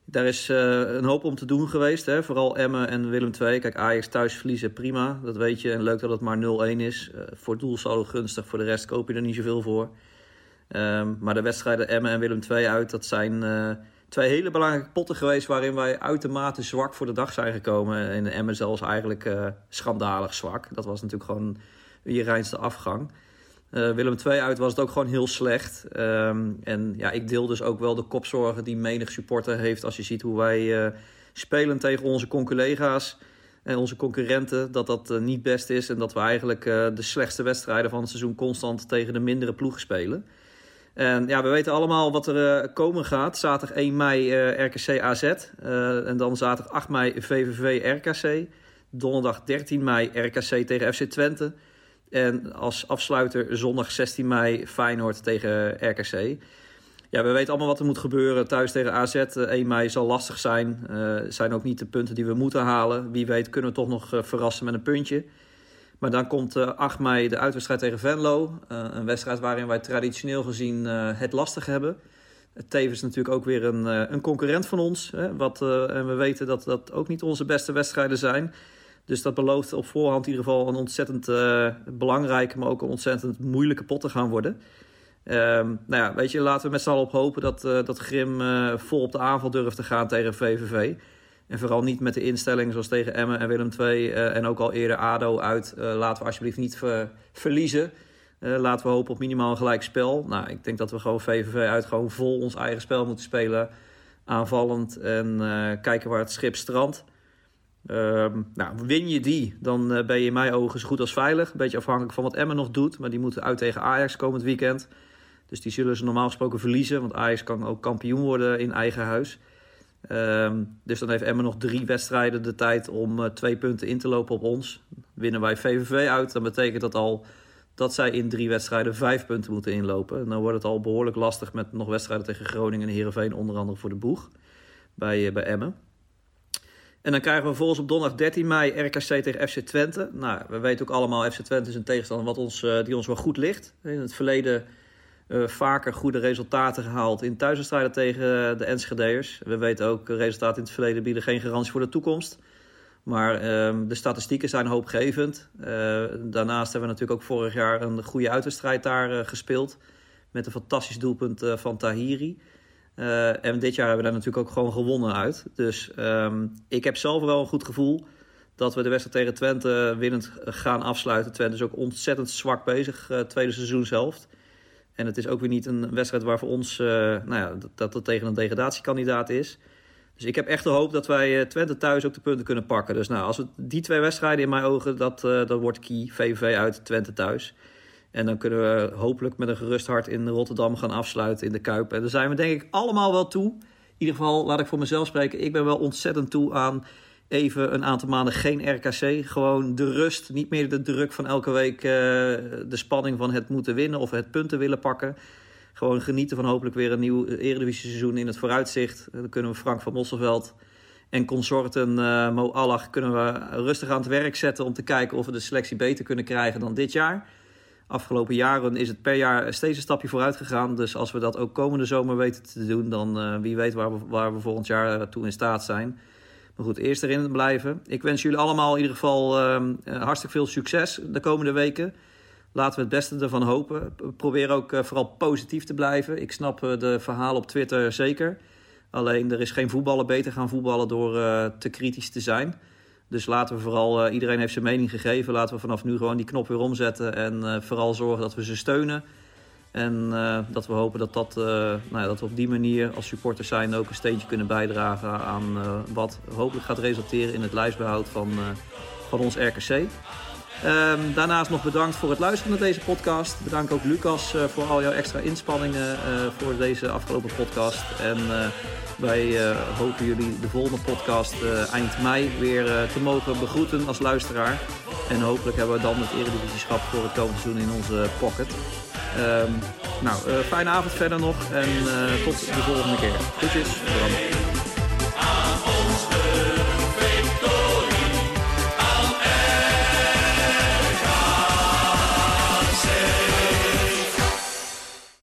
Daar is een hoop om te doen geweest. Hè? Vooral Emmen en Willem II. Kijk, Ajax thuis verliezen, prima. Dat weet je. En leuk dat het maar 0-1 is. Voor het doel saldo gunstig. Voor de rest koop je er niet zoveel voor. Ehm, maar de wedstrijden Emmen en Willem II uit, dat zijn twee hele belangrijke potten geweest waarin wij uitermate zwak voor de dag zijn gekomen. En Emmen zelfs eigenlijk eh, schandalig zwak. Dat was natuurlijk gewoon je reinste afgang. Eh, Willem II uit was het ook gewoon heel slecht. Ehm, en ja, ik deel dus ook wel de kopzorgen die menig supporter heeft als je ziet hoe wij eh, spelen tegen onze collega's en onze concurrenten. Dat dat niet best is en dat we eigenlijk de slechtste wedstrijden van het seizoen constant tegen de mindere ploegen spelen. En ja, we weten allemaal wat er eh, komen gaat. Zaterdag 1 mei eh, RKC AZ. eh, en dan zaterdag 8 mei VVV RKC. Donderdag 13 mei RKC tegen FC Twente. En als afsluiter zondag 16 mei Feyenoord tegen RKC. Ja, we weten allemaal wat er moet gebeuren. Thuis tegen AZ eh, 1 mei zal lastig zijn. Zijn ook niet de punten die we moeten halen. Wie weet kunnen we toch nog verrassen met een puntje. Maar dan komt eh, 8 mei de uitwedstrijd tegen Venlo. Eh, een wedstrijd waarin wij traditioneel gezien eh, het lastig hebben. Tevens natuurlijk ook weer een, eh, een concurrent van ons. Hè, wat, eh, en we weten dat dat ook niet onze beste wedstrijden zijn. Dus dat belooft op voorhand in ieder geval een ontzettend eh, belangrijke, maar ook een ontzettend moeilijke pot te gaan worden. Ehm, nou ja, weet je, laten we met z'n allen op hopen dat, eh, dat Grim eh, vol op de aanval durft te gaan tegen VVV. En vooral niet met de instelling zoals tegen Emmen en Willem II eh, en ook al eerder ADO uit. eh, laten we alsjeblieft niet ver- verliezen. Eh, laten we hopen op minimaal een gelijk spel. Nou, ik denk dat we gewoon VVV uit gewoon vol ons eigen spel moeten spelen. Aanvallend en kijken waar het schip strandt. Ehm, nou, win je die, dan ben je in mijn ogen zo goed als veilig. Een beetje afhankelijk van wat Emmen nog doet. Maar die moeten uit tegen Ajax komend weekend. Dus die zullen ze normaal gesproken verliezen. Want Ajax kan ook kampioen worden in eigen huis. Ehm, dus dan heeft Emmen nog drie wedstrijden de tijd om eh, twee punten in te lopen op ons. Winnen wij VVV uit, dan betekent dat al dat zij in drie wedstrijden vijf punten moeten inlopen. En dan wordt het al behoorlijk lastig met nog wedstrijden tegen Groningen en Heerenveen, onder andere voor de boeg bij, eh, bij Emmen. En dan krijgen we vervolgens op donderdag 13 mei RKC tegen FC Twente. Nou, we weten ook allemaal, FC Twente is een tegenstander wat ons, eh, die ons wel goed ligt. In het verleden eh, vaker goede resultaten gehaald in thuiswedstrijden tegen de Enschede'ers. We weten ook, eh, resultaten in het verleden bieden geen garantie voor de toekomst. Maar ehm, de statistieken zijn hoopgevend. Eh, daarnaast hebben we natuurlijk ook vorig jaar een goede uitwedstrijd daar gespeeld. Met een fantastisch doelpunt van Tahiri. En dit jaar hebben we daar natuurlijk ook gewoon gewonnen uit. Dus ehm, ik heb zelf wel een goed gevoel dat we de wedstrijd tegen Twente winnend gaan afsluiten. Twente is ook ontzettend zwak bezig, tweede seizoenshelft. En het is ook weer niet een wedstrijd waar voor ons, uh, nou ja, dat, dat tegen een degradatiekandidaat is. Dus ik heb echt de hoop dat wij uh, Twente thuis ook de punten kunnen pakken. Dus nou, als we die twee wedstrijden in mijn ogen, dat, uh, dat wordt key. VVV uit, Twente thuis. En dan kunnen we hopelijk met een gerust hart in Rotterdam gaan afsluiten in de Kuip. En daar zijn we denk ik allemaal wel toe. In ieder geval, laat ik voor mezelf spreken. Ik ben wel ontzettend toe aan even een aantal maanden geen RKC. Gewoon de rust, niet meer de druk van elke week uh, de spanning van het moeten winnen of het punten willen pakken. Gewoon genieten van hopelijk weer een nieuw Eredivisie seizoen in het vooruitzicht. Dan kunnen we Frank van Mosselveld en consorten uh, Mo Allah kunnen we rustig aan het werk zetten om te kijken of we de selectie beter kunnen krijgen dan dit jaar. Afgelopen jaren is het per jaar steeds een stapje vooruit gegaan. Dus als we dat ook komende zomer weten te doen, dan wie weet waar we, waar we volgend jaar toe in staat zijn. Maar goed, eerst erin blijven. Ik wens jullie allemaal in ieder geval uh, hartstikke veel succes de komende weken. Laten we het beste ervan hopen. Probeer ook uh, vooral positief te blijven. Ik snap uh, de verhalen op Twitter zeker. Alleen er is geen voetballen beter gaan voetballen door te kritisch te zijn. Dus laten we vooral, iedereen heeft zijn mening gegeven. Laten we vanaf nu gewoon die knop weer omzetten. En vooral zorgen dat we ze steunen. En dat we hopen dat, dat, nou ja, dat we op die manier als supporters zijn ook een steentje kunnen bijdragen aan wat hopelijk gaat resulteren in het lijstbehoud van, van ons RKC. Um, daarnaast nog bedankt voor het luisteren naar deze podcast. Bedankt ook Lucas voor al jouw extra inspanningen voor deze afgelopen podcast. En wij hopen jullie de volgende podcast eind mei weer te mogen begroeten als luisteraar. En hopelijk hebben we dan het eredivisieschap voor het komende seizoen in onze pocket. Ehm, nou, eh, fijne avond verder nog en eh, tot de volgende keer. Goedjes, Bram.